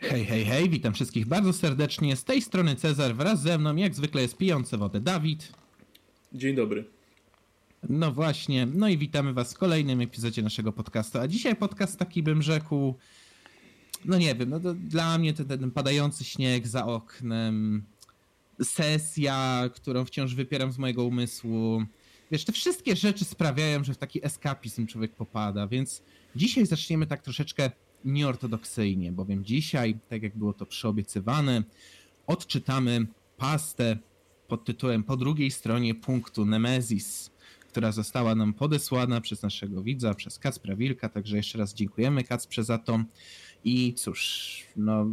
Hej, hej, hej, witam wszystkich bardzo serdecznie. Z tej strony Cezar, wraz ze mną jak zwykle jest pijący wodę Dawid. Dzień dobry. No właśnie, no i witamy was w kolejnym epizodzie naszego podcastu. A dzisiaj podcast taki bym rzekł, no nie wiem, no dla mnie to ten padający śnieg za oknem, sesja, którą wciąż wypieram z mojego umysłu. Wiesz, te wszystkie rzeczy sprawiają, że w taki eskapizm człowiek popada, więc dzisiaj zaczniemy tak troszeczkę nieortodoksyjnie, bowiem dzisiaj, tak jak było to przyobiecywane, odczytamy pastę pod tytułem Po drugiej stronie punktu Nemesis, która została nam podesłana przez naszego widza, przez Kacpra Wilka, także jeszcze raz dziękujemy Kacprze za to. I cóż, no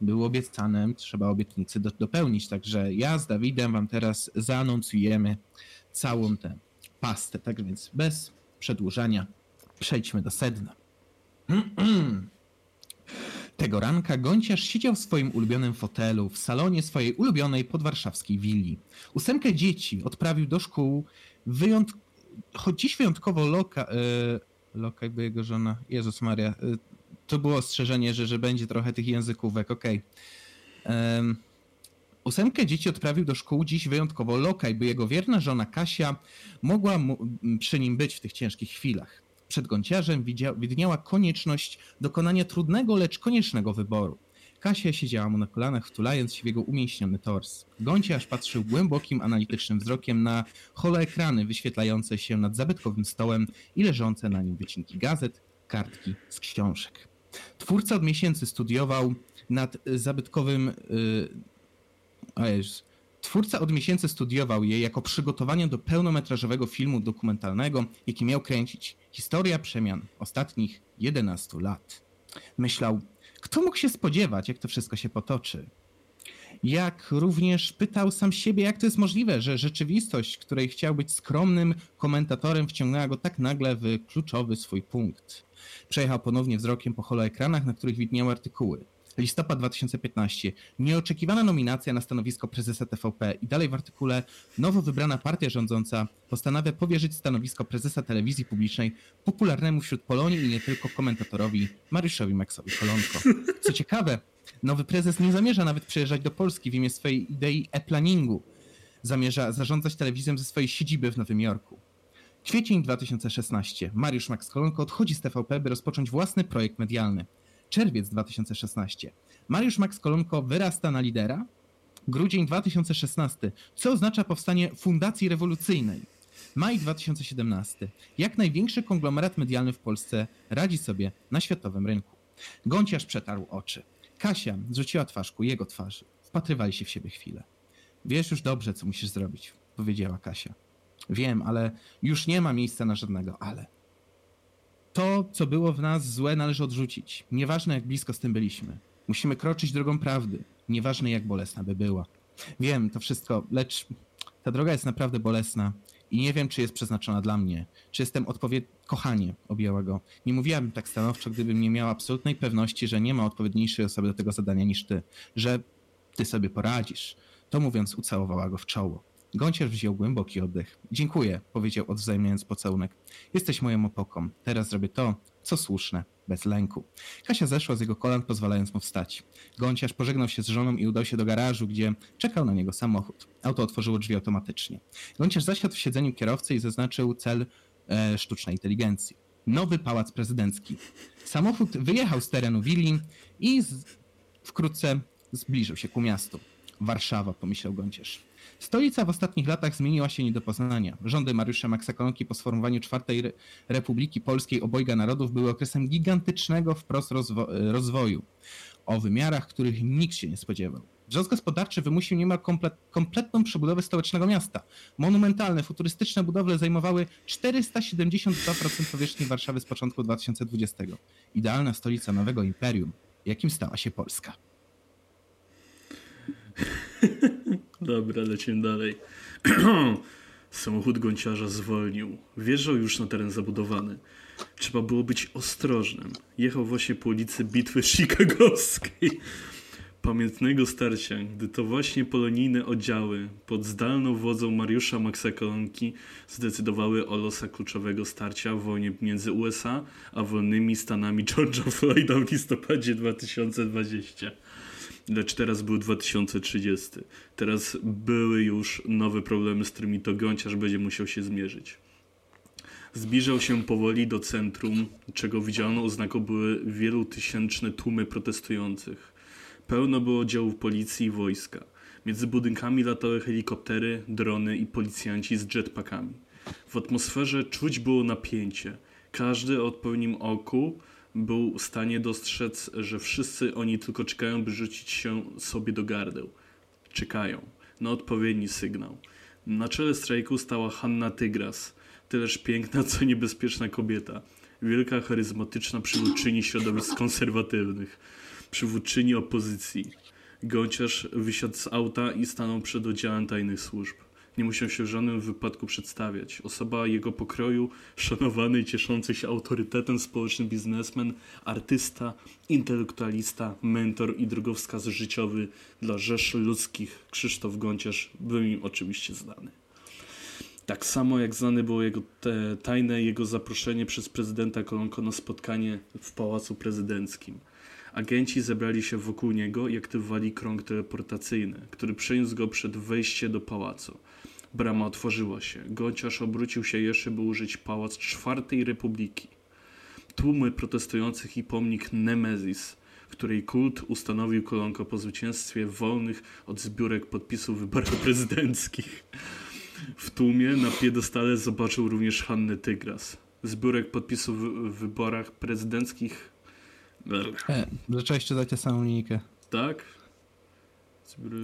było obiecane, trzeba obietnicy do, dopełnić, także ja z Dawidem wam teraz zaanoncujemy całą tę pastę, tak więc bez przedłużania przejdźmy do sedna. Tego ranka Gonciarz siedział w swoim ulubionym fotelu w salonie swojej ulubionej podwarszawskiej willi. Ósemkę dzieci odprawił do szkół, wyjąt... choć dziś wyjątkowo Loka... E... Loka jego żona... Jezus Maria. E... To było ostrzeżenie, że, że będzie trochę tych językówek, okej. Okay. Ósemkę dzieci odprawił do szkół dziś wyjątkowo Lokaj, by jego wierna żona Kasia mogła mu... przy nim być w tych ciężkich chwilach. Przed gąciarzem widniała konieczność dokonania trudnego, lecz koniecznego wyboru. Kasia siedziała mu na kolanach, wtulając się w jego umięśniony tors. Gąciarz patrzył głębokim, analitycznym wzrokiem na holoekrany wyświetlające się nad zabytkowym stołem i leżące na nim wycinki gazet, kartki z książek. Twórca od miesięcy studiował nad zabytkowym... Yy, Twórca od miesięcy studiował je jako przygotowanie do pełnometrażowego filmu dokumentalnego, jaki miał kręcić historia przemian ostatnich 11 lat. Myślał, kto mógł się spodziewać, jak to wszystko się potoczy? Jak również pytał sam siebie, jak to jest możliwe, że rzeczywistość, której chciał być skromnym komentatorem, wciągnęła go tak nagle w kluczowy swój punkt. Przejechał ponownie wzrokiem po holoekranach, na których widniały artykuły listopad 2015. Nieoczekiwana nominacja na stanowisko prezesa TVP i dalej w artykule nowo wybrana partia rządząca postanawia powierzyć stanowisko prezesa telewizji publicznej popularnemu wśród Polonii i nie tylko komentatorowi Mariuszowi Maxowi Kolonko. Co ciekawe, nowy prezes nie zamierza nawet przyjeżdżać do Polski w imię swojej idei e-planingu. Zamierza zarządzać telewizją ze swojej siedziby w Nowym Jorku. Kwiecień 2016. Mariusz Max Kolonko odchodzi z TVP, by rozpocząć własny projekt medialny. Czerwiec 2016. Mariusz Max Kolonko wyrasta na lidera. Grudzień 2016. Co oznacza powstanie Fundacji Rewolucyjnej? Maj 2017. Jak największy konglomerat medialny w Polsce radzi sobie na światowym rynku. Gąciarz przetarł oczy. Kasia zrzuciła twarz ku jego twarzy. Wpatrywali się w siebie chwilę. Wiesz już dobrze, co musisz zrobić, powiedziała Kasia. Wiem, ale już nie ma miejsca na żadnego ale. To, co było w nas złe, należy odrzucić. Nieważne, jak blisko z tym byliśmy. Musimy kroczyć drogą prawdy, nieważne, jak bolesna by była. Wiem to wszystko, lecz ta droga jest naprawdę bolesna i nie wiem, czy jest przeznaczona dla mnie. Czy jestem odpowiedni. Kochanie, objęła go. Nie mówiłabym tak stanowczo, gdybym nie miała absolutnej pewności, że nie ma odpowiedniejszej osoby do tego zadania niż ty. Że ty sobie poradzisz. To mówiąc, ucałowała go w czoło. Gąciarz wziął głęboki oddech. Dziękuję, powiedział odwzajemniając pocałunek. Jesteś moją opoką. Teraz zrobię to, co słuszne, bez lęku. Kasia zeszła z jego kolan, pozwalając mu wstać. Gąciarz pożegnał się z żoną i udał się do garażu, gdzie czekał na niego samochód. Auto otworzyło drzwi automatycznie. Gąciarz zasiadł w siedzeniu kierowcy i zaznaczył cel e, sztucznej inteligencji. Nowy pałac prezydencki. Samochód wyjechał z terenu willi i z... wkrótce zbliżył się ku miastu. Warszawa, pomyślał Gąciarz. Stolica w ostatnich latach zmieniła się nie do poznania. Rządy Mariusza Maksakonki po sformowaniu czwartej Republiki Polskiej obojga narodów były okresem gigantycznego wprost rozwo rozwoju, o wymiarach, których nikt się nie spodziewał. Wzrost gospodarczy wymusił niemal komplet, kompletną przebudowę stołecznego miasta. Monumentalne, futurystyczne budowle zajmowały 472% powierzchni Warszawy z początku 2020. Idealna stolica nowego imperium, jakim stała się Polska. Dobra, lecimy dalej. Samochód gąciarza zwolnił. Wjeżdżał już na teren zabudowany. Trzeba było być ostrożnym. Jechał właśnie po ulicy Bitwy Chicagowskiej. pamiętnego starcia, gdy to właśnie polonijne oddziały pod zdalną wodzą Mariusza Maxa Kolonki zdecydowały o losach kluczowego starcia w wojnie między USA a wolnymi Stanami George'a Floyda w listopadzie 2020. Lecz teraz był 2030. Teraz były już nowe problemy, z którymi to gąciarz będzie musiał się zmierzyć. Zbliżał się powoli do centrum, czego widzialną oznaką były wielutysięczne tłumy protestujących. Pełno było oddziałów policji i wojska. Między budynkami latały helikoptery, drony i policjanci z jetpackami. W atmosferze czuć było napięcie. Każdy o odpowiednim oku był w stanie dostrzec, że wszyscy oni tylko czekają, by rzucić się sobie do gardeł. Czekają na odpowiedni sygnał. Na czele strajku stała Hanna Tygras, tyleż piękna, co niebezpieczna kobieta. Wielka, charyzmatyczna przywódczyni środowisk konserwatywnych, przywódczyni opozycji. Gąciarz wysiadł z auta i stanął przed oddziałem tajnych służb. Nie musiał się w żadnym wypadku przedstawiać. Osoba jego pokroju, szanowany i cieszący się autorytetem społeczny biznesmen, artysta, intelektualista, mentor i drogowskaz życiowy dla rzeszy ludzkich, Krzysztof Gąciarz był im oczywiście znany. Tak samo jak znane było jego te, tajne jego zaproszenie przez prezydenta Kolonko na spotkanie w Pałacu Prezydenckim. Agenci zebrali się wokół niego i aktywowali krąg teleportacyjny, który przeniósł go przed wejście do pałacu. Brama otworzyła się. Gąciarz obrócił się jeszcze, by użyć pałac czwartej republiki. Tłumy protestujących i pomnik Nemezis, której kult ustanowił Kolonko po zwycięstwie wolnych od zbiórek podpisów w wyborach prezydenckich. W tłumie na piedestale zobaczył również Hannę Tygras. Zbiórek podpisów w wyborach prezydenckich. E, zacząłeś czytać tę samą linijkę. Tak?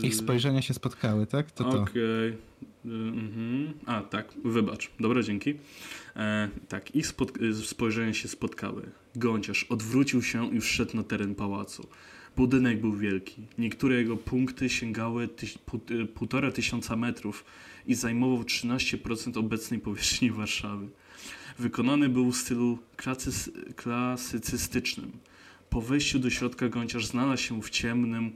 Ich spojrzenia się spotkały, tak? To to. Okej. Mhm. A, tak, wybacz. Dobra, dzięki. E, tak, ich spot- y, spojrzenia się spotkały. Gąciarz odwrócił się i wszedł na teren pałacu. Budynek był wielki. Niektóre jego punkty sięgały tyś- y, półtora tysiąca metrów i zajmował 13% obecnej powierzchni Warszawy. Wykonany był w stylu klasycystycznym. Po wejściu do środka gąciarz znalazł się w ciemnym,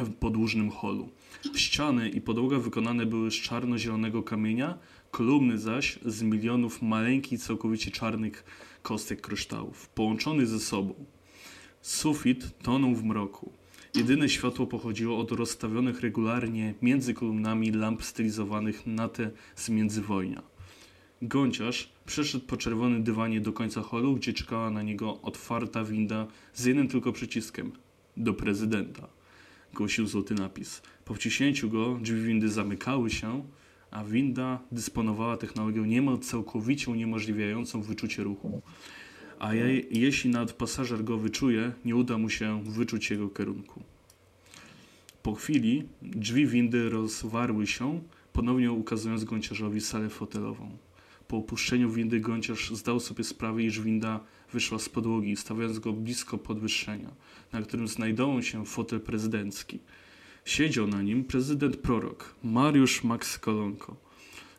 w podłużnym holu. Ściany i podłoga wykonane były z czarno-zielonego kamienia, kolumny zaś z milionów maleńkich, całkowicie czarnych kostek kryształów, połączonych ze sobą. Sufit tonął w mroku. Jedyne światło pochodziło od rozstawionych regularnie między kolumnami lamp stylizowanych na te z międzywojnia. Gąciarz przeszedł po czerwonym dywanie do końca holu, gdzie czekała na niego otwarta winda z jednym tylko przyciskiem do prezydenta głosił złoty napis. Po wciśnięciu go drzwi windy zamykały się, a winda dysponowała technologią niemal całkowicie uniemożliwiającą wyczucie ruchu. A je, jeśli nawet pasażer go wyczuje, nie uda mu się wyczuć jego kierunku. Po chwili drzwi windy rozwarły się, ponownie ukazując gąciarzowi salę fotelową. Po opuszczeniu windy gąciarz zdał sobie sprawę, iż winda wyszła z podłogi, stawiając go blisko podwyższenia, na którym znajdował się fotel prezydencki. Siedział na nim prezydent prorok Mariusz Max Kolonko.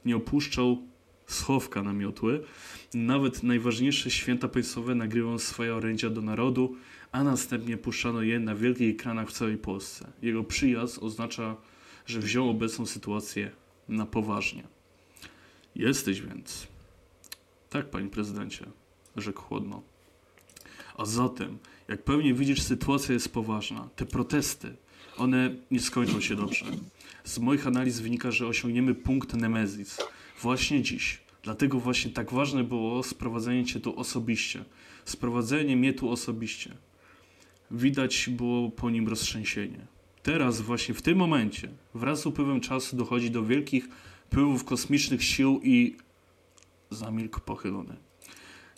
Nie opuszczał schowka na miotły. Nawet najważniejsze święta państwowe nagrywał swoje orędzia do narodu, a następnie puszczano je na wielkich ekranach w całej Polsce. Jego przyjazd oznacza, że wziął obecną sytuację na poważnie. Jesteś więc. Tak, panie prezydencie, rzekł chłodno. A zatem, jak pewnie widzisz, sytuacja jest poważna. Te protesty, one nie skończą się dobrze. Z moich analiz wynika, że osiągniemy punkt Nemezis. Właśnie dziś. Dlatego właśnie tak ważne było sprowadzenie cię tu osobiście. Sprowadzenie mnie tu osobiście. Widać było po nim roztrzęsienie. Teraz, właśnie w tym momencie, wraz z upływem czasu dochodzi do wielkich pyłów kosmicznych sił i... Zamilkł pochylony.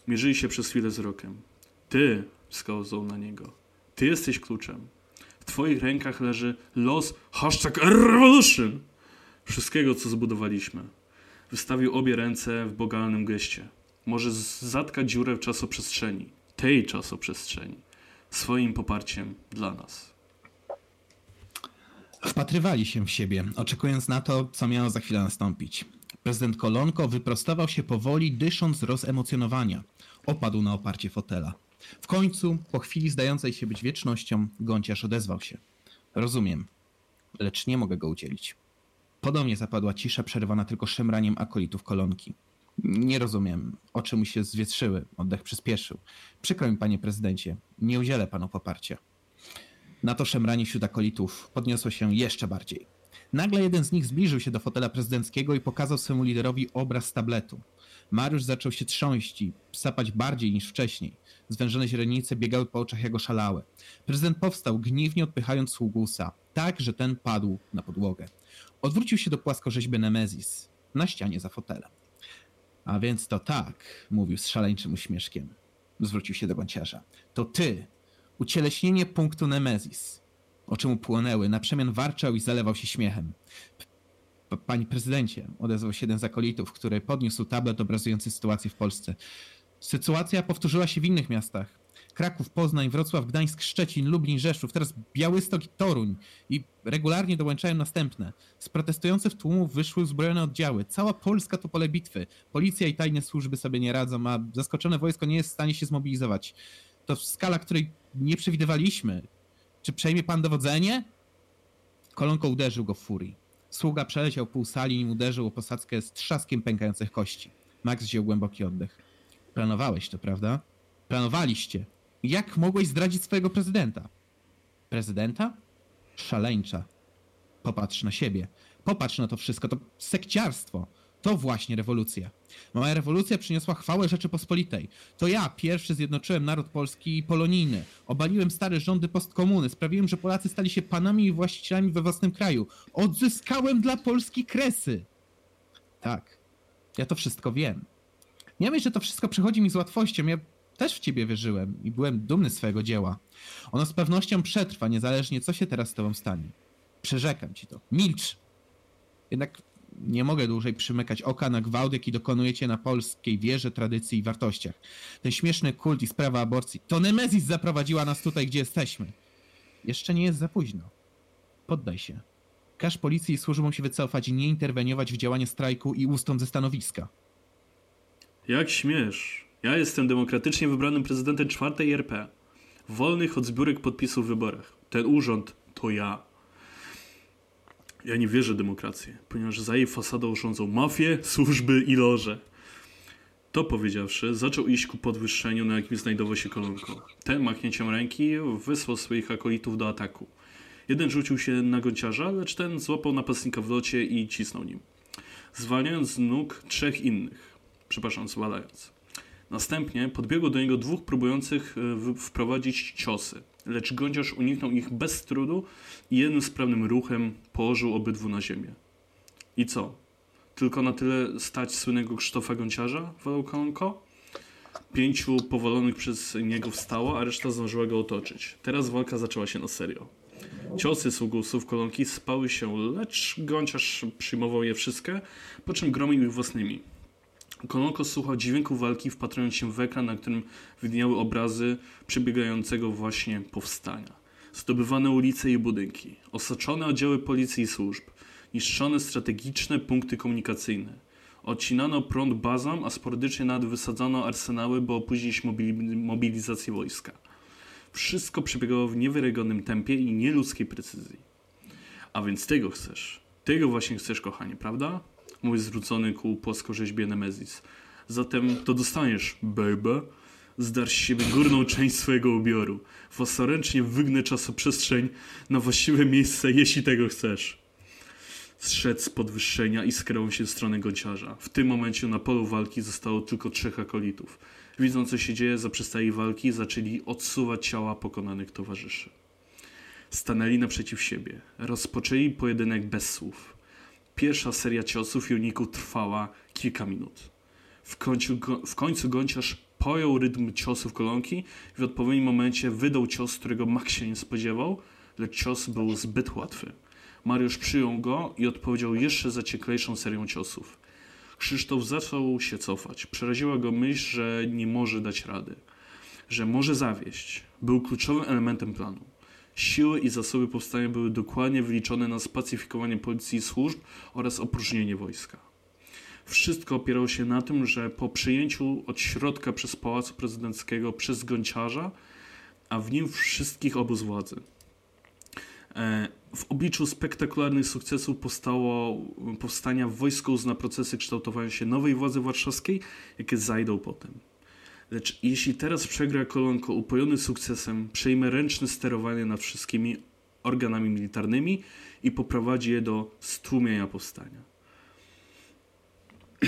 Mierzyli się przez chwilę wzrokiem. Ty, wskazał na niego. Ty jesteś kluczem. W twoich rękach leży los hashtag revolution wszystkiego, co zbudowaliśmy. Wystawił obie ręce w bogalnym geście. Może z- zatkać dziurę w czasoprzestrzeni. Tej czasoprzestrzeni. Swoim poparciem dla nas. Wpatrywali się w siebie, oczekując na to, co miało za chwilę nastąpić. Prezydent Kolonko wyprostował się powoli, dysząc z rozemocjonowania. Opadł na oparcie fotela. W końcu, po chwili zdającej się być wiecznością, gąciarz odezwał się. Rozumiem, lecz nie mogę go udzielić. Podobnie zapadła cisza, przerywana tylko szemraniem akolitów kolonki. Nie rozumiem, oczy mu się zwietrzyły, oddech przyspieszył. Przykro mi, panie prezydencie, nie udzielę panu poparcia. Na to szemranie wśród akolitów podniosło się jeszcze bardziej. Nagle jeden z nich zbliżył się do fotela prezydenckiego i pokazał swemu liderowi obraz z tabletu. Mariusz zaczął się trząść i sapać bardziej niż wcześniej. Zwężone źrenice biegały po oczach jak oszalałe. Prezydent powstał, gniewnie odpychając sługusa, tak, że ten padł na podłogę. Odwrócił się do płaskorzeźby Nemezis, na ścianie za fotelem. A więc to tak, mówił z szaleńczym uśmieszkiem. Zwrócił się do gąciarza. To ty, ucieleśnienie punktu Nemezis. Oczy mu płonęły, na przemian warczał i zalewał się śmiechem. Panie prezydencie, odezwał się jeden z akolitów, który podniósł tablet obrazujący sytuację w Polsce. Sytuacja powtórzyła się w innych miastach. Kraków, Poznań, Wrocław, Gdańsk, Szczecin, Lublin, Rzeszów, teraz Białystok i Toruń. I regularnie dołączają następne. Z protestujących tłumów wyszły uzbrojone oddziały. Cała Polska to pole bitwy. Policja i tajne służby sobie nie radzą, a zaskoczone wojsko nie jest w stanie się zmobilizować. To skala, której nie przewidywaliśmy. Czy przejmie pan dowodzenie? Kolonko uderzył go w furii. Sługa przeleciał pół sali, nim uderzył o posadzkę z trzaskiem pękających kości. Max wziął głęboki oddech. Planowałeś to, prawda? Planowaliście. Jak mogłeś zdradzić swojego prezydenta? Prezydenta? Szaleńcza. Popatrz na siebie. Popatrz na to wszystko. To sekciarstwo. To właśnie rewolucja. Moja rewolucja przyniosła chwałę Rzeczypospolitej. To ja pierwszy zjednoczyłem naród polski i polonijny. Obaliłem stare rządy postkomuny. Sprawiłem, że Polacy stali się panami i właścicielami we własnym kraju. Odzyskałem dla Polski kresy. Tak. Ja to wszystko wiem. Nie myśl, że to wszystko przychodzi mi z łatwością. Ja też w ciebie wierzyłem i byłem dumny swojego dzieła. Ono z pewnością przetrwa, niezależnie co się teraz z tobą stanie. Przyrzekam ci to. Milcz! Jednak nie mogę dłużej przymykać oka na gwałt, jaki dokonujecie na polskiej wierze, tradycji i wartościach. Ten śmieszny kult i sprawa aborcji. To Nemezis zaprowadziła nas tutaj, gdzie jesteśmy. Jeszcze nie jest za późno. Poddaj się. Każ policji i służbom się wycofać i nie interweniować w działanie strajku i ustąp ze stanowiska. Jak śmiesz? Ja jestem demokratycznie wybranym prezydentem czwartej RP. Wolnych od zbiórek podpisów w wyborach. Ten urząd to ja. Ja nie wierzę w demokrację, ponieważ za jej fasadą rządzą mafie, służby i loże. To powiedziawszy, zaczął iść ku podwyższeniu, na jakim znajdował się kolonko. Ten machnięciem ręki wysłał swoich akolitów do ataku. Jeden rzucił się na gąciarza, lecz ten złapał napastnika w locie i cisnął nim. Zwalniając z nóg trzech innych. Przepraszam, zwalając. Następnie podbiegło do niego dwóch próbujących e, wprowadzić ciosy, lecz gąciarz uniknął ich bez trudu i jednym sprawnym ruchem położył obydwu na ziemię. I co? Tylko na tyle stać słynnego Krzysztofa Gąciarza? Wolał Kolonko? Pięciu powalonych przez niego wstało, a reszta zdążyła go otoczyć. Teraz walka zaczęła się na serio. Ciosy sługusów kolonki spały się, lecz Gąciarz przyjmował je wszystkie, po czym gromił ich własnymi. Kolonko słuchał dźwięku walki, wpatrując się w ekran, na którym widniały obrazy przebiegającego właśnie powstania. Zdobywane ulice i budynki, osaczone oddziały policji i służb, niszczone strategiczne punkty komunikacyjne. Odcinano prąd bazom, a sporadycznie nawet wysadzano arsenały, by opóźnić mobili- mobilizację wojska. Wszystko przebiegało w niewiarygodnym tempie i nieludzkiej precyzji. A więc tego chcesz. Tego właśnie chcesz, kochanie, prawda? Mój zwrócony ku płaskorzeźbie Nemezis. Zatem to dostaniesz, baby. Zdarz z siebie górną część swojego ubioru. Własnoręcznie wygnę czasoprzestrzeń na właściwe miejsce, jeśli tego chcesz. Zszedł z podwyższenia i skierował się w stronę gąciarza. W tym momencie na polu walki zostało tylko trzech akolitów. Widząc, co się dzieje, zaprzestali walki, zaczęli odsuwać ciała pokonanych towarzyszy. Stanęli naprzeciw siebie. Rozpoczęli pojedynek bez słów. Pierwsza seria ciosów i uników trwała kilka minut. W końcu, w końcu gąciarz pojął rytm ciosów kolonki i w odpowiednim momencie wydał cios, którego Max się nie spodziewał, lecz cios był zbyt łatwy. Mariusz przyjął go i odpowiedział jeszcze zacieklejszą serią ciosów. Krzysztof zaczął się cofać. Przeraziła go myśl, że nie może dać rady, że może zawieść. Był kluczowym elementem planu. Siły i zasoby powstania były dokładnie wyliczone na spacyfikowanie policji i służb oraz opróżnienie wojska. Wszystko opierało się na tym, że po przyjęciu od środka przez Pałacu Prezydenckiego przez Gąciarza, a w nim wszystkich obóz władzy, E, w obliczu spektakularnych sukcesów powstało, powstania wojsko uzna procesy kształtowania się nowej władzy warszawskiej, jakie zajdą potem. Lecz jeśli teraz przegra Kolonko upojony sukcesem, przejmie ręczne sterowanie nad wszystkimi organami militarnymi i poprowadzi je do stłumienia powstania.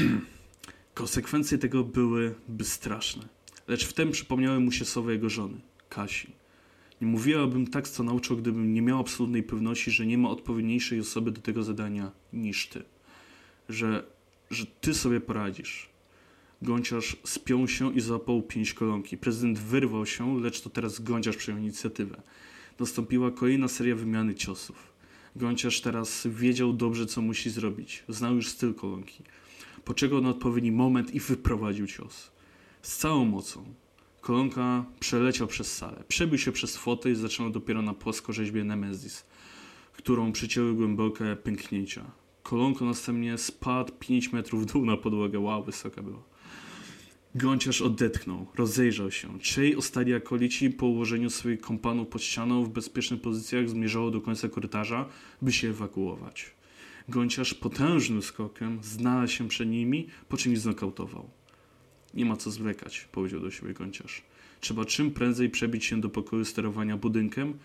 Konsekwencje tego byłyby straszne. Lecz wtem przypomniały mu się słowa jego żony, Kasi. Nie mówiłabym tak, co nauczył, gdybym nie miał absolutnej pewności, że nie ma odpowiedniejszej osoby do tego zadania niż ty. Że, że ty sobie poradzisz. Gąciarz spiął się i złapał pięć kolonki. Prezydent wyrwał się, lecz to teraz Gąciarz przejął inicjatywę. Nastąpiła kolejna seria wymiany ciosów. Gąciarz teraz wiedział dobrze, co musi zrobić. Znał już styl kolonki. Poczekał na odpowiedni moment i wyprowadził cios. Z całą mocą. Kolonka przeleciał przez salę. Przebił się przez fotę i zaczęło dopiero na płaskorzeźbie Nemezis, którą przycięły głębokie pęknięcia. Kolonko następnie spadł 5 metrów w dół na podłogę. Wow, wysoka była. Gąciarz odetchnął, rozejrzał się. Trzej ostatni akolici po ułożeniu swoich kompanów pod ścianą w bezpiecznych pozycjach zmierzało do końca korytarza, by się ewakuować. Gąciarz potężnym skokiem znalazł się przed nimi, po czym ich znokautował. Nie ma co zwlekać, powiedział do siebie Gąciarz. Trzeba czym prędzej przebić się do pokoju sterowania budynkiem.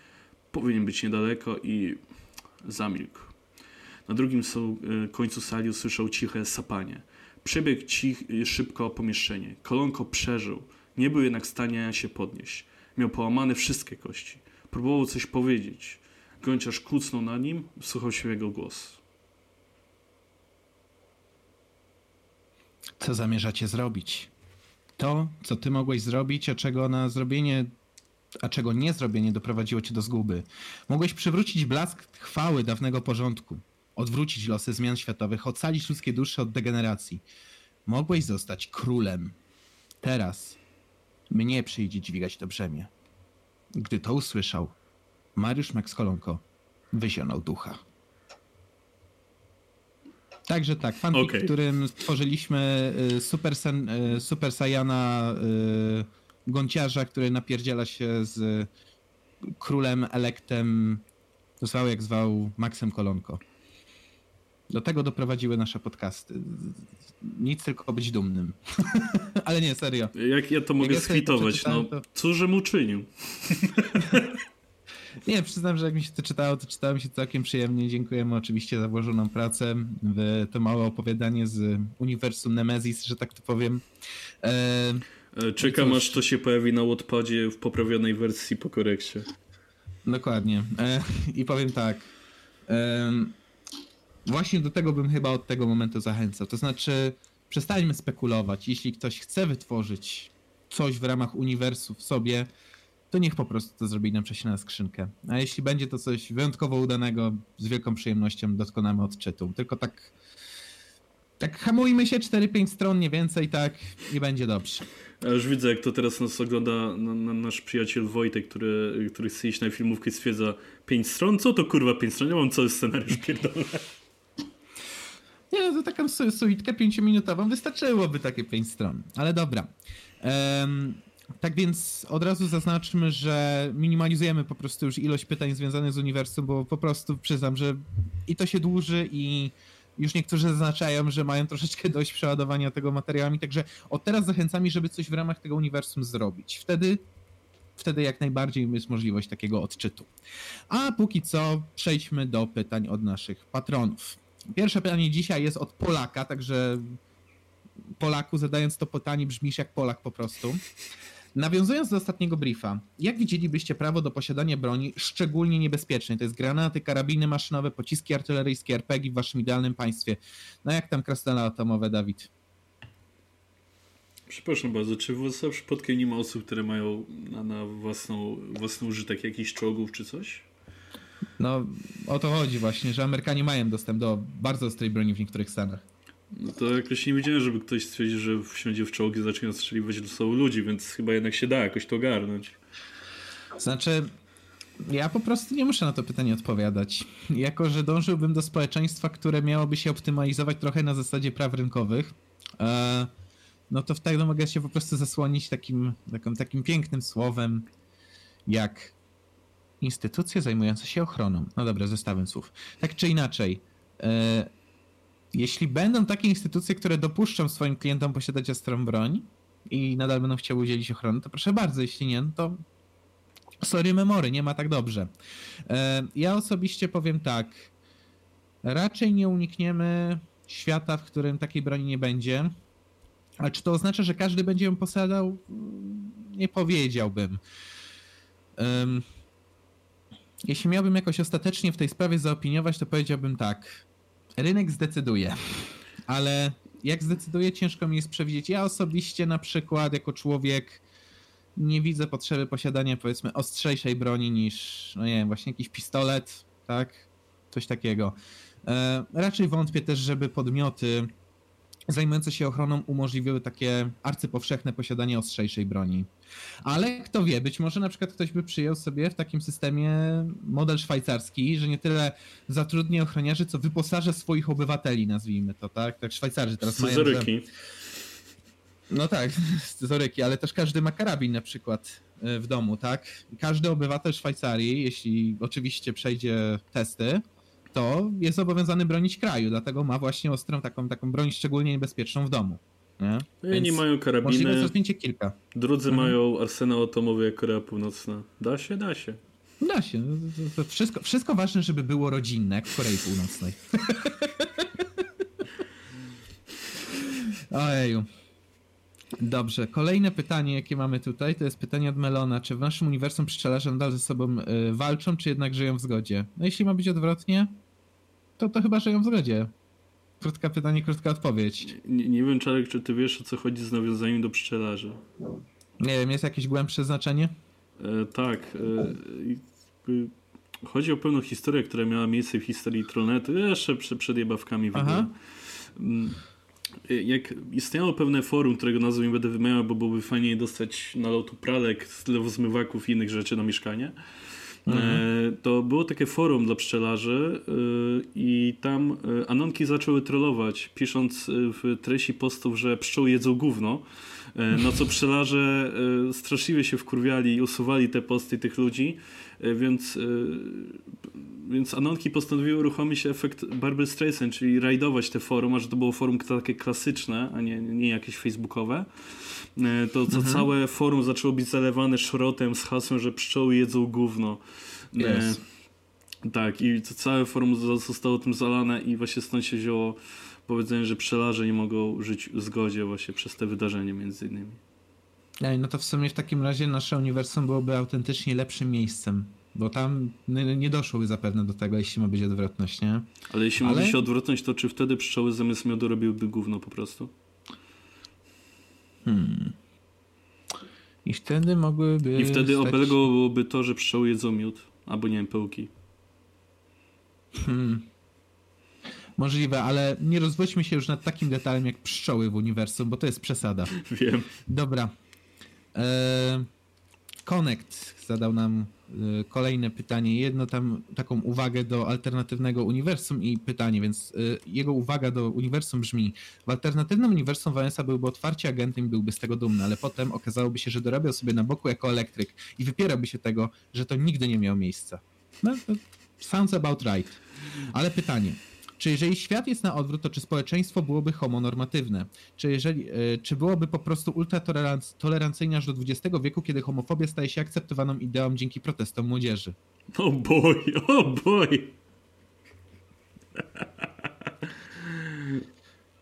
Powinien być niedaleko i zamilkł. Na drugim końcu sali usłyszał ciche sapanie. Przebiegł cich, szybko pomieszczenie. Kolonko przeżył. Nie był jednak w stanie się podnieść. Miał połamane wszystkie kości. Próbował coś powiedzieć. Gąciarz kucnął na nim, wsłuchał się jego głos. Co zamierzacie zrobić? To, co ty mogłeś zrobić, a czego na zrobienie, a czego nie zrobienie doprowadziło cię do zguby. Mogłeś przywrócić blask chwały dawnego porządku odwrócić losy zmian światowych, ocalić ludzkie dusze od degeneracji. Mogłeś zostać królem. Teraz mnie przyjdzie dźwigać to brzemię. Gdy to usłyszał, Mariusz Max Kolonko wyzionął ducha. Także tak, fanfic, okay. w którym stworzyliśmy y, Super, Sen, y, Super Saiyana y, Gąciarza, który napierdziela się z królem elektem, zwał jak zwał Maxem Kolonko. Do tego doprowadziły nasze podcasty. Nic tylko być dumnym. Ale nie, serio. Jak ja to mogę ja skwitować? No, to... cóżem uczynił? nie, przyznam, że jak mi się to czytało, to czytałem się całkiem przyjemnie. Dziękujemy oczywiście za włożoną pracę w to małe opowiadanie z uniwersum Nemesis, że tak to powiem. E... e czekam, aż to się pojawi na Wattpadzie w poprawionej wersji po korekcie. Dokładnie. E... I powiem tak. E Właśnie do tego bym chyba od tego momentu zachęcał. To znaczy, przestańmy spekulować. Jeśli ktoś chce wytworzyć coś w ramach uniwersum w sobie, to niech po prostu to zrobi nam na skrzynkę. A jeśli będzie to coś wyjątkowo udanego, z wielką przyjemnością dokonamy odczytu. Tylko tak tak hamujmy się 4-5 stron, nie więcej, tak i będzie dobrze. Ja już widzę, jak to teraz nas ogląda na, na nasz przyjaciel Wojtek, który, który chce iść na filmówkę i stwierdza 5 stron? Co to kurwa 5 stron? Ja mam cały scenariusz pierdolony. Nie, no to taką suitkę pięciominutową wystarczyłoby takie pięć stron. Ale dobra. Um, tak więc od razu zaznaczmy, że minimalizujemy po prostu już ilość pytań związanych z uniwersum, bo po prostu przyznam, że i to się dłuży i już niektórzy zaznaczają, że mają troszeczkę dość przeładowania tego materiałami, także od teraz zachęcamy, żeby coś w ramach tego uniwersum zrobić. Wtedy wtedy jak najbardziej jest możliwość takiego odczytu. A póki co przejdźmy do pytań od naszych patronów. Pierwsze pytanie dzisiaj jest od Polaka, także Polaku zadając to pytanie brzmisz jak Polak po prostu. Nawiązując do ostatniego briefa, jak widzielibyście prawo do posiadania broni szczególnie niebezpiecznej? To jest granaty, karabiny maszynowe, pociski artyleryjskie, RPG w waszym idealnym państwie. No jak tam krasnale atomowe, Dawid? Przepraszam bardzo, czy w WhatsApp przypadkiem nie ma osób, które mają na, na własną, własny użytek jakichś czołgów czy coś? No o to chodzi właśnie, że Amerykanie mają dostęp do bardzo ostrej broni w niektórych stanach. No to jakoś nie widziałem, żeby ktoś stwierdził, że wsiądzie w czołgi i zacznie strzeliwać do sobą ludzi, więc chyba jednak się da jakoś to ogarnąć. Znaczy, ja po prostu nie muszę na to pytanie odpowiadać. Jako, że dążyłbym do społeczeństwa, które miałoby się optymalizować trochę na zasadzie praw rynkowych, e, no to wtedy mogę się po prostu zasłonić takim, takim, takim pięknym słowem jak instytucje zajmujące się ochroną. No dobra, zestawem słów. Tak czy inaczej, e, jeśli będą takie instytucje, które dopuszczą swoim klientom posiadać ostrą broń i nadal będą chciały udzielić ochrony, to proszę bardzo, jeśli nie, no to sorry memory, nie ma tak dobrze. E, ja osobiście powiem tak, raczej nie unikniemy świata, w którym takiej broni nie będzie. A czy to oznacza, że każdy będzie ją posiadał? Nie powiedziałbym. Um, jeśli miałbym jakoś ostatecznie w tej sprawie zaopiniować, to powiedziałbym tak. Rynek zdecyduje, ale jak zdecyduje, ciężko mi jest przewidzieć. Ja osobiście na przykład jako człowiek nie widzę potrzeby posiadania powiedzmy ostrzejszej broni niż, no nie wiem, właśnie jakiś pistolet, tak? Coś takiego. E, raczej wątpię też, żeby podmioty zajmujące się ochroną umożliwiły takie arcypowszechne posiadanie ostrzejszej broni. Ale kto wie, być może na przykład ktoś by przyjął sobie w takim systemie model szwajcarski, że nie tyle zatrudni ochroniarzy, co wyposaże swoich obywateli, nazwijmy to, tak? Tak Szwajcarzy teraz mają... Że... No tak, scyzoryki, ale też każdy ma karabin na przykład e, w domu, tak? Każdy obywatel Szwajcarii, jeśli oczywiście przejdzie testy, to jest zobowiązany bronić kraju, dlatego ma właśnie ostrą taką, taką broń szczególnie niebezpieczną w domu. Nie? Jedni mają karabiny, możliwe rozwinięcie kilka. drudzy mhm. mają arsenał atomowy jak Korea Północna. Da się, da się. Da się. No, wszystko, wszystko ważne, żeby było rodzinne, jak w Korei Północnej. Ojeju. Dobrze, kolejne pytanie, jakie mamy tutaj, to jest pytanie od Melona. Czy w naszym uniwersum pszczelarze nadal ze sobą y, walczą, czy jednak żyją w zgodzie? No jeśli ma być odwrotnie, to to chyba żyją w zgodzie. Krótka pytanie, krótka odpowiedź. Nie, nie wiem, Czarek, czy ty wiesz, o co chodzi z nawiązaniem do pszczelarzy? Nie wiem, jest jakieś głębsze znaczenie? E, tak. E, chodzi o pewną historię, która miała miejsce w historii Trollnetu, jeszcze przed, przed jebawkami w ogóle. Mm, jak istniało pewne forum, którego nazwy nie będę wymieniał, bo byłoby fajniej dostać nalotu pralek, lewozmywaków i innych rzeczy na mieszkanie, mhm. E, to było takie forum dla pszczelarzy e, i tam e, anonki zaczęły trollować, pisząc w treści postów, że pszczoły jedzą gówno, na co pszczelarze straszliwie się wkurwiali i usuwali te posty tych ludzi, więc więc Anonki postanowiły uruchomić efekt Barbary Streisand, czyli rajdować te forum, a że to było forum takie klasyczne, a nie, nie jakieś facebookowe, e, to co mhm. całe forum zaczęło być zalewane szrotem z hasłem, że pszczoły jedzą gówno. E, yes. tak, i to całe forum zostało tym zalane i właśnie stąd się wzięło powiedzenie, że pszczelarze nie mogą żyć w zgodzie właśnie przez te wydarzenie między innymi. No to w sumie w takim razie nasze uniwersum byłoby autentycznie lepszym miejscem bo tam nie doszłoby zapewne do tego, jeśli ma być odwrotność, nie? Ale jeśli ma być odwrotność, to czy wtedy pszczoły zamiast miodu robiłyby gówno po prostu? Hmm. I wtedy mogłyby... I wtedy stać... obelgą byłoby to, że pszczoły jedzą miód, albo nie wiem, pełki. Hmm. Możliwe, ale nie rozwodźmy się już nad takim detalem jak pszczoły w uniwersum, bo to jest przesada. Wiem. Dobra. Eee, Connect zadał nam kolejne pytanie, jedno tam taką uwagę do alternatywnego uniwersum i pytanie, więc y, jego uwaga do uniwersum brzmi, w alternatywnym uniwersum Vanessa byłby otwarcie agentem byłby z tego dumny, ale potem okazałoby się, że dorabiał sobie na boku jako elektryk i wypierałby się tego, że to nigdy nie miało miejsca. No, sounds about right. Ale pytanie, czy jeżeli świat jest na odwrót, to czy społeczeństwo byłoby homonormatywne? Czy, jeżeli, e, czy byłoby po prostu ultratolerancyjne aż do XX wieku, kiedy homofobia staje się akceptowaną ideą dzięki protestom młodzieży? O oh boy, o oh boy!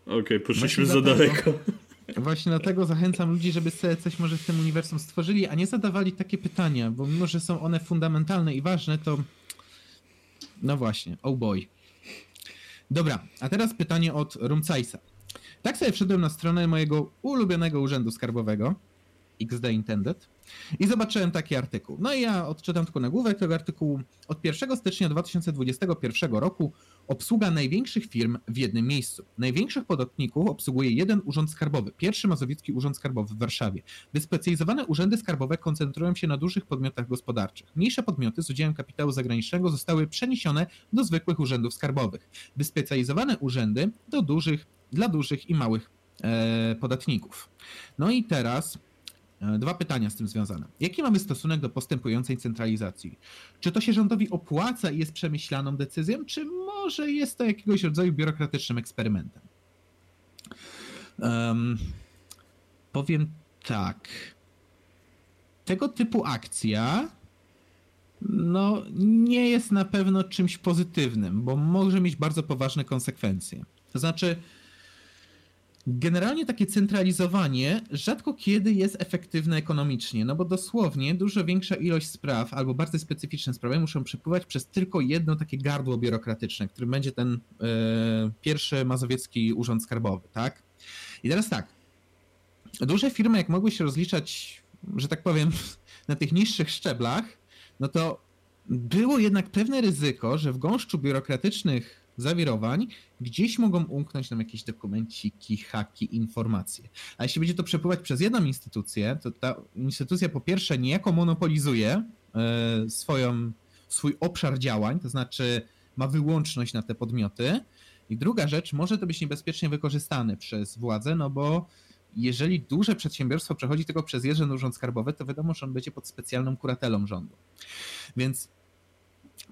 Okej, okay, poszliśmy za daleko. Właśnie dlatego zachęcam ludzi, żeby sobie coś może w tym uniwersum stworzyli, a nie zadawali takie pytania, bo mimo, że są one fundamentalne i ważne, to no właśnie, oh boy. Dobra, a teraz pytanie od Rumcajsa. Tak sobie wszedłem na stronę mojego ulubionego urzędu skarbowego, XD Intended, i zobaczyłem taki artykuł. No i ja odczytam tylko nagłówek tego artykułu. Od 1 stycznia 2021 roku obsługa największych firm w jednym miejscu. Największych podatników obsługuje jeden urząd skarbowy, pierwszy Mazowiecki Urząd Skarbowy w Warszawie. Wyspecjalizowane urzędy skarbowe koncentrują się na dużych podmiotach gospodarczych. Mniejsze podmioty z udziałem kapitału zagranicznego zostały przeniesione do zwykłych urzędów skarbowych. Wyspecjalizowane urzędy do dużych, dla dużych i małych e, podatników. No i teraz dwa pytania z tym związane. Jaki mamy stosunek do postępującej centralizacji? Czy to się rządowi opłaca i jest przemyślaną decyzją, czy może jest to jakiegoś rodzaju biurokratycznym eksperymentem? Um, powiem tak. Tego typu akcja no, nie jest na pewno czymś pozytywnym, bo może mieć bardzo poważne konsekwencje. To znaczy, Generalnie takie centralizowanie rzadko kiedy jest efektywne ekonomicznie, no bo dosłownie dużo większa ilość spraw albo bardzo specyficzne sprawy muszą przepływać przez tylko jedno takie gardło biurokratyczne, którym będzie ten e, pierwszy mazowiecki urząd skarbowy, tak? I teraz tak, duże firmy jak mogły się rozliczać, że tak powiem, na tych niższych szczeblach, no to było jednak pewne ryzyko, że w gąszczu biurokratycznych zawirowań, gdzieś mogą umknąć nam jakieś dokumenciki, haki, informacje. A jeśli będzie to przepływać przez jedną instytucję, to ta instytucja po pierwsze niejako monopolizuje e, swoją, swój obszar działań, to znaczy ma wyłączność na te podmioty. I druga rzecz, może to być niebezpiecznie wykorzystane przez władzę, no bo jeżeli duże przedsiębiorstwo przechodzi tylko przez jeden urząd skarbowy, to wiadomo, że on będzie pod specjalną kuratelą rządu. Więc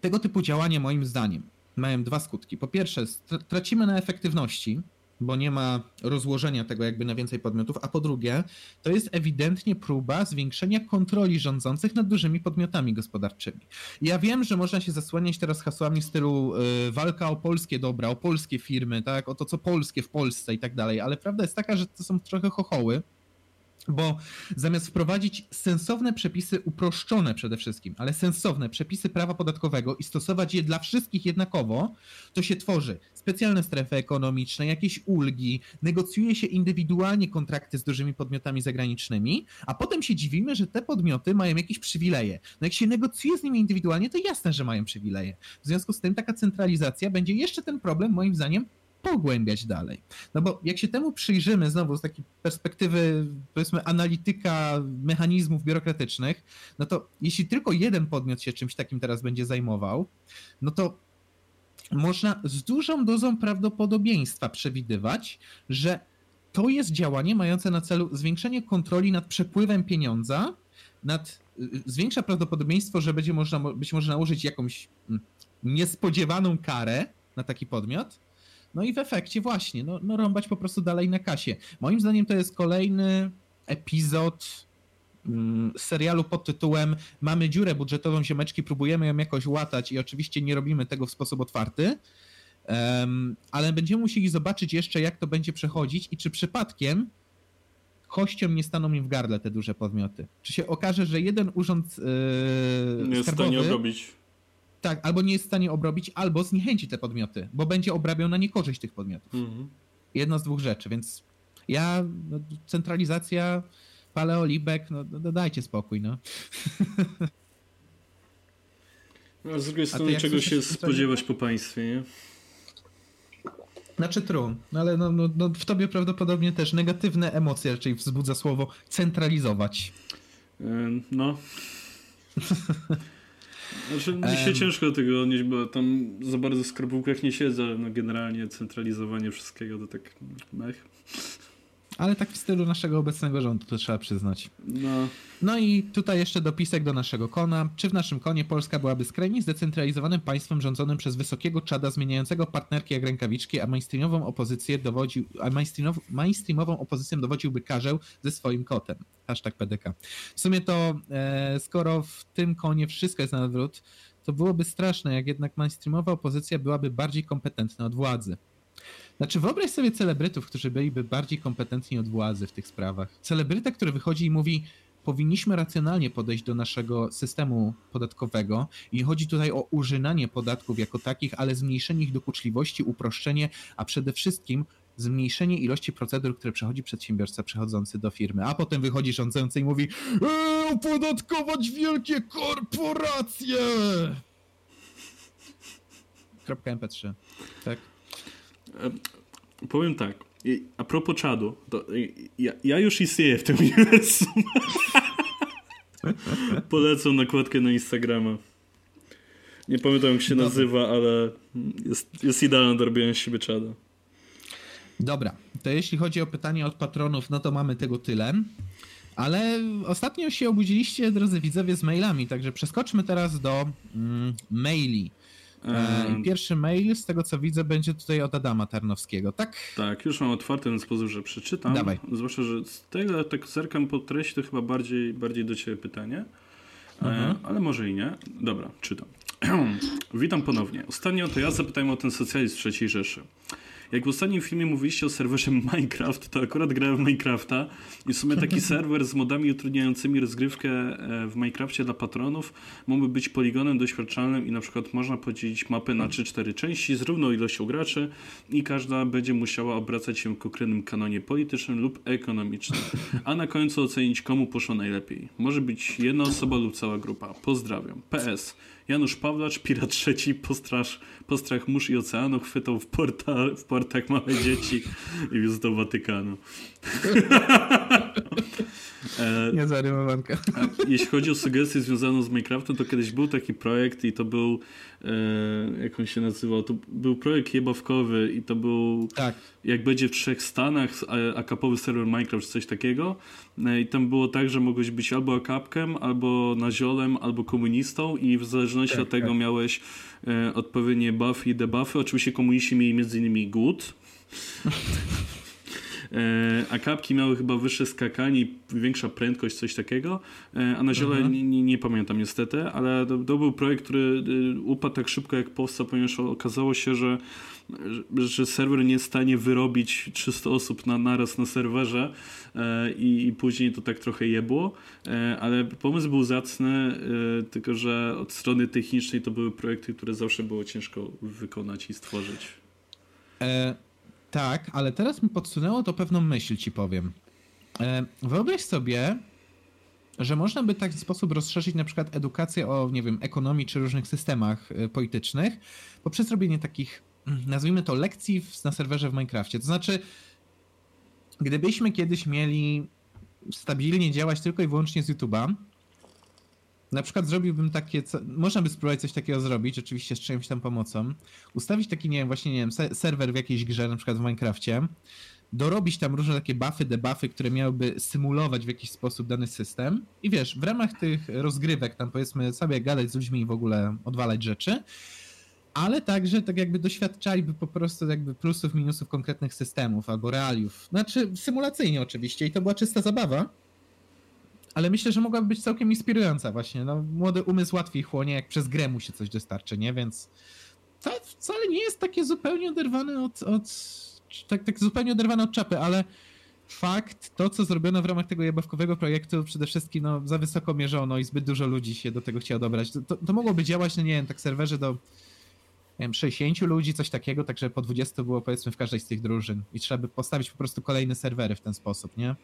tego typu działanie moim zdaniem mają dwa skutki. Po pierwsze, tracimy na efektywności, bo nie ma rozłożenia tego jakby na więcej podmiotów, a po drugie, to jest ewidentnie próba zwiększenia kontroli rządzących nad dużymi podmiotami gospodarczymi. Ja wiem, że można się zasłaniać teraz hasłami w stylu y, walka o polskie dobra, o polskie firmy, tak, o to co polskie w Polsce i tak dalej, ale prawda jest taka, że to są trochę chochoły, bo zamiast wprowadzić sensowne przepisy, uproszczone przede wszystkim, ale sensowne przepisy prawa podatkowego i stosować je dla wszystkich jednakowo, to się tworzy specjalne strefy ekonomiczne, jakieś ulgi, negocjuje się indywidualnie kontrakty z dużymi podmiotami zagranicznymi, a potem się dziwimy, że te podmioty mają jakieś przywileje. No jak się negocjuje z nimi indywidualnie, to jasne, że mają przywileje. W związku z tym taka centralizacja będzie jeszcze ten problem, moim zdaniem, pogłębiać dalej. No bo jak się temu przyjrzymy znowu z takiej perspektywy, powiedzmy, analityka mechanizmów biurokratycznych, no to jeśli tylko jeden podmiot się czymś takim teraz będzie zajmował, no to można z dużą dozą prawdopodobieństwa przewidywać, że to jest działanie mające na celu zwiększenie kontroli nad przepływem pieniądza, nad, y, zwiększa prawdopodobieństwo, że będzie można być może nałożyć jakąś mm, niespodziewaną karę na taki podmiot, no i w efekcie właśnie, no, no rąbać po prostu dalej na kasie. Moim zdaniem to jest kolejny epizod mm, serialu pod tytułem Mamy dziurę budżetową, ziemeczki, próbujemy ją jakoś łatać i oczywiście nie robimy tego w sposób otwarty, um, ale będziemy musieli zobaczyć jeszcze, jak to będzie przechodzić i czy przypadkiem kościom nie staną im w gardle te duże podmioty. Czy się okaże, że jeden urząd yy, nie jest w stanie obrobić tak, albo nie jest w stanie obrobić, albo zniechęci te podmioty, bo będzie obrabiał na niekorzyść tych podmiotów. Mhm. Jedno z dwóch rzeczy, więc ja, no, centralizacja, paleolibek, no, no, no dajcie spokój, no. no z drugiej strony czego się spodziewać po państwie, nie? Znaczy true, no ale no, no, no, w tobie prawdopodobnie też negatywne emocje raczej wzbudza słowo centralizować. No. Znaczy, się um, ciężko tego odnieść, bo tam za bardzo w skarbówkach nie siedzę, no generalnie centralizowanie wszystkiego to tak mech. Ale tak w stylu naszego obecnego rządu, to trzeba przyznać. No. no i tutaj jeszcze dopisek do naszego kona. Czy w naszym konie Polska byłaby skrajnie zdecentralizowanym państwem rządzonym przez wysokiego czada zmieniającego partnerki jak rękawiczki, a mainstreamową opozycję dowodził, a mainstreamową opozycją dowodziłby Karzeł ze swoim kotem. Hashtag PDK. W sumie to, e, skoro w tym konie wszystko jest na odwrót, to byłoby straszne, jak jednak mainstreamowa opozycja byłaby bardziej kompetentna od władzy. Znaczy, wyobraź sobie celebrytów, którzy byliby bardziej kompetentni od władzy w tych sprawach. Celebryta, który wychodzi i mówi, powinniśmy racjonalnie podejść do naszego systemu podatkowego i chodzi tutaj o użynanie podatków jako takich, ale zmniejszenie ich dokuczliwości, uproszczenie, a przede wszystkim zmniejszenie ilości procedur, które przechodzi przedsiębiorca przechodzący do firmy, a potem wychodzi rządzący i mówi eee, opodatkować wielkie korporacje! Kropka MP3, tak? Powiem tak. A propos czadu, to ja, ja już istnieję w tym uniwersum. Polecam nakładkę na Instagrama. Nie pamiętam jak się Dobra. nazywa, ale jest, jest idealna do robienia siebie czada. Dobra, to jeśli chodzi o pytanie od patronów, no to mamy tego tyle. Ale ostatnio się obudziliście, drodzy widzowie, z mailami, także przeskoczmy teraz do mm, maili. Pierwszy mail, z tego co widzę, będzie tutaj od Adama Tarnowskiego, tak? Tak, już mam otwarty w ten sposób, że przeczytam. Dawaj. Zwłaszcza, że z tego, tak zerkam po treści, to chyba bardziej, bardziej do ciebie pytanie. E, ale może i nie. Dobra, czytam. Witam ponownie. Ostatnio to ja zapytałem o ten socjalizm III Rzeszy. Jak w ostatnim filmie mówiliście o serwerze Minecraft, to akurat grałem w Minecrafta i w sumie taki serwer z modami utrudniającymi rozgrywkę e, w Minecrafcie dla patronów mógłby być poligonem doświadczalnym i na przykład można podzielić mapę na 3-4 części z równą ilością graczy i każda będzie musiała obracać się w konkretnym kanonie politycznym lub ekonomicznym, a na końcu ocenić komu poszło najlepiej. Może być jedna osoba lub cała grupa. Pozdrawiam. PS. Janusz Pawlacz, pirat trzeci, postraż, postrach mórz i oceanu, chwytał w, porta, w portach małe dzieci i wiózł do Watykanu. E, Nie zarymowanka. Jeśli chodzi o sugestie związane z Minecraftem, to kiedyś był taki projekt i to był e, jak on się nazywał, to był projekt jebawkowy i to był tak. jak będzie w trzech stanach akapowy serwer Minecraft czy coś takiego e, i tam było tak, że mogłeś być albo akapkiem, albo naziolem, albo komunistą i w zależności tak, od tego tak. miałeś e, odpowiednie buffy i debuffy. Oczywiście komuniści mieli między innymi głód. E, a kapki miały chyba wyższe skakanie i większa prędkość, coś takiego, e, a na ziele mhm. nie, nie, nie, pamiętam niestety, ale to, to, był projekt, który e, upadł tak szybko jak powstał, ponieważ okazało się, że że serwer nie jest w stanie wyrobić 300 osób na naraz na serwerze i, i, później to tak trochę jebło, ale pomysł był zacny, tylko że od strony technicznej to były projekty, które zawsze było ciężko wykonać i stworzyć. E tak, ale teraz mi podsunęło to pewną myśl, ci powiem. E, wyobraź sobie, że można by w taki sposób rozszerzyć na przykład edukację o, nie wiem, ekonomii czy różnych systemach e, politycznych poprzez robienie takich, mm, nazwijmy to, lekcji na serwerze w Minecrafcie. To znaczy, gdybyśmy kiedyś mieli stabilnie działać tylko i wyłącznie z YouTube'a, na przykład zrobiłbym takie, co, można by spróbować coś takiego zrobić, oczywiście z czyjąś tam pomocą, ustawić taki, nie wiem, właśnie, nie wiem, serwer w jakiejś grze, na przykład w Minecrafcie, dorobić tam różne takie buffy, debuffy, które miałyby symulować w jakiś sposób dany system. I wiesz, w ramach tych rozgrywek tam powiedzmy sobie gadać z ludźmi i w ogóle odwalać rzeczy, ale także tak jakby doświadczaliby po prostu jakby plusów, minusów konkretnych systemów albo realiów. Znaczy symulacyjnie oczywiście i to była czysta zabawa, ale myślę, że mogłaby być całkiem inspirująca właśnie. No, młody umysł łatwiej chłonie, jak przez grę mu się coś dostarczy, nie? Więc to wcale nie jest takie zupełnie oderwane od, od tak, tak zupełnie oderwane od czapy, ale fakt, to co zrobiono w ramach tego jabawkowego projektu, przede wszystkim no, za wysoko mierzono i zbyt dużo ludzi się do tego chciało dobrać. To, to, to mogłoby działać, no nie wiem, tak serwerze do wiem, 60 ludzi, coś takiego, także po 20 było powiedzmy w każdej z tych drużyn i trzeba by postawić po prostu kolejne serwery w ten sposób, nie?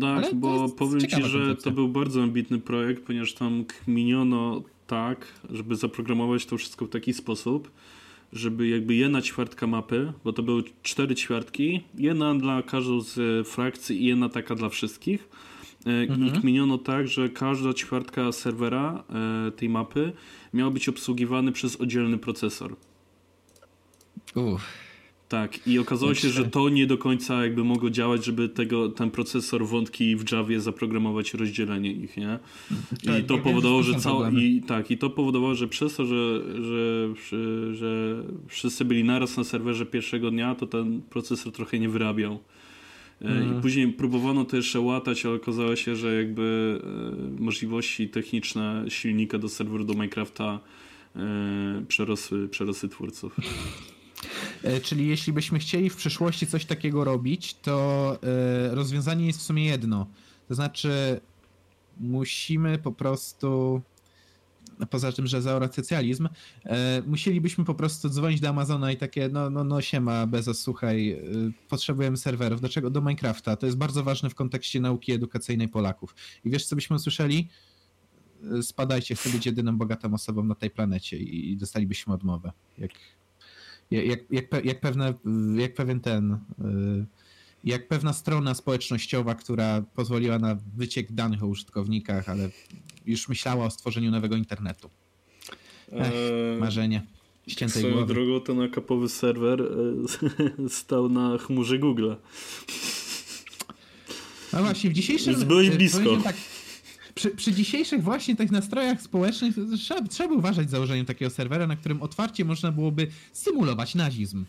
tak, bo powiem ci, że koncepcja. to był bardzo ambitny projekt, ponieważ tam kminiono tak, żeby zaprogramować to wszystko w taki sposób, żeby jakby jedna ćwiartka mapy, bo to były cztery ćwiartki, jedna dla każdą z frakcji i jedna taka dla wszystkich. E, mhm. I kminiono tak, że każda ćwiartka serwera e, tej mapy miała być obsługiwany przez oddzielny procesor. Uff. Tak, i okazało się, że to nie do końca jakby mogło działać, żeby tego, ten procesor wątki w Javie zaprogramować rozdzielenie ich, nie? I tak, to powodowało, że całe, i tak, i to powodowało, że przez to, że, że, że wszyscy byli naraz na serwerze pierwszego dnia, to ten procesor trochę nie wyrabiał. Mm. I później próbowano to jeszcze łatać, ale okazało się, że jakby e, możliwości techniczne silnika do serweru do Minecrafta e, przerosły, przerosły twórców. E, czyli jeśli byśmy chcieli w przyszłości coś takiego robić, to e, rozwiązanie jest w sumie jedno. To znaczy, musimy po prostu poza tym, że za socjalizm, e, musielibyśmy po prostu dzwonić do Amazona i takie, no, no, no siema, Bezos, słuchaj, e, potrzebujemy serwerów. Dlaczego? Do Minecrafta. To jest bardzo ważne w kontekście nauki edukacyjnej Polaków. I wiesz, co byśmy usłyszeli? Spadajcie, chcę być jedyną bogatą osobą na tej planecie i, dostalibyśmy odmowę. Jak jak, jak, jak, pewne, jak pewien ten, jak pewna strona społecznościowa, która pozwoliła na wyciek danych o użytkownikach, ale już myślała o stworzeniu nowego internetu. Ech, eee, marzenie. Ściętej Swoją głowy. drogą ten akapowy serwer e, stał na chmurze Google. No właśnie, w dzisiejszym... Byłeś e, blisko. Tak, przy, przy dzisiejszych właśnie tych nastrojach społecznych trzeba, trzeba uważać założeniem takiego serwera, na którym otwarcie można byłoby symulować nazizm.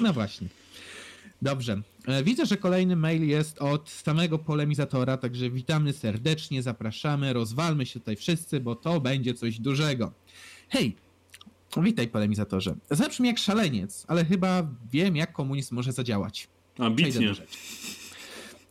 No właśnie. Dobrze. E, Widzę, że kolejny mail jest od samego polemizatora, także witamy serdecznie, zapraszamy, rozwalmy się tutaj wszyscy, bo to będzie coś dużego. Hej, witaj polemizatorze. Zabrzmi jak szaleniec, ale chyba wiem, jak komunizm może zadziałać. Ambitnie.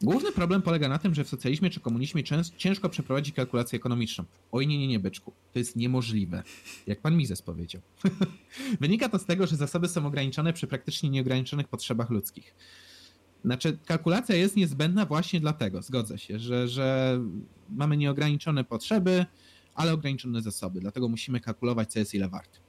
Główny problem polega na tym, że w socjalizmie czy komunizmie ciężko przeprowadzić kalkulację ekonomiczną. Oj, nie, nie, nie, byczku. To jest niemożliwe. Jak pan Mises powiedział. Wynika to z tego, że zasoby są ograniczone przy praktycznie nieograniczonych potrzebach ludzkich. Znaczy, kalkulacja jest niezbędna właśnie dlatego, zgodzę się, że, że mamy nieograniczone potrzeby, ale ograniczone zasoby. Dlatego musimy kalkulować, co jest ile wart.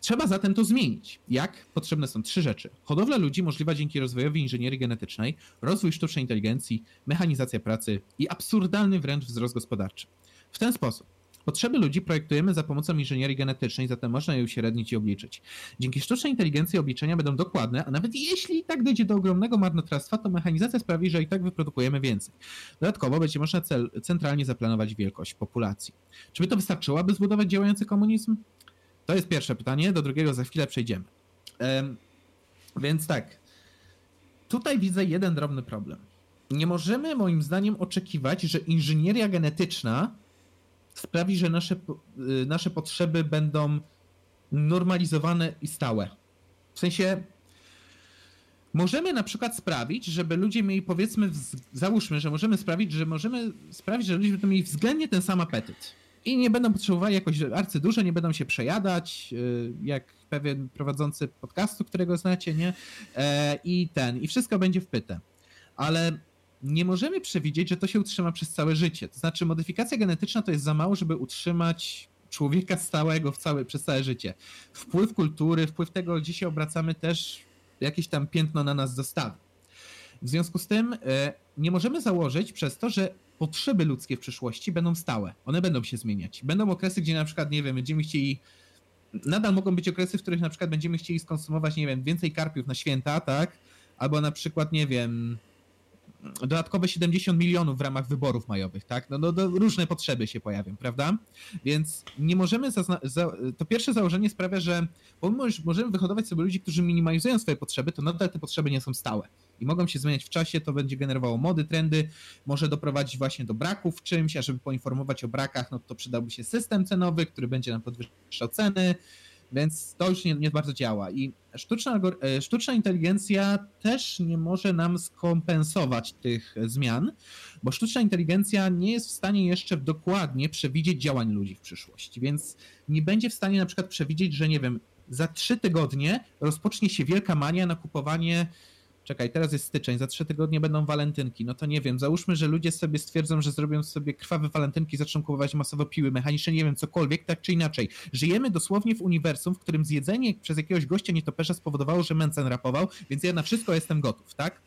Trzeba zatem to zmienić. Jak? Potrzebne są trzy rzeczy. Hodowla ludzi możliwa dzięki rozwojowi inżynierii genetycznej, rozwój sztucznej inteligencji, mechanizacja pracy i absurdalny wręcz wzrost gospodarczy. W ten sposób potrzeby ludzi projektujemy za pomocą inżynierii genetycznej, zatem można je uśrednić i obliczyć. Dzięki sztucznej inteligencji obliczenia będą dokładne, a nawet jeśli i tak dojdzie do ogromnego marnotrawstwa, to mechanizacja sprawi, że i tak wyprodukujemy więcej. Dodatkowo będzie można cel, centralnie zaplanować wielkość populacji. Czy by to wystarczyło, aby zbudować działający komunizm? To jest pierwsze pytanie, do drugiego za chwilę przejdziemy. Em, więc tak, tutaj widzę jeden drobny problem. Nie możemy moim zdaniem oczekiwać, że inżynieria genetyczna sprawi, że nasze, y, nasze potrzeby będą normalizowane i stałe. W sensie możemy na przykład sprawić, żeby ludzie mieli powiedzmy, załóżmy, że możemy sprawić, że możemy sprawić, że ludzie będą mieli względnie ten sam apetyt. I nie będą potrzebowali jakoś arcyduże, nie będą się przejadać, y, jak pewien prowadzący podcastu, którego znacie, nie? E, I ten, i wszystko będzie wpyte. Ale nie możemy przewidzieć, że to się utrzyma przez całe życie. To znaczy, modyfikacja genetyczna to jest za mało, żeby utrzymać człowieka stałego w całe, przez całe życie. Wpływ kultury, wpływ tego, gdzie się obracamy, też jakieś tam piętno na nas zostawi. W związku z tym e, nie możemy założyć przez to, że potrzeby ludzkie w przyszłości będą stałe. One będą się zmieniać. Będą okresy, gdzie na przykład, nie wiem, będziemy chcieli. Nadal mogą być okresy, w których na przykład będziemy chcieli skonsumować, nie wiem, więcej karpiów na święta, tak? Albo na przykład, nie wiem, dodatkowe 70 milionów w ramach wyborów majowych, tak? No, no, no różne potrzeby się pojawią, prawda? Więc nie możemy, zazna- za- to pierwsze założenie sprawia, że pomimo, że możemy wyhodować sobie ludzi, którzy minimalizują swoje potrzeby, to nadal te potrzeby nie są stałe i mogą się zmieniać w czasie, to będzie generowało mody, trendy, może doprowadzić właśnie do braków w czymś, a żeby poinformować o brakach, no to przydałby się system cenowy, który będzie nam podwyższał ceny, więc to już nie, nie bardzo działa. I sztuczna, e, sztuczna inteligencja też nie może nam skompensować tych zmian, bo sztuczna inteligencja nie jest w stanie jeszcze dokładnie przewidzieć działań ludzi w przyszłości, więc nie będzie w stanie na przykład przewidzieć, że nie wiem, za trzy tygodnie rozpocznie się wielka mania na kupowanie Czekaj, teraz jest styczeń, za trzy tygodnie będą walentynki. No to nie wiem, załóżmy, że ludzie sobie stwierdzą, że zrobią sobie krwawe walentynki, zaczną kupować masowo piły mechaniczne, nie wiem, cokolwiek, tak czy inaczej. Żyjemy dosłownie w uniwersum, w którym zjedzenie przez jakiegoś gościa nietoperza spowodowało, że Mencen rapował, więc ja na wszystko jestem gotów, tak?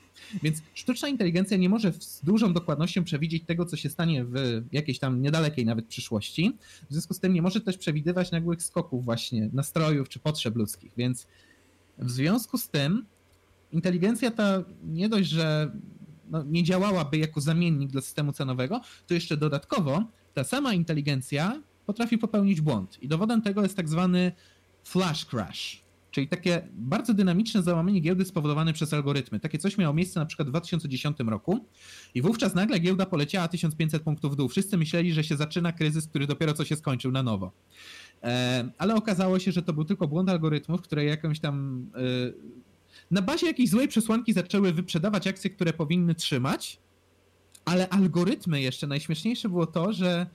Więc sztuczna inteligencja nie może z dużą dokładnością przewidzieć tego, co się stanie w jakiejś tam niedalekiej nawet przyszłości. W związku z tym nie może też przewidywać nagłych skoków właśnie nastrojów czy potrzeb ludzkich, więc w związku z tym inteligencja ta nie dość, że no, nie działałaby jako zamiennik dla systemu cenowego, to jeszcze dodatkowo ta sama inteligencja potrafi popełnić błąd. I dowodem tego jest tak zwany flash crash, czyli takie bardzo dynamiczne załamanie giełdy spowodowane przez algorytmy. Takie coś miało miejsce na przykład w 2010 roku i wówczas nagle giełda poleciała 1500 punktów w dół. Wszyscy myśleli, że się zaczyna kryzys, który dopiero co się skończył na nowo. E, ale okazało się, że to był tylko błąd algorytmów, które jakąś tam e, na bazie jakiejś złej przesłanki zaczęły wyprzedawać akcje, które powinny trzymać, ale algorytmy jeszcze najśmieszniejsze było to, że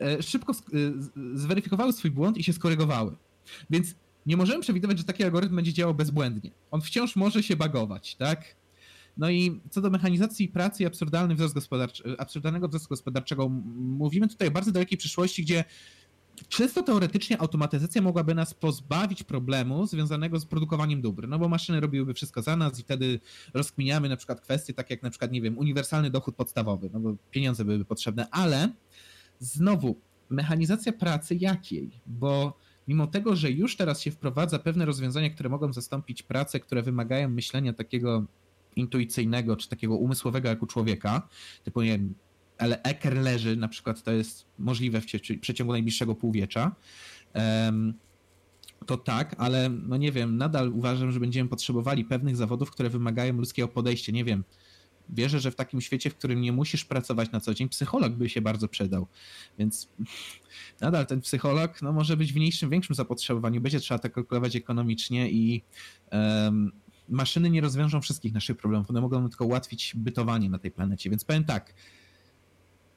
e, szybko e, zweryfikowały swój błąd i się skorygowały. Więc nie możemy przewidywać, że taki algorytm będzie działał bezbłędnie. On wciąż może się bagować, tak? No i co do mechanizacji pracy i absurdalny wzrost gospodarczy, absurdalnego wzrostu gospodarczego, mówimy tutaj o bardzo dalekiej przyszłości, gdzie Czysto teoretycznie automatyzacja mogłaby nas pozbawić problemu związanego z produkowaniem dóbr, no bo maszyny robiłyby wszystko za nas i wtedy rozkminiamy na przykład kwestie takie jak na przykład, nie wiem, uniwersalny dochód podstawowy, no bo pieniądze byłyby potrzebne, ale znowu, mechanizacja pracy jakiej? Bo mimo tego, że już teraz się wprowadza pewne rozwiązania, które mogą zastąpić pracę, które wymagają myślenia takiego intuicyjnego, czy takiego umysłowego jak u człowieka, typu nie wiem, ale eker leży, na przykład to jest możliwe w przeciągu najbliższego półwiecza, to tak, ale no nie wiem, nadal uważam, że będziemy potrzebowali pewnych zawodów, które wymagają ludzkiego podejścia. Nie wiem, wierzę, że w takim świecie, w którym nie musisz pracować na co dzień, psycholog by się bardzo przydał. Więc nadal ten psycholog no, może być w mniejszym, większym zapotrzebowaniu. Będzie trzeba to kalkulować ekonomicznie i um, maszyny nie rozwiążą wszystkich naszych problemów. One mogą tylko ułatwić bytowanie na tej planecie. Więc powiem tak,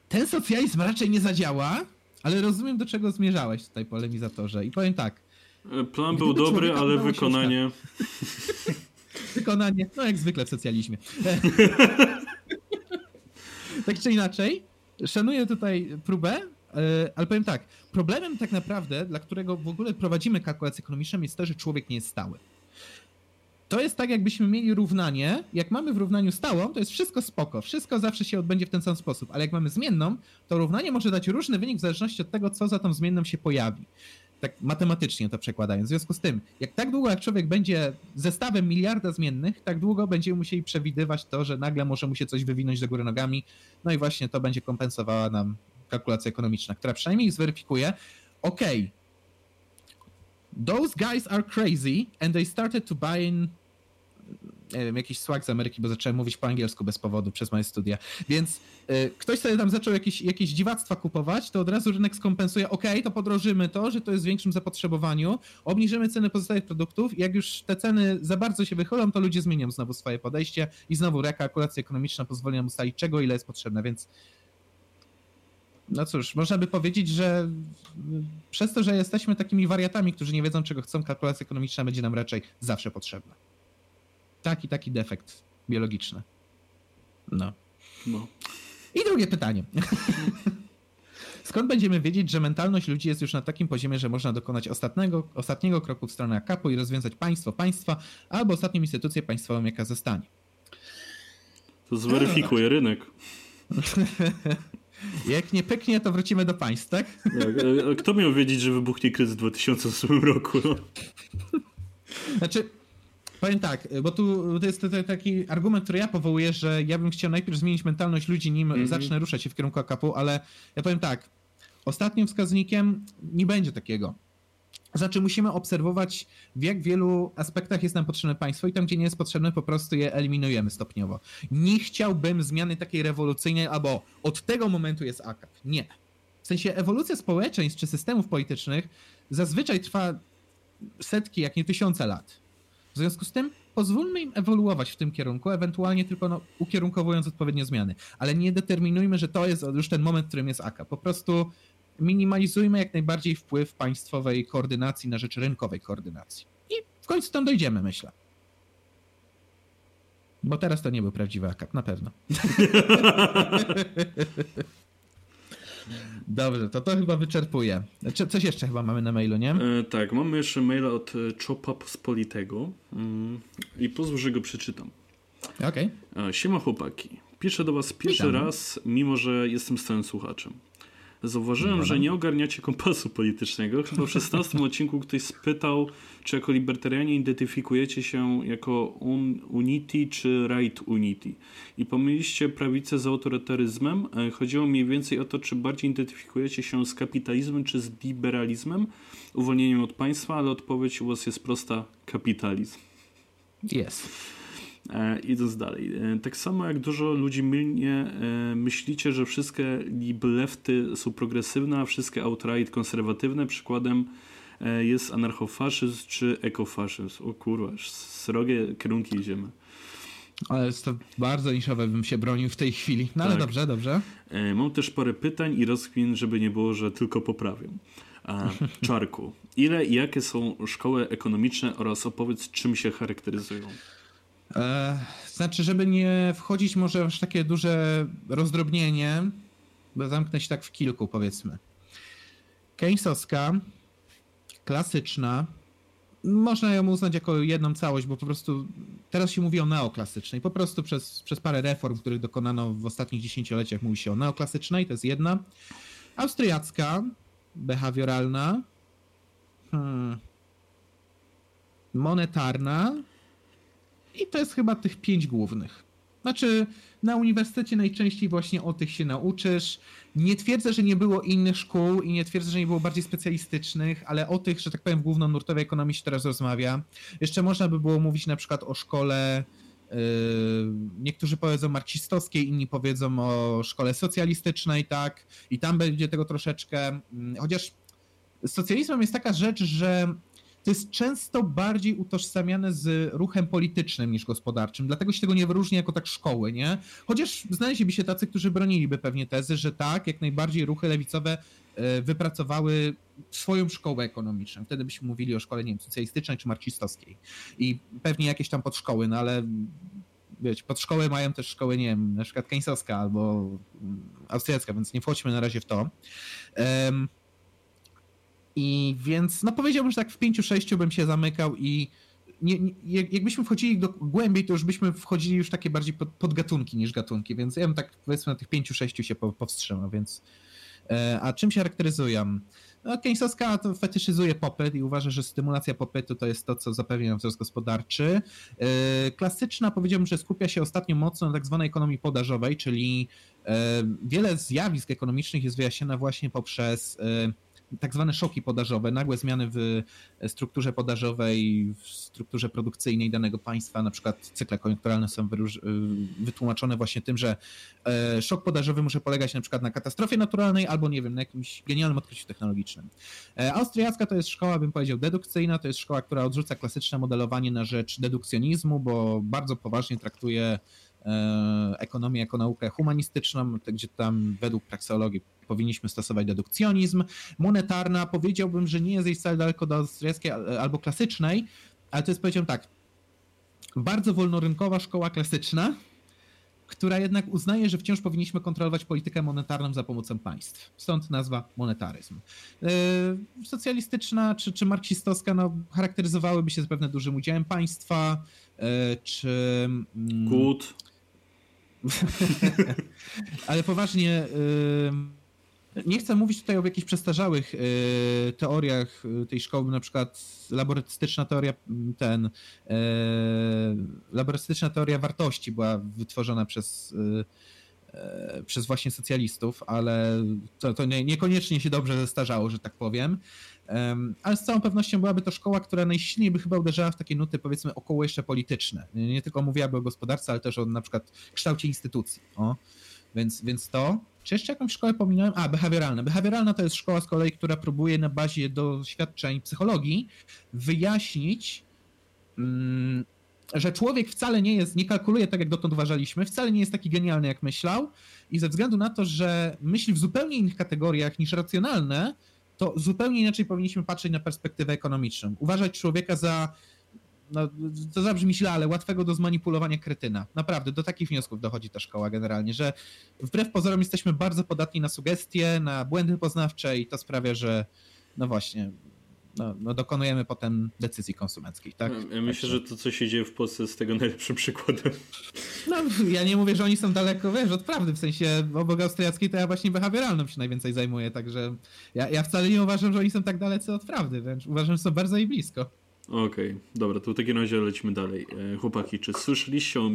ten socjalizm raczej nie zadziała, ale rozumiem, do czego zmierzałeś tutaj, polemizatorze. I powiem tak. Plan był dobry, ale wykonanie. wykonanie, no jak zwykle w socjalizmie. tak czy inaczej, szanuję tutaj próbę, e, ale powiem tak, problemem tak naprawdę, dla którego w ogóle prowadzimy kalkulację ekonomiczną jest to, że człowiek nie jest stały. To jest tak, jakbyśmy mieli równanie. Jak mamy w równaniu stałą, to jest wszystko spoko. Wszystko zawsze się odbędzie w ten sam sposób. Ale jak mamy zmienną, to równanie może dać różny wynik w zależności od tego, co za tą zmienną się pojawi tak matematycznie to przekładając. W związku z tym, jak tak długo jak człowiek będzie zestawem miliarda zmiennych, tak długo będziemy musieli przewidywać to, że nagle może mu się coś wywinąć do góry nogami. No i właśnie to będzie kompensowała nam kalkulacja ekonomiczna, która przynajmniej zweryfikuje, ok, those guys are crazy and they started to buy in nie wiem, jakiś swag z Ameryki, bo zacząłem mówić po angielsku bez powodu przez moje studia. Więc y, ktoś sobie tam zaczął jakieś, jakieś dziwactwa kupować, to od razu rynek skompensuje, ok, to podrożymy to, że to jest w większym zapotrzebowaniu, obniżymy ceny pozostałych produktów. I jak już te ceny za bardzo się wychylą, to ludzie zmienią znowu swoje podejście i znowu rekalkulacja ekonomiczna pozwoli nam ustalić, czego ile jest potrzebne, więc no cóż, można by powiedzieć, że przez to, że jesteśmy takimi wariatami, którzy nie wiedzą, czego chcą, kalkulacja ekonomiczna będzie nam raczej zawsze potrzebna taki, taki defekt biologiczny. No. no. I drugie pytanie. Skąd będziemy wiedzieć, że mentalność ludzi jest już na takim poziomie, że można dokonać ostatniego, ostatniego kroku w stronę akapu i rozwiązać państwo państwa, albo ostatnią instytucję państwową, jaka zostanie? To zweryfikuje rynek. Jak nie pyknie, to wrócimy do państw, tak? tak kto miał wiedzieć, że wybuchnie kryzys w 2008 roku? No? Znaczy, Powiem tak, bo tu to jest taki argument, który ja powołuję, że ja bym chciał najpierw zmienić mentalność ludzi, nim mm -hmm. zacznę ruszać się w kierunku akapu, ale ja powiem tak, ostatnim wskaźnikiem nie będzie takiego. Znaczy musimy obserwować w jak wielu aspektach jest nam potrzebne państwo i tam, gdzie nie jest potrzebne, po prostu je eliminujemy stopniowo. Nie chciałbym zmiany takiej rewolucyjnej, albo od tego momentu jest akap. Nie. W sensie ewolucja społeczeństw czy systemów politycznych zazwyczaj trwa setki, jak nie tysiące lat. W związku z tym pozwólmy im ewoluować w tym kierunku, ewentualnie tylko no, ukierunkowując odpowiednie zmiany, ale nie determinujmy, że to jest już ten moment, w którym jest AKA. Po prostu minimalizujmy jak najbardziej wpływ państwowej koordynacji na rzecz rynkowej koordynacji. I w końcu tam dojdziemy, myślę. Bo teraz to nie był prawdziwy AKAP, na pewno. Dobrze, to to chyba wyczerpuje. Coś jeszcze chyba mamy na mailu, nie? E, tak, mamy jeszcze maila od e, Chopa Pospolitego mm, i pozwól, że go przeczytam. Okej. Okay. Siema chłopaki. Piszę do was pierwszy raz, mimo że jestem stałym słuchaczem. Zauważyłem, że nie ogarniacie kompasu politycznego. Chyba w 16 odcinku ktoś spytał, czy jako libertarianie identyfikujecie się jako un unity czy right unity. I pomyliście prawicę z autorytaryzmem. E, chodziło mniej więcej o to, czy bardziej identyfikujecie się z kapitalizmem czy z liberalizmem, uwolnieniem od państwa, ale odpowiedź u was jest prosta: kapitalizm. Jest. E, idąc dalej. E, tak samo jak dużo ludzi mylnie e, myślicie, że wszystkie lefty są progresywne, a wszystkie outright konserwatywne. Przykładem jest anarchofaszyzm czy ekofaszyzm. O kurwa, srogie kierunki idziemy. Ale jest to bardzo niszowe, bym się bronił w tej chwili. No ale tak. dobrze, dobrze. Mam też parę pytań i rozkmin, żeby nie było, że tylko poprawię. Czarku, ile i jakie są szkoły ekonomiczne oraz opowiedz, czym się charakteryzują? E, znaczy, żeby nie wchodzić może w takie duże rozdrobnienie, bo zamknę się tak w kilku, powiedzmy. Keynesowska, klasyczna, można ją uznać jako jedną całość, bo po prostu teraz się mówi o neoklasycznej. Po prostu przez, przez parę reform, których dokonano w ostatnich dziesięcioleciach, mówi się o neoklasycznej, to jest jedna. Austriacka, behawioralna, hmm. monetarna, I to jest chyba tych pięć głównych. Znaczy, na uniwersytecie najczęściej właśnie o tych się nauczysz. Nie twierdzę, że nie było innych szkół i nie twierdzę, że nie było bardziej specjalistycznych, ale o tych, że tak powiem, w głównonurtowej ekonomii się teraz rozmawia. Jeszcze można by było mówić na przykład o szkole Yy, niektórzy powiedzą marksistowskiej, inni powiedzą o szkole socjalistycznej, tak, i tam będzie tego troszeczkę. Mm, chociaż z socjalizmem jest taka rzecz, że to jest często bardziej utożsamiane z ruchem politycznym niż gospodarczym, dlatego się tego nie wyróżnia jako tak szkoły, nie? Chociaż znaleźliby się tacy, którzy broniliby pewnie tezy, że tak, jak najbardziej ruchy lewicowe e, wypracowały swoją szkołę ekonomiczną. Wtedy byśmy mówili o szkole, nie wiem, socjalistycznej czy marksistowskiej. I pewnie jakieś tam podszkoły, no ale wiecie, podszkoły mają też szkoły, nie wiem, na przykład keynesiowska albo austriacka, więc nie wchodźmy na razie w to. Um, i więc, no powiedziałbym, że tak w pięciu, sześciu bym się zamykał i nie, nie, jakbyśmy wchodzili do głębiej, to już byśmy wchodzili już takie bardziej pod, gatunki niż gatunki, więc ja bym tak powiedzmy na tych pięciu, sześciu się powstrzymał, więc e, a czym się charakteryzują? No, Keynesowska to fetyszyzuje popyt i uważa, że stymulacja popytu to jest to, co zapewnia wzrost gospodarczy. E, klasyczna powiedziałbym, że skupia się ostatnio mocno na tak zwanej ekonomii podażowej, czyli e, wiele zjawisk ekonomicznych jest wyjaśnione właśnie poprzez tak zwane szoki podażowe, nagłe zmiany w strukturze podażowej, w strukturze produkcyjnej danego państwa, na przykład cykle koniunkturalne są wytłumaczone właśnie tym, że e, szok podażowy może polegać na przykład na katastrofie naturalnej albo nie wiem, na jakimś genialnym odkryciu technologicznym. E, austriacka to jest szkoła, bym powiedział, dedukcyjna, to jest szkoła, która odrzuca klasyczne modelowanie na rzecz dedukcjonizmu, bo bardzo poważnie traktuje ekonomię jako naukę humanistyczną, gdzie tam według prakseologii powinniśmy stosować dedukcjonizm. Monetarna powiedziałbym, że nie jest jej wcale daleko do austriackiej albo klasycznej, ale to jest powiedziałbym tak, bardzo wolnorynkowa szkoła klasyczna, która jednak uznaje, że wciąż powinniśmy kontrolować politykę monetarną za pomocą państw. Stąd nazwa monetaryzm. Yy, socjalistyczna czy, czy marksistowska no, charakteryzowałyby się zapewne dużym udziałem państwa, yy, czy... Kłód. Ale poważnie... Yy, nie chcę mówić tutaj o jakichś przestarzałych y, teoriach y, tej szkoły, na przykład laborystyczna teoria mm, ten, y, laborystyczna teoria wartości była wytworzona przez przez właśnie socjalistów, ale to, to nie, niekoniecznie się dobrze zestarzało, że tak powiem. Ale z całą pewnością byłaby to szkoła, która najsilniej by chyba uderzała w takie nuty, powiedzmy, około jeszcze polityczne. Nie tylko mówiłaby o gospodarce, ale też o na przykład kształcie instytucji. O. Więc, więc to. Czy jeszcze jakąś szkołę pominąłem? A, behawioralna. Behawioralna to jest szkoła z kolei, która próbuje na bazie doświadczeń psychologii wyjaśnić, mm, że człowiek wcale nie jest, nie kalkuluje tak, jak dotąd uważaliśmy, wcale nie jest taki genialny, jak myślał i ze względu na to, że myśli w zupełnie innych kategoriach niż racjonalne, to zupełnie inaczej powinniśmy patrzeć na perspektywę ekonomiczną. Uważać człowieka za no, to zabrzmi źle, ale łatwego do zmanipulowania kretyna. Naprawdę, do takich wniosków dochodzi ta szkoła generalnie, że wbrew pozorom jesteśmy bardzo podatni na sugestie, na błędy poznawcze i to sprawia, że no właśnie, no, no dokonujemy potem decyzji konsumenckich, tak? Ja myślę, że to, co się dzieje w Polsce jest tego najlepszym przykładem. No, ja nie mówię, że oni są daleko, wiesz, od prawdy, w sensie obok austriackiej to ja właśnie behawioralną się najwięcej zajmuję, także ja, ja wcale nie uważam, że oni są tak dalece od prawdy, wręcz uważam, że są bardzo jej blisko. Okej, okay, dobra, to w takim razie lecimy dalej. E, chłopaki, czy słyszeliście o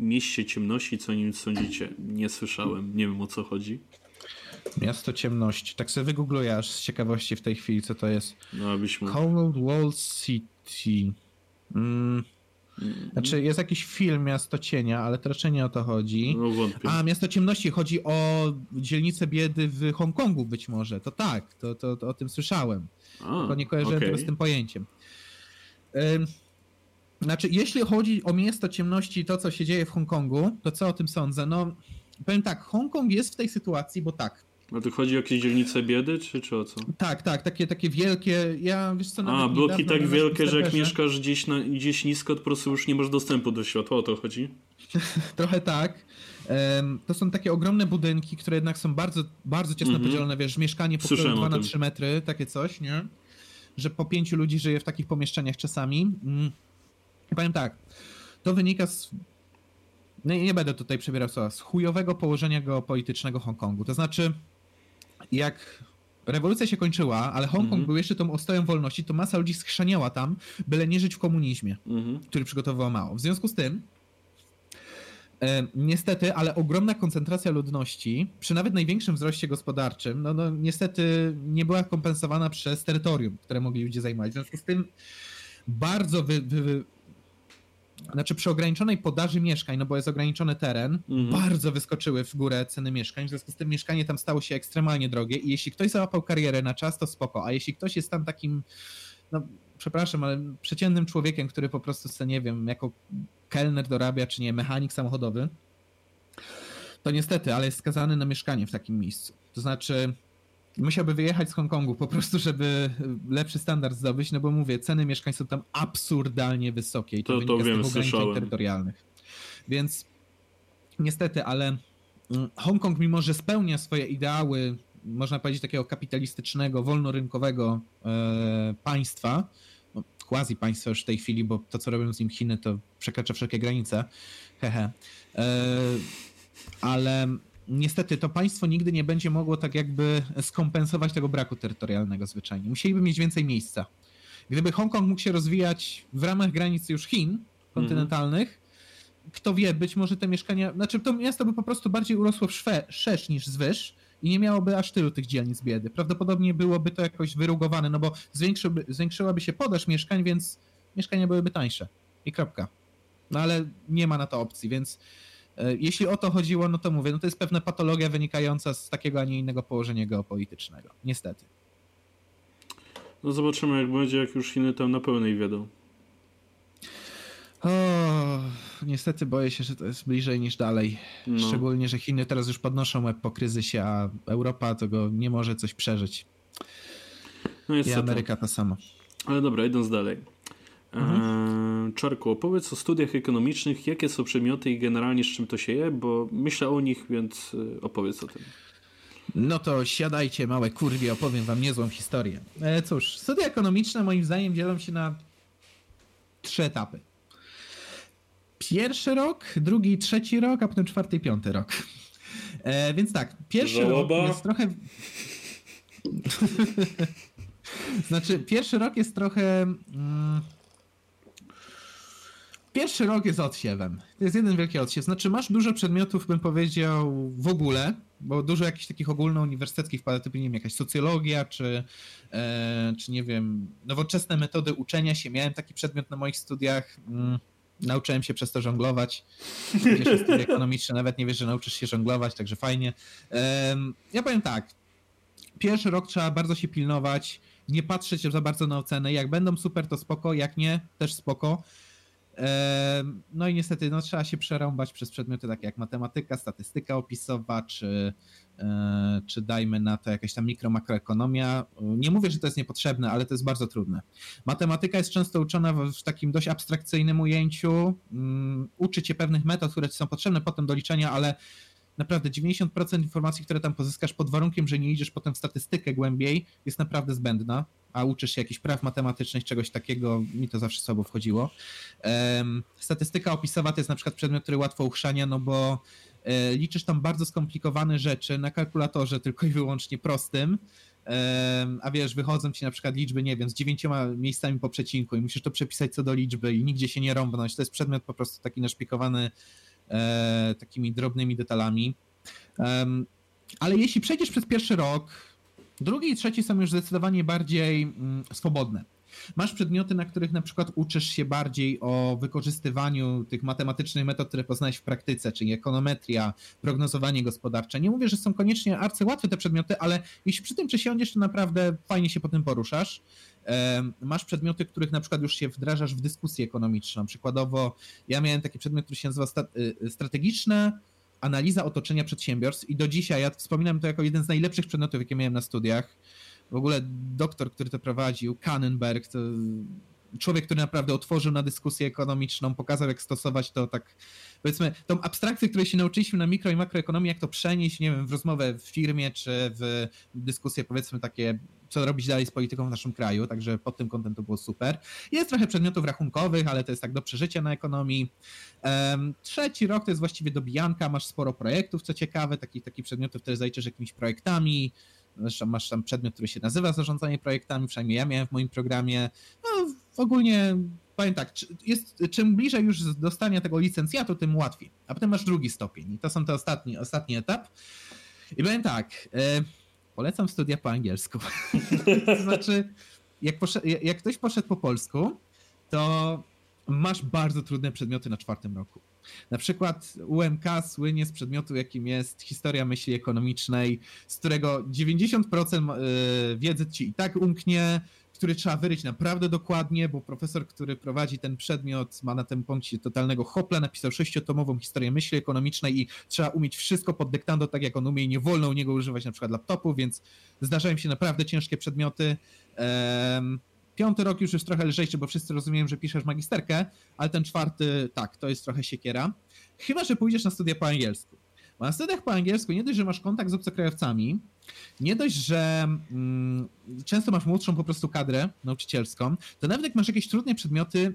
mieście ciemności? Co o nim sądzicie? Nie słyszałem, nie wiem o co chodzi. Miasto ciemności. Tak sobie wygoogluję aż z ciekawości w tej chwili, co to jest. No, abyśmy... Cold Wall City. Mm. Znaczy, jest jakiś film Miasto Cienia, ale to raczej nie o to chodzi. No wątpię. A, Miasto Ciemności chodzi o dzielnicę biedy w Hongkongu być może. To tak, to, to, to o tym słyszałem. A, Tylko nie kojarzyłem okay. tego z tym pojęciem. Znaczy, jeśli chodzi o miasto ciemności, to co się dzieje w Hongkongu, to co o tym sądzę? No, powiem tak, Hongkong jest w tej sytuacji, bo tak. A tu chodzi o jakieś dzielnice biedy, czy, czy o co? Tak, tak, takie, takie wielkie, ja wiesz co, A, bloki tak wielkie, że jak mieszkasz gdzieś, na, gdzieś nisko, to po prostu już nie masz dostępu do światła, o to chodzi? Trochę tak. To są takie ogromne budynki, które jednak są bardzo, bardzo ciasno mhm. podzielone, wiesz, mieszkanie po 2 na 3 metry, takie coś, nie? że po pięciu ludzi żyje w takich pomieszczeniach czasami. Mm. powiem tak, to wynika z nie, nie będę tutaj przebierał słowa, z chujowego położenia geopolitycznego Hongkongu. To znaczy, jak rewolucja się kończyła, ale Hongkong Mhm. był jeszcze tą ostoją wolności, to masa ludzi schrzaniała tam, byle nie żyć w komunizmie, Mhm. który przygotowywał Mao. W związku z tym, e, niestety, ale ogromna koncentracja ludności, przy nawet największym wzroście gospodarczym, no, no niestety nie była kompensowana przez terytorium, które mogli ludzie zajmować. W związku z tym bardzo wy, wy znaczy przy ograniczonej podaży mieszkań, no bo jest ograniczony teren, Mhm. bardzo wyskoczyły w górę ceny mieszkań, w związku z tym mieszkanie tam stało się ekstremalnie drogie i jeśli ktoś załapał karierę na czas, to spoko, a jeśli ktoś jest tam takim, no przepraszam, ale przeciętnym człowiekiem, który po prostu chce, nie wiem, jako kelner dorabia, czy nie, mechanik samochodowy, to niestety, ale jest skazany na mieszkanie w takim miejscu. To znaczy, musiałby wyjechać z Hongkongu po prostu, żeby lepszy standard zdobyć, no bo mówię, ceny mieszkań są tam absurdalnie wysokie i to, To- to wynika wiem, z tych ograniczeń słyszałem. terytorialnych. Więc niestety, ale mm, Hongkong, mimo że spełnia swoje ideały, można powiedzieć, takiego kapitalistycznego, wolnorynkowego e, państwa, no, quasi państwa już w tej chwili, bo to, co robią z nim Chiny, to przekracza wszelkie granice, hehe. E, ale niestety to państwo nigdy nie będzie mogło tak jakby skompensować tego braku terytorialnego zwyczajnie. Musieliby mieć więcej miejsca. Gdyby Hongkong mógł się rozwijać w ramach granic już Chin kontynentalnych, kto wie, być może te mieszkania, znaczy to miasto by po prostu bardziej urosło szwe, szerz niż zwyż i nie miałoby aż tylu tych dzielnic biedy. Prawdopodobnie byłoby to jakoś wyrugowane, no bo zwiększyłby, zwiększyłaby się podaż mieszkań, więc mieszkania byłyby tańsze. I kropka. No ale nie ma na to opcji, więc jeśli o to chodziło, no to mówię, no to jest pewna patologia wynikająca z takiego, a nie innego położenia geopolitycznego. Niestety. No zobaczymy jak będzie, jak już Chiny tam na pełnej wiedą. O, niestety boję się, że to jest bliżej niż dalej. No. Szczególnie, że Chiny teraz już podnoszą łeb po kryzysie, a Europa tego nie może coś przeżyć. No I. Ameryka to samo. Ale dobra, idąc dalej. Mhm. Eee, Czarku, opowiedz o studiach ekonomicznych, jakie są przedmioty i generalnie z czym to się je, bo myślę o nich, więc y, opowiedz o tym. No to siadajcie, małe kurwie, opowiem wam niezłą historię. E, cóż, studia ekonomiczne moim zdaniem dzielą się na trzy etapy. Pierwszy rok, drugi i trzeci rok, a potem czwarty i piąty rok. E, więc tak, pierwszy Żałoba. rok jest trochę... znaczy, pierwszy rok jest trochę... Mm... Pierwszy rok jest odsiewem. To jest jeden wielki odsiew. Znaczy, masz dużo przedmiotów, bym powiedział, w ogóle, bo dużo jakichś takich ogólnouniwersyteckich wpada, typu, nie wiem, jakaś socjologia, czy, e, czy nie wiem, nowoczesne metody uczenia się. Miałem taki przedmiot na moich studiach. Mm, nauczyłem się przez to żonglować. Pierwsze studia ekonomiczne, nawet nie wiesz, że nauczysz się żonglować, także fajnie. Ja powiem tak. Pierwszy rok trzeba bardzo się pilnować, nie patrzeć za bardzo na oceny. Jak będą super, to spoko, jak nie, też spoko. Em, No i niestety no, trzeba się przerąbać przez przedmioty takie jak matematyka, statystyka opisowa, czy, e, czy dajmy na to jakaś tam mikro, makroekonomia. Nie mówię, że to jest niepotrzebne, ale to jest bardzo trudne. Matematyka jest często uczona w, w takim dość abstrakcyjnym ujęciu. Mm, Uczy cię pewnych metod, które ci są potrzebne potem do liczenia, ale naprawdę 90% informacji, które tam pozyskasz pod warunkiem, że nie idziesz potem w statystykę głębiej, jest naprawdę zbędna, a uczysz się jakichś praw matematycznych, czegoś takiego, mi to zawsze słabo wchodziło. Statystyka opisowa to jest na przykład przedmiot, który łatwo uchrzania, no bo e, liczysz tam bardzo skomplikowane rzeczy na kalkulatorze tylko i wyłącznie prostym, a wiesz, wychodzą ci na przykład liczby, nie wiem, z dziewięcioma miejscami po przecinku i musisz to przepisać co do liczby i nigdzie się nie rąbnąć. To jest przedmiot po prostu taki naszpikowany e, takimi drobnymi detalami. Ale jeśli przejdziesz przez pierwszy rok, drugi i trzeci są już zdecydowanie bardziej mm, swobodne. Masz przedmioty, na których na przykład uczysz się bardziej o wykorzystywaniu tych matematycznych metod, które poznałeś w praktyce, czyli ekonometria, prognozowanie gospodarcze. Nie mówię, że są koniecznie arcyłatwe te przedmioty, ale jeśli przy tym przysiądziesz, to naprawdę fajnie się po tym poruszasz. Masz przedmioty, których na przykład już się wdrażasz w dyskusję ekonomiczną. Przykładowo, ja miałem taki przedmiot, który się nazywa sta- y, strategiczna analiza otoczenia przedsiębiorstw i do dzisiaj ja wspominam to jako jeden z najlepszych przedmiotów, jakie miałem na studiach. W ogóle doktor, który to prowadził, Kannenberg, to człowiek, który naprawdę otworzył na dyskusję ekonomiczną, pokazał jak stosować to tak, powiedzmy, tą abstrakcję, której się nauczyliśmy na mikro i makroekonomii, jak to przenieść, nie wiem, w rozmowę w firmie, czy w dyskusje, powiedzmy, takie, co robić dalej z polityką w naszym kraju, także pod tym kątem to było super. Jest trochę przedmiotów rachunkowych, ale to jest tak do przeżycia na ekonomii. Trzeci rok to jest właściwie dobijanka, masz sporo projektów, co ciekawe, takich taki przedmiotów, które zajdziesz jakimiś projektami, zresztą masz tam przedmiot, który się nazywa zarządzanie projektami, przynajmniej ja miałem w moim programie. No, ogólnie powiem tak, jest, czym bliżej już dostania tego licencjatu, tym łatwiej. A potem masz drugi stopień i to są te ostatni, ostatni etap. I powiem tak, e, polecam studia po angielsku. to znaczy, jak, jak ktoś poszedł po polsku, to masz bardzo trudne przedmioty na czwartym roku. Na przykład UMK słynie z przedmiotu, jakim jest historia myśli ekonomicznej, z którego 90% e, wiedzy ci i tak umknie, który trzeba wyryć naprawdę dokładnie, bo profesor, który prowadzi ten przedmiot, ma na tym punkcie totalnego hopla, napisał sześciotomową historię myśli ekonomicznej i trzeba umieć wszystko pod dyktando, tak jak on umie i nie wolno u niego używać na przykład laptopu, więc zdarzają się naprawdę ciężkie przedmioty. Piąty rok już jest trochę lżejszy, bo wszyscy rozumieją, że piszesz magisterkę, ale ten czwarty, tak, to jest trochę siekiera. Chyba, że pójdziesz na studia po angielsku. Bo na studiach po angielsku nie dość, że masz kontakt z obcokrajowcami, nie dość, że mm, często masz młodszą po prostu kadrę nauczycielską, to nawet jak masz jakieś trudne przedmioty,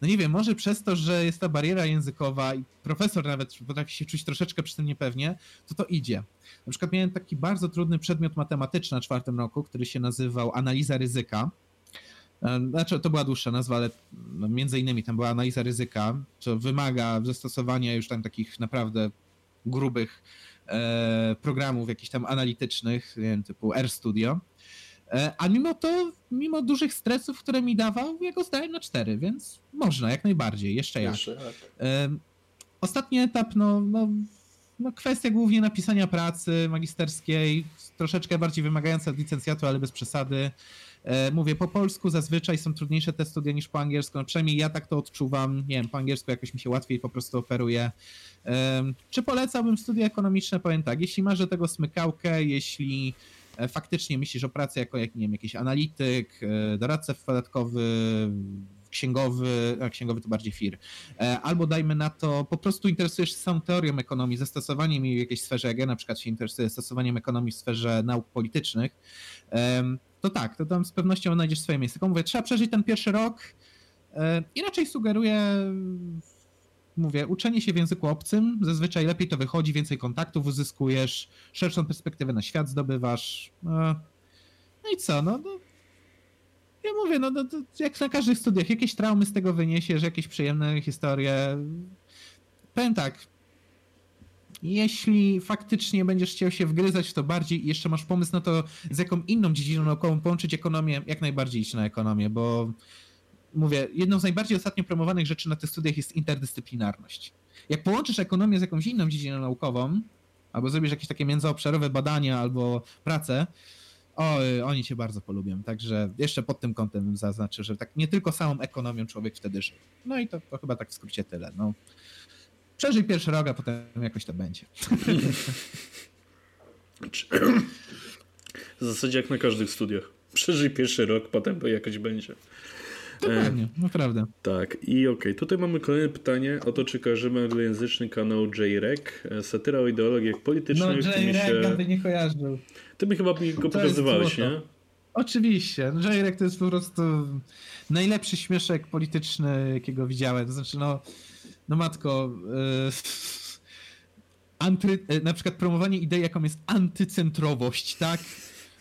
no nie wiem, może przez to, że jest ta bariera językowa i profesor nawet potrafi się czuć troszeczkę przy tym niepewnie, to to idzie. Na przykład miałem taki bardzo trudny przedmiot matematyczny na czwartym roku, który się nazywał analiza ryzyka. E, znaczy, to była dłuższa nazwa, ale no, między innymi tam była analiza ryzyka, co wymaga zastosowania już tam takich naprawdę grubych e, programów jakichś tam analitycznych, nie wiem, typu RStudio. E, a mimo to, mimo dużych stresów, które mi dawał, ja go zdałem na 4, więc można, jak najbardziej, jeszcze jak. Jeszcze jak. E, ostatni etap, no, no, no kwestia głównie napisania pracy magisterskiej, troszeczkę bardziej wymagająca od licencjatu, ale bez przesady. E, mówię, po polsku zazwyczaj są trudniejsze te studia niż po angielsku. No, przynajmniej ja tak to odczuwam. Nie wiem, po angielsku jakoś mi się łatwiej po prostu operuje. Czy polecałbym studia ekonomiczne? Powiem tak, jeśli masz do tego smykałkę, jeśli e, faktycznie myślisz o pracy jako jak, nie wiem, jakiś analityk, e, doradca podatkowy, księgowy, a księgowy to bardziej FIR, albo dajmy na to, po prostu interesujesz się samą teorią ekonomii, zastosowaniem jej w jakiejś sferze, jak ja na przykład się interesuję stosowaniem ekonomii w sferze nauk politycznych, to tak, to tam z pewnością znajdziesz swoje miejsce. Tylko mówię, trzeba przeżyć ten pierwszy rok e, i raczej sugeruję, mówię, uczenie się w języku obcym, zazwyczaj lepiej to wychodzi, więcej kontaktów uzyskujesz, szerszą perspektywę na świat zdobywasz. E, no i co, no, no ja mówię, no, no jak na każdych studiach, jakieś traumy z tego wyniesiesz, jakieś przyjemne historie. Powiem tak, jeśli faktycznie będziesz chciał się wgryzać w to bardziej i jeszcze masz pomysł na to, z jaką inną dziedziną naukową połączyć ekonomię, jak najbardziej iść na ekonomię, bo mówię, jedną z najbardziej ostatnio promowanych rzeczy na tych studiach jest interdyscyplinarność. Jak połączysz ekonomię z jakąś inną dziedziną naukową, albo zrobisz jakieś takie międzyobszarowe badania albo pracę, o, oni cię bardzo polubią. Także jeszcze pod tym kątem zaznaczę, że tak nie tylko samą ekonomią człowiek wtedy żyje. No i to, to chyba tak w skrócie tyle. No. Przeżyj pierwszy rok, a potem jakoś to będzie. W zasadzie jak na każdych studiach. Przeżyj pierwszy rok, potem to jakoś będzie. Dokładnie, e, naprawdę. Tak, i okej, okay. tutaj mamy kolejne pytanie o to, czy kojarzymy anglojęzyczny kanał JREC, e, satyra o ideologiach politycznych. No JREC się... by nie kojarzył. Ty mi chyba mi go pokazywałeś, nie? Oczywiście, JREC to jest po prostu najlepszy śmieszek polityczny, jakiego widziałem. To znaczy, no no matko, yy, anty, e, na przykład promowanie idei, jaką jest antycentrowość, tak?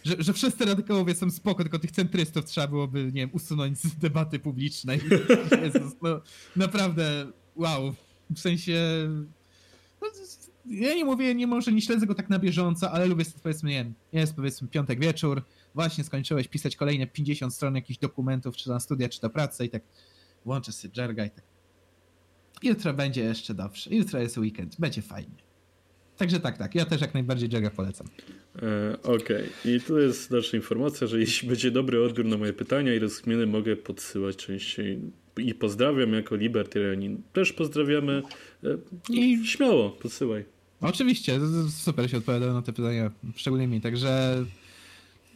Że, że wszyscy radykałowie są spoko, tylko tych centrystów trzeba byłoby, nie wiem, usunąć z debaty publicznej. Jezus, no, naprawdę, wow. W sensie... No, ja nie mówię, nie może nie śledzę go tak na bieżąco, ale lubię, powiedzmy, nie wiem, jest powiedzmy piątek wieczór, właśnie skończyłeś pisać kolejne 50 stron jakichś dokumentów, czy na studia, czy do pracy i tak włączę sobie Jerga i tak Jutro będzie jeszcze dobrze. Jutro jest weekend. Będzie fajnie. Także tak, tak. Ja też jak najbardziej Jaga polecam. E, Okej. Okay. I tu jest nasza informacja, że jeśli będzie dobry odbiór na moje pytania i rozkminy, mogę podsyłać częściej. I pozdrawiam jako libertarianin. Też pozdrawiamy. E, I śmiało, podsyłaj. Oczywiście. Super się odpowiada na te pytania. Szczególnie mi. Także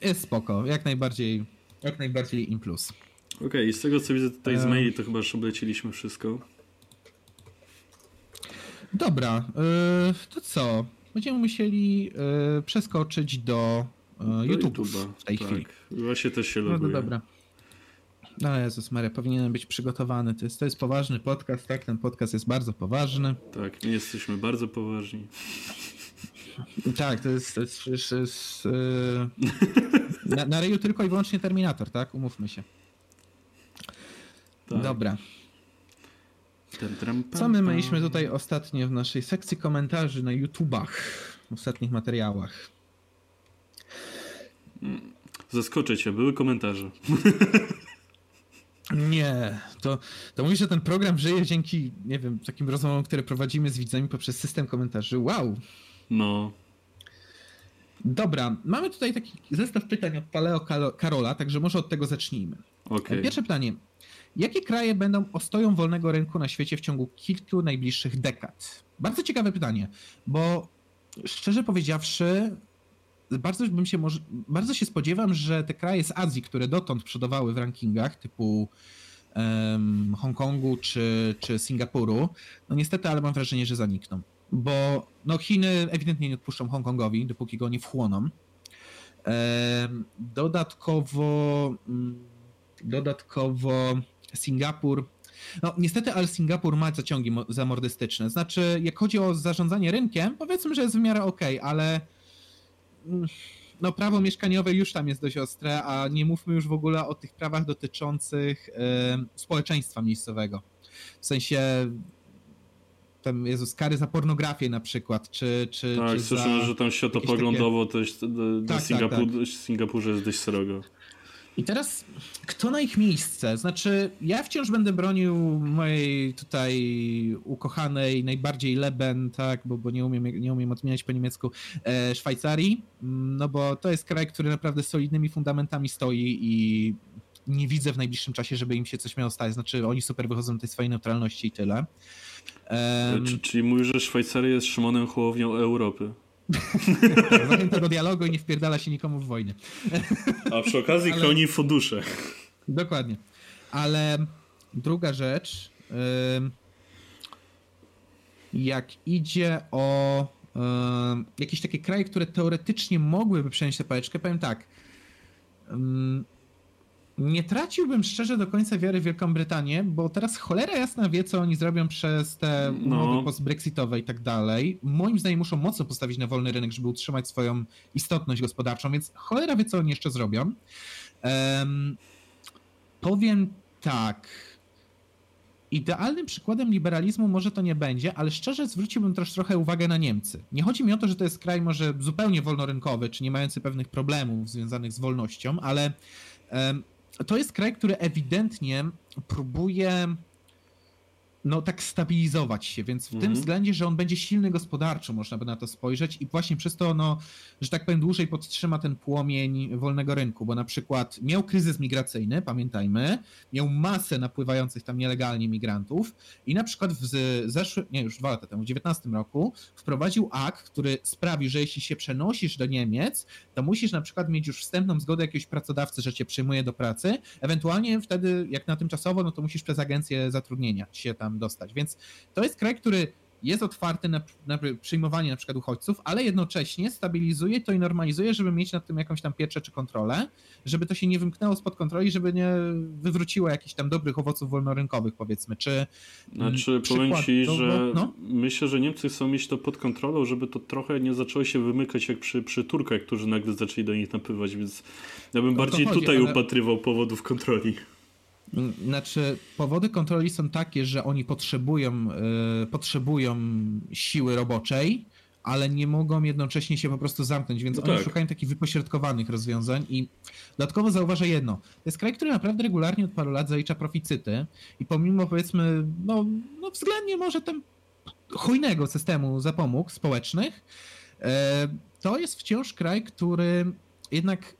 jest spoko. Jak najbardziej, jak najbardziej im plus. Okej. Okay. I z tego co widzę tutaj z maili, to chyba już obleciliśmy wszystko. Dobra, yy, to co? Będziemy musieli yy, przeskoczyć do yy, YouTube'a w tej tak. chwili. Właśnie też się loguję. No, no dobra. No Jezus Maria, powinienem być przygotowany. To jest, to jest poważny podcast, tak? Ten podcast jest bardzo poważny. Tak, my jesteśmy bardzo poważni. Tak, to jest, to jest, to jest, to jest yy, na, na ryju tylko i wyłącznie Terminator, tak? Umówmy się. Tak. Dobra. Co my mieliśmy tutaj ostatnio w naszej sekcji komentarzy na YouTubach, w ostatnich materiałach? Zaskoczę cię, były komentarze. Nie, to, to mówisz, że ten program żyje dzięki, nie wiem, takim rozmowom, które prowadzimy z widzami poprzez system komentarzy. Wow! No, Dobra, mamy tutaj taki zestaw pytań od Paleo Karola, także może od tego zacznijmy. okej. Pierwsze pytanie. Jakie kraje będą ostoją wolnego rynku na świecie w ciągu kilku najbliższych dekad? Bardzo ciekawe pytanie, bo szczerze powiedziawszy, bardzo bym się bardzo się spodziewam, że te kraje z Azji, które dotąd przodowały w rankingach typu em, Hongkongu czy, czy Singapuru, no niestety, ale mam wrażenie, że zanikną. Bo no Chiny ewidentnie nie odpuszczą Hongkongowi, dopóki go nie wchłoną. Dodatkowo, mm, dodatkowo Singapur. No niestety, ale Singapur ma zaciągi mo- zamordystyczne. Znaczy, jak chodzi o zarządzanie rynkiem, powiedzmy, że jest w miarę okej, ale mm, no prawo mieszkaniowe już tam jest dość ostre, a nie mówmy już w ogóle o tych prawach dotyczących em, społeczeństwa miejscowego. W sensie tam Jezus, kary za pornografię na przykład, czy, czy, Tak, czy słyszałem, za... że tam światopoglądowo też do, do Tak, tak, Singapur, Singapurze jest dość srogo. I teraz kto na ich miejsce? Znaczy, ja wciąż będę bronił mojej tutaj ukochanej, najbardziej Leben, tak, bo, bo nie, umiem, nie umiem odmieniać po niemiecku, e, Szwajcarii, no bo to jest kraj, który naprawdę solidnymi fundamentami stoi i nie widzę w najbliższym czasie, żeby im się coś miało stać. Znaczy, oni super wychodzą do tej swojej neutralności i tyle. Em, Czy, czyli mówisz, że Szwajcaria jest Szymonem Hołownią Europy? Zachęta do dialogu i nie wpierdala się nikomu w wojnę. A przy okazji Ale- chroni fundusze. Dokładnie. Ale druga rzecz, jak idzie o jakieś takie kraje, które teoretycznie mogłyby przejąć tę pałeczkę, powiem tak. Nie traciłbym szczerze do końca wiary w Wielką Brytanię, bo teraz cholera jasna wie, co oni zrobią przez te umowy No. post-brexitowe i tak dalej. Moim zdaniem muszą mocno postawić na wolny rynek, żeby utrzymać swoją istotność gospodarczą, więc cholera wie, co oni jeszcze zrobią. Em, powiem tak. Idealnym przykładem liberalizmu może to nie będzie, ale szczerze zwróciłbym też trochę uwagę na Niemcy. Nie chodzi mi o to, że to jest kraj może zupełnie wolnorynkowy, czy nie mający pewnych problemów związanych z wolnością, ale to jest kraj, który ewidentnie próbuje no tak stabilizować się, więc w tym Mhm. względzie, że on będzie silny gospodarczo, można by na to spojrzeć i właśnie przez to, no, że tak powiem, dłużej podtrzyma ten płomień wolnego rynku, bo na przykład miał kryzys migracyjny, pamiętajmy, miał masę napływających tam nielegalnie migrantów i na przykład w zeszłym, nie już dwa lata temu, w 19 roku wprowadził akt, który sprawił, że jeśli się przenosisz do Niemiec, to musisz na przykład mieć już wstępną zgodę jakiegoś pracodawcy, że cię przyjmuje do pracy, ewentualnie wtedy, jak na tymczasowo, no to musisz przez agencję zatrudnienia się tam dostać, więc to jest kraj, który jest otwarty na, na przyjmowanie na przykład uchodźców, ale jednocześnie stabilizuje to i normalizuje, żeby mieć nad tym jakąś tam pieczę czy kontrolę, żeby to się nie wymknęło spod kontroli, żeby nie wywróciło jakichś tam dobrych owoców wolnorynkowych, powiedzmy, czy Znaczy, Mm, powiem ci, przykładowo, że no. myślę, że Niemcy chcą mieć to pod kontrolą, żeby to trochę nie zaczęło się wymykać jak przy, przy Turkach, którzy nagle zaczęli do nich napływać, więc ja bym to bardziej chodzi, tutaj ale- upatrywał powodów kontroli. Znaczy, powody kontroli są takie, że oni potrzebują, e, potrzebują siły roboczej, ale nie mogą jednocześnie się po prostu zamknąć, więc No oni tak. szukają takich wypośrodkowanych rozwiązań i dodatkowo zauważę jedno. To jest kraj, który naprawdę regularnie od paru lat zalicza proficyty i pomimo powiedzmy, no, no względnie może tam hojnego systemu zapomóg społecznych, e, to jest wciąż kraj, który jednak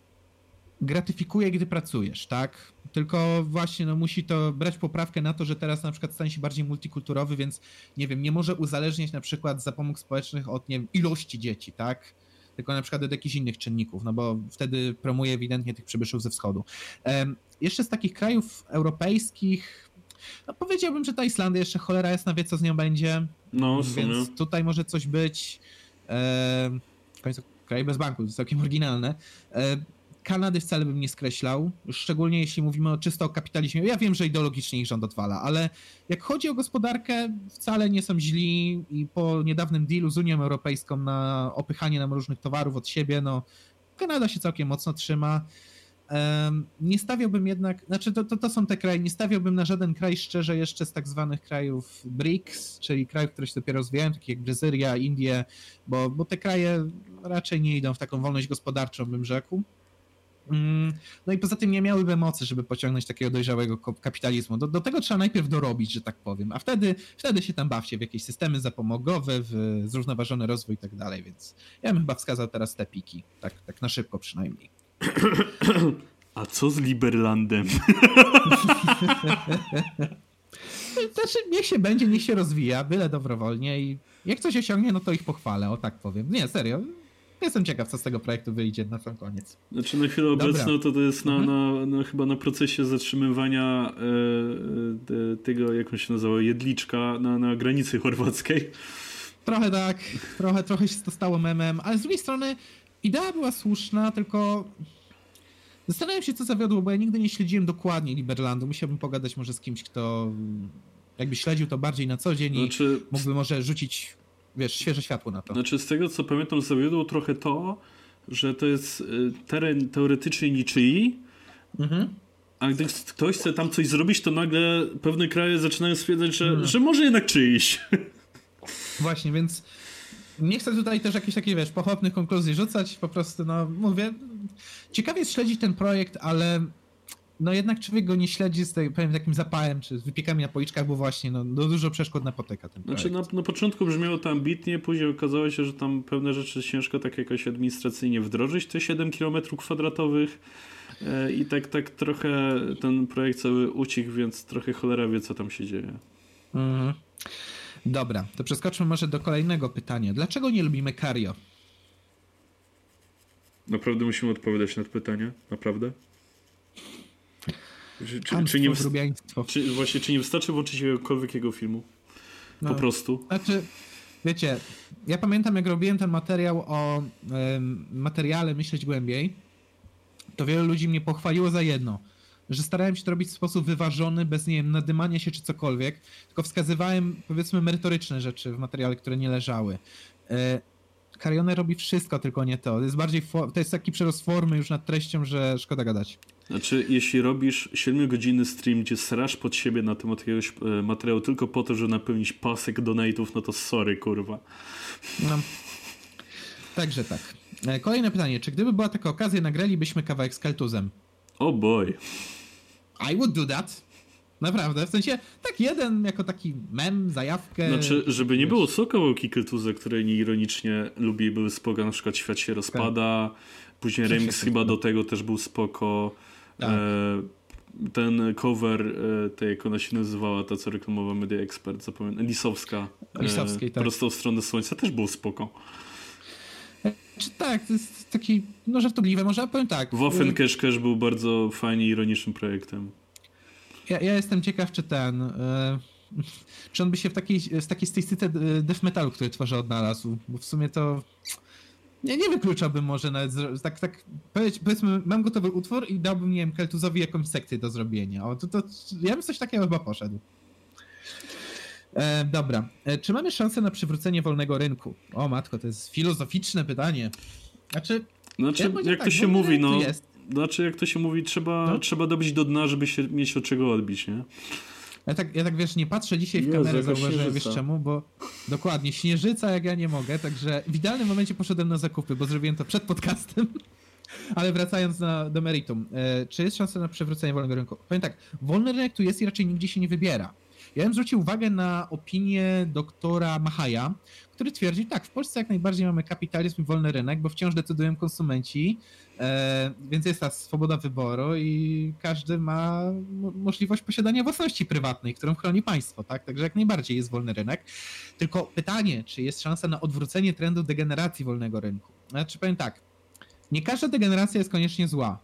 gratyfikuje, gdy pracujesz, tak? Tylko właśnie no, musi to brać poprawkę na to, że teraz na przykład stanie się bardziej multikulturowy, więc nie wiem, nie może uzależniać na przykład zapomóg społecznych od nie wiem, ilości dzieci, tak? Tylko na przykład od jakichś innych czynników, no bo wtedy promuje ewidentnie tych przybyszów ze wschodu. Em, jeszcze z takich krajów europejskich, no powiedziałbym, że ta Islandia jeszcze cholera jasna wie, co z nią będzie. No. Więc tutaj może coś być. E, w końcu kraj bez banku, to jest całkiem oryginalne. E, Kanady wcale bym nie skreślał, szczególnie jeśli mówimy o czysto o kapitalizmie. Ja wiem, że ideologicznie ich rząd odwala, ale jak chodzi o gospodarkę, wcale nie są źli i po niedawnym dealu z Unią Europejską na opychanie nam różnych towarów od siebie, no Kanada się całkiem mocno trzyma. Um, nie stawiałbym jednak, znaczy to, to, to, są te kraje, nie stawiałbym na żaden kraj szczerze jeszcze z tak zwanych krajów BRICS, czyli krajów, które się dopiero rozwijają, takich jak Brazylia, Indie, bo, bo te kraje raczej nie idą w taką wolność gospodarczą, bym rzekł. Mm, no i poza tym nie miałyby mocy, żeby pociągnąć takiego dojrzałego kapitalizmu. Do, do, tego trzeba najpierw dorobić, że tak powiem, a wtedy, wtedy się tam bawcie w jakieś systemy zapomogowe, w zrównoważony rozwój i tak dalej, więc ja bym chyba wskazał teraz te piki, tak, tak na szybko przynajmniej. A co z Liberlandem? Znaczy, niech się będzie, niech się rozwija, byle dobrowolnie i jak coś osiągnie, no to ich pochwalę, o tak powiem. Nie, serio, Jestem ciekaw, co z tego projektu wyjdzie na sam koniec. Znaczy na chwilę Dobra. obecną to, to jest na, mhm. na, na, chyba na procesie zatrzymywania e, e, tego, jak on się nazywa, jedliczka na, na granicy chorwackiej. Trochę tak, trochę, trochę się to stało memem, ale z drugiej strony idea była słuszna, tylko zastanawiam się, co zawiodło, bo ja nigdy nie śledziłem dokładnie Liberlandu. Musiałbym pogadać może z kimś, kto jakby śledził to bardziej na co dzień znaczy... i mógłby może rzucić wiesz, świeże światło na to. Znaczy z tego co pamiętam zawiodło trochę to, że to jest y, teren teoretycznie niczyi, mhm. a gdy ktoś chce tam coś zrobić, to nagle pewne kraje zaczynają stwierdzać, że, mhm. że może jednak czyjś. Właśnie, więc nie chcę tutaj też jakichś takich, wiesz, pochopnych konkluzji rzucać, po prostu, no, mówię, ciekawie jest śledzić ten projekt, ale no jednak człowiek go nie śledzi z tej, powiem, takim zapałem, czy z wypiekami na policzkach, bo właśnie no, no dużo przeszkód napotyka ten projekt. Znaczy na, na początku brzmiało to ambitnie, później okazało się, że tam pewne rzeczy ciężko tak jakoś administracyjnie wdrożyć, te 7 km kwadratowych e, i tak, tak trochę ten projekt cały ucichł, więc trochę cholera wie, co tam się dzieje. Mhm. Dobra, to przeskoczmy może do kolejnego pytania. Dlaczego nie lubimy Kario? Naprawdę musimy odpowiadać na to pytanie? Naprawdę? Czy, czy, czy, nie czy, właśnie, czy nie wystarczy włączyć jakiegokolwiek jego filmu? Po no, prostu. Znaczy, wiecie, ja pamiętam jak robiłem ten materiał o materiale Myśleć Głębiej, to wielu ludzi mnie pochwaliło za jedno, że starałem się to robić w sposób wyważony, bez, nie wiem, nadymania się czy cokolwiek, tylko wskazywałem, powiedzmy, merytoryczne rzeczy w materiale, które nie leżały. E, Karione robi wszystko, tylko nie to. To jest bardziej, to jest taki przerost formy już nad treścią, że szkoda gadać. Znaczy, jeśli robisz 7-godzinny stream, gdzie srasz pod siebie na temat jakiegoś e, materiału tylko po to, żeby napełnić pasek donate'ów, no to sorry, kurwa. No. Także tak. E, kolejne pytanie. Czy gdyby była taka okazja, nagralibyśmy kawałek z Keltuzem? Oh boy. I would do that. Naprawdę, w sensie tak jeden jako taki mem, zajawkę. Znaczy, żeby nie było, są kawałki Keltuza, które nieironicznie lubi, były spoko, na przykład Świat się rozpada, tak. później Co remix chyba do tego też był spoko. Tak. E, ten cover e, tej, jak ona się nazywała, ta co reklamowała Media Expert, zapamiętam, Lisowska. E, Lisowskiej, tak. Prosto w stronę słońca też był spoko. Czy tak, to jest taki, no żartobliwe, może powiem tak. Waffen Cash Cash był bardzo fajnie ironicznym projektem. Ja, ja jestem ciekaw, czy ten... Czy on by się w takiej, w takiej stylistyce death metalu, który tworzy, odnalazł, bo w sumie to nie, nie wykluczałbym może nawet, tak, tak powiedzmy, mam gotowy utwór i dałbym, nie wiem, Keltuzowi jakąś sekcję do zrobienia. O, to, to, ja bym coś takiego chyba poszedł. E, dobra. E, czy mamy szansę na przywrócenie wolnego rynku? O matko, to jest filozoficzne pytanie. Znaczy, znaczy ja jak tak, to się mówi, no, jest. znaczy jak to się mówi, trzeba, no. trzeba dobić do dna, żeby się mieć od czego odbić, nie? Ja tak, ja tak wiesz, nie patrzę dzisiaj w kamerę, zauważyłem, wiesz czemu, bo dokładnie, śnieżyca jak ja nie mogę, także w idealnym momencie poszedłem na zakupy, bo zrobiłem to przed podcastem. Ale wracając na, do meritum, e, czy jest szansa na przywrócenie wolnego rynku? Powiem tak, wolny rynek tu jest i raczej nigdzie się nie wybiera. Ja bym zwrócił uwagę na opinię doktora Mahaja, który twierdzi, tak, w Polsce jak najbardziej mamy kapitalizm i wolny rynek, bo wciąż decydują konsumenci, e, więc jest ta swoboda wyboru i każdy ma możliwość posiadania własności prywatnej, którą chroni państwo, tak? Także jak najbardziej jest wolny rynek. Tylko pytanie, czy jest szansa na odwrócenie trendu degeneracji wolnego rynku? Znaczy powiem tak, nie każda degeneracja jest koniecznie zła,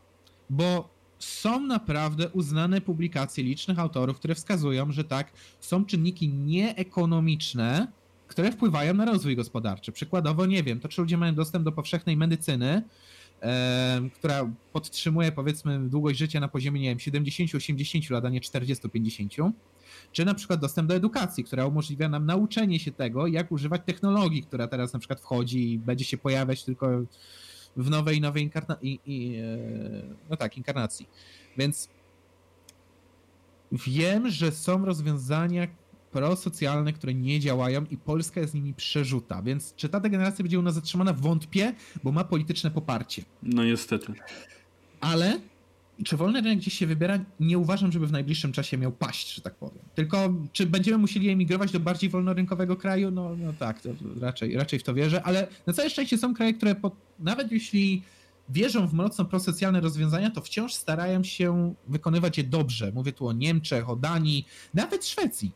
bo są naprawdę uznane publikacje licznych autorów, które wskazują, że tak, są czynniki nieekonomiczne, które wpływają na rozwój gospodarczy. Przykładowo, nie wiem, to czy ludzie mają dostęp do powszechnej medycyny, e, która podtrzymuje powiedzmy długość życia na poziomie, nie wiem, 70-80 lat, a nie 40-50. Czy na przykład dostęp do edukacji, która umożliwia nam nauczenie się tego, jak używać technologii, która teraz na przykład wchodzi i będzie się pojawiać tylko w nowej, nowej inkarnacji. No tak, inkarnacji. Więc wiem, że są rozwiązania prosocjalne, które nie działają i Polska jest z nimi przerzuta. Więc czy ta degeneracja będzie u nas zatrzymana? Wątpię, bo ma polityczne poparcie. No niestety. Ale czy wolny rynek gdzieś się wybiera? Nie uważam, żeby w najbliższym czasie miał paść, że tak powiem. Tylko czy będziemy musieli emigrować do bardziej wolnorynkowego kraju? No, no tak, to raczej, raczej w to wierzę, ale na całe szczęście są kraje, które po, nawet jeśli wierzą w mocno prosocjalne rozwiązania, to wciąż starają się wykonywać je dobrze. Mówię tu o Niemczech, o Danii, nawet Szwecji.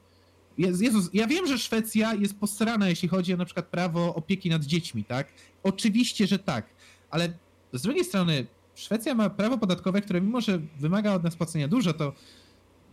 Jezus, ja wiem, że Szwecja jest posrana, jeśli chodzi o na przykład prawo opieki nad dziećmi, tak? Oczywiście, że tak, ale z drugiej strony Szwecja ma prawo podatkowe, które mimo, że wymaga od nas płacenia dużo, to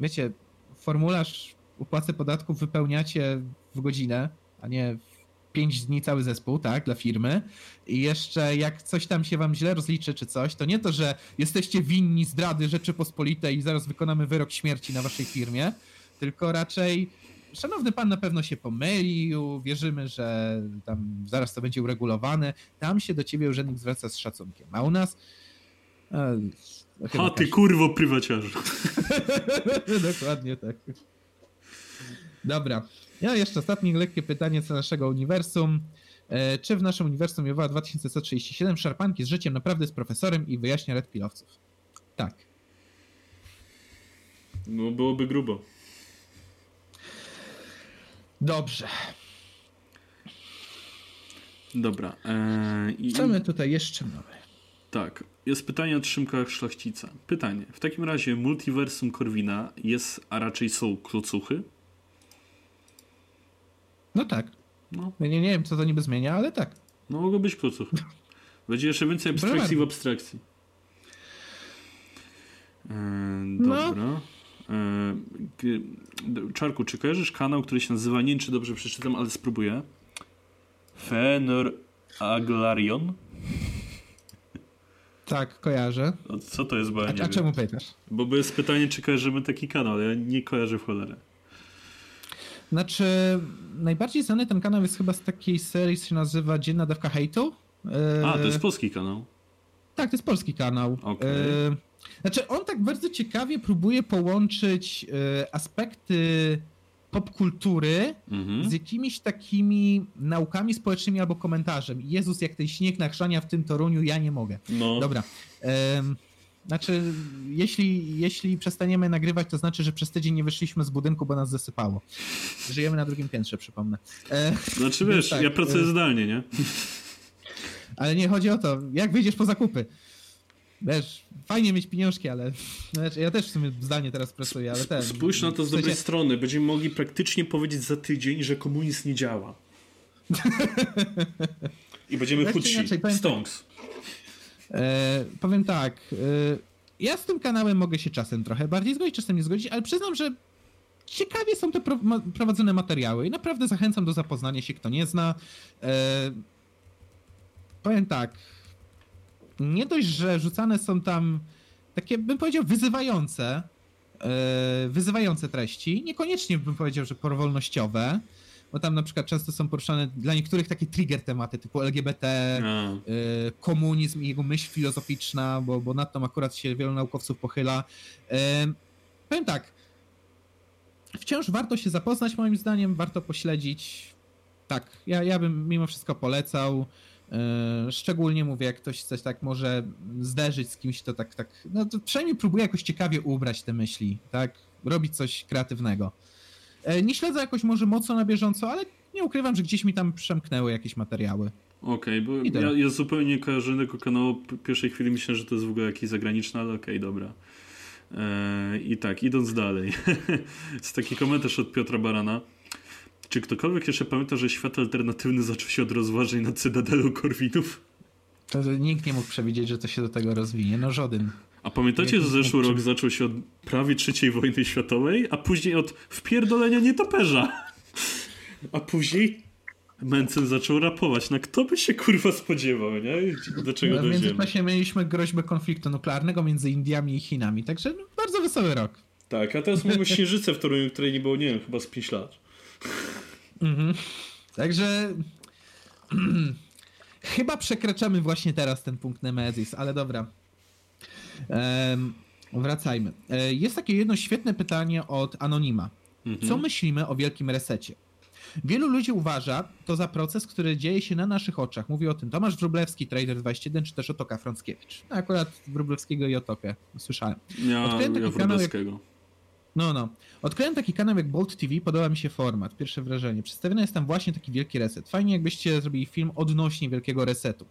wiecie, formularz upłaty podatków wypełniacie w godzinę, a nie w 5 dni cały zespół, tak, dla firmy. I jeszcze jak coś tam się wam źle rozliczy czy coś, to nie to, że jesteście winni zdrady Rzeczypospolitej i zaraz wykonamy wyrok śmierci na waszej firmie, tylko raczej szanowny pan na pewno się pomylił, wierzymy, że tam zaraz to będzie uregulowane. Tam się do ciebie urzędnik zwraca z szacunkiem. A u nas a ty kurwo prywaciarzu. Dokładnie tak. Dobra. Ja jeszcze ostatnie lekkie pytanie co naszego uniwersum. E, czy w naszym uniwersum Jowa 2137 szarpanki z życiem naprawdę jest profesorem i wyjaśnia red pilowców? Tak. No byłoby grubo. Dobrze. Dobra. E, i... Co my tutaj jeszcze mamy? Tak. Jest pytanie od Szymka Szlachcica. Pytanie. W takim razie multiversum Korwina jest, a raczej są klocuchy? No tak. No. Ja nie, nie wiem, co to niby zmienia, ale tak. No mogą być klocuchy. Będzie jeszcze więcej abstrakcji w abstrakcji. E, dobra. No. E, Czarku, czy kojarzysz kanał, który się nazywa, nie wiem czy dobrze przeczytam, ale spróbuję. Fenor Aglarion? Tak, kojarzę. A co to jest, bo ja A, a czemu pytasz? Bo jest pytanie, czy kojarzymy taki kanał, ale ja nie kojarzę w cholerę. Znaczy, najbardziej znany ten kanał jest chyba z takiej serii, się nazywa Dzienna Dawka Hejtu. A, to jest polski kanał. Tak, to jest polski kanał. Okay. Znaczy, on tak bardzo ciekawie próbuje połączyć e, aspekty popkultury mhm. z jakimiś takimi naukami społecznymi albo komentarzem. Jezus, jak ten śnieg nachrzania w tym Toruniu, ja nie mogę. No. Dobra. Znaczy, jeśli, jeśli przestaniemy nagrywać, to znaczy, że przez tydzień nie wyszliśmy z budynku, bo nas zasypało. Żyjemy na drugim piętrze, przypomnę. E, znaczy, wiesz, tak, ja pracuję e, zdalnie, nie? Ale nie chodzi o to, jak wyjdziesz po zakupy. Wiesz, fajnie mieć pieniążki, ale znaczy, ja też w sumie zdalnie teraz pracuję, ale ten... Spójrz na to z dobrej strony. Będziemy mogli praktycznie powiedzieć za tydzień, że komunizm nie działa. I będziemy tak chudsi. Stonks. E, powiem tak. E, ja z tym kanałem mogę się czasem trochę bardziej zgodzić, czasem nie zgodzić, ale przyznam, że ciekawie są te pro, ma, prowadzone materiały i naprawdę zachęcam do zapoznania się, kto nie zna. E, powiem tak nie dość, że rzucane są tam takie, bym powiedział, wyzywające, yy, wyzywające treści, niekoniecznie bym powiedział, że porwolnościowe, bo tam na przykład często są poruszane dla niektórych takie trigger tematy typu LGBT, no. yy, komunizm i jego myśl filozoficzna, bo, bo nad tą akurat się wielu naukowców pochyla. Yy, powiem tak, wciąż warto się zapoznać moim zdaniem, warto pośledzić. Tak, ja, ja bym mimo wszystko polecał. E, szczególnie mówię, jak ktoś coś tak może zderzyć z kimś, to tak, tak, no to przynajmniej próbuje jakoś ciekawie ubrać te myśli, tak? Robić coś kreatywnego. E, nie śledzę jakoś może mocno na bieżąco, ale nie ukrywam, że gdzieś mi tam przemknęły jakieś materiały. Okej, okay, bo ja, ja, zupełnie nie kojarzę tego kanału. W pierwszej chwili myślę, że to jest w ogóle jakiś zagraniczny, ale okej, okay, dobra. Eee, I tak, idąc dalej. jest taki komentarz od Piotra Barana. Czy ktokolwiek jeszcze pamięta, że świat alternatywny zaczął się od rozważań na Cydadelu Korwinów? To, nikt nie mógł przewidzieć, że to się do tego rozwinie. No żaden. A pamiętacie, że zeszły rok zaczął się od prawie trzeciej wojny światowej, a później od wpierdolenia nietoperza. A później Mencen zaczął rapować. No kto by się kurwa spodziewał, nie? Do czego W dojdziemy? międzyczasie mieliśmy groźbę konfliktu nuklearnego między Indiami i Chinami, także no, bardzo wesoły rok. Tak, a teraz mamy Księżycę w Toruniu, której nie było, nie wiem, chyba z 5 lat. Także chyba przekraczamy właśnie teraz ten punkt Nemezis, ale dobra. Wracajmy. E, Jest takie jedno świetne pytanie od Anonima. Co myślimy o wielkim resecie? Wielu ludzi uważa to za proces, który dzieje się na naszych oczach. Mówi o tym Tomasz Wróblewski, Trader21, czy też Otoka Frąckiewicz. Akurat Wróblewskiego i Otokę słyszałem. Ja, Odkryłem taki ja kanał jak- Wróblewskiego. No, no. Odkryłem taki kanał jak Bolt TV, podoba mi się format, pierwsze wrażenie. Przedstawiony jest tam właśnie taki wielki reset. Fajnie jakbyście zrobili film odnośnie wielkiego resetu.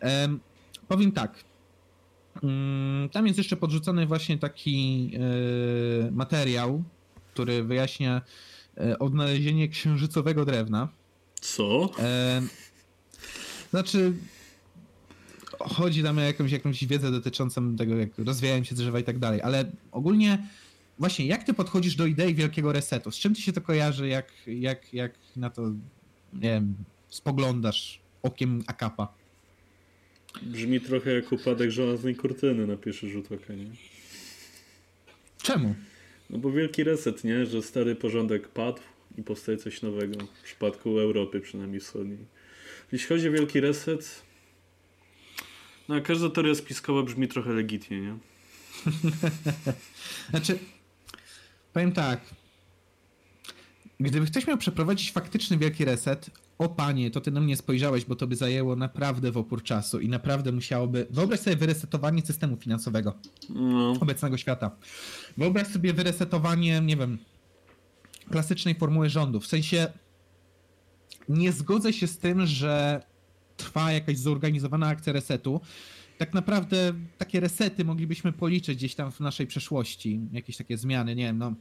Em, powiem tak. Mm, tam jest jeszcze podrzucony właśnie taki e, materiał, który wyjaśnia e, odnalezienie księżycowego drewna. Co? Znaczy, chodzi tam o jakąś, jakąś wiedzę dotyczącą tego, jak rozwijają się drzewa i tak dalej, ale ogólnie właśnie jak ty podchodzisz do idei wielkiego resetu? Z czym ci się to kojarzy, jak, jak, jak na to, nie wiem, spoglądasz okiem akapa? Brzmi trochę jak upadek żelaznej kurtyny na pierwszy rzut oka, nie? Czemu? No bo wielki reset, nie? Że stary porządek padł i powstaje coś nowego. W przypadku Europy przynajmniej wschodniej. Jeśli chodzi o wielki reset, no każda teoria spiskowa brzmi trochę legitnie, nie? Znaczy, powiem tak. Gdyby ktoś miał przeprowadzić faktyczny wielki reset, o panie, to ty na mnie spojrzałeś, bo to by zajęło naprawdę w opór czasu i naprawdę musiałoby. Wyobraź sobie wyresetowanie systemu finansowego No, obecnego świata. Wyobraź sobie wyresetowanie, nie wiem, klasycznej formuły rządu. W sensie nie zgodzę się z tym, że trwa jakaś zorganizowana akcja resetu. Tak naprawdę takie resety moglibyśmy policzyć gdzieś tam w naszej przeszłości. Jakieś takie zmiany, nie wiem, no.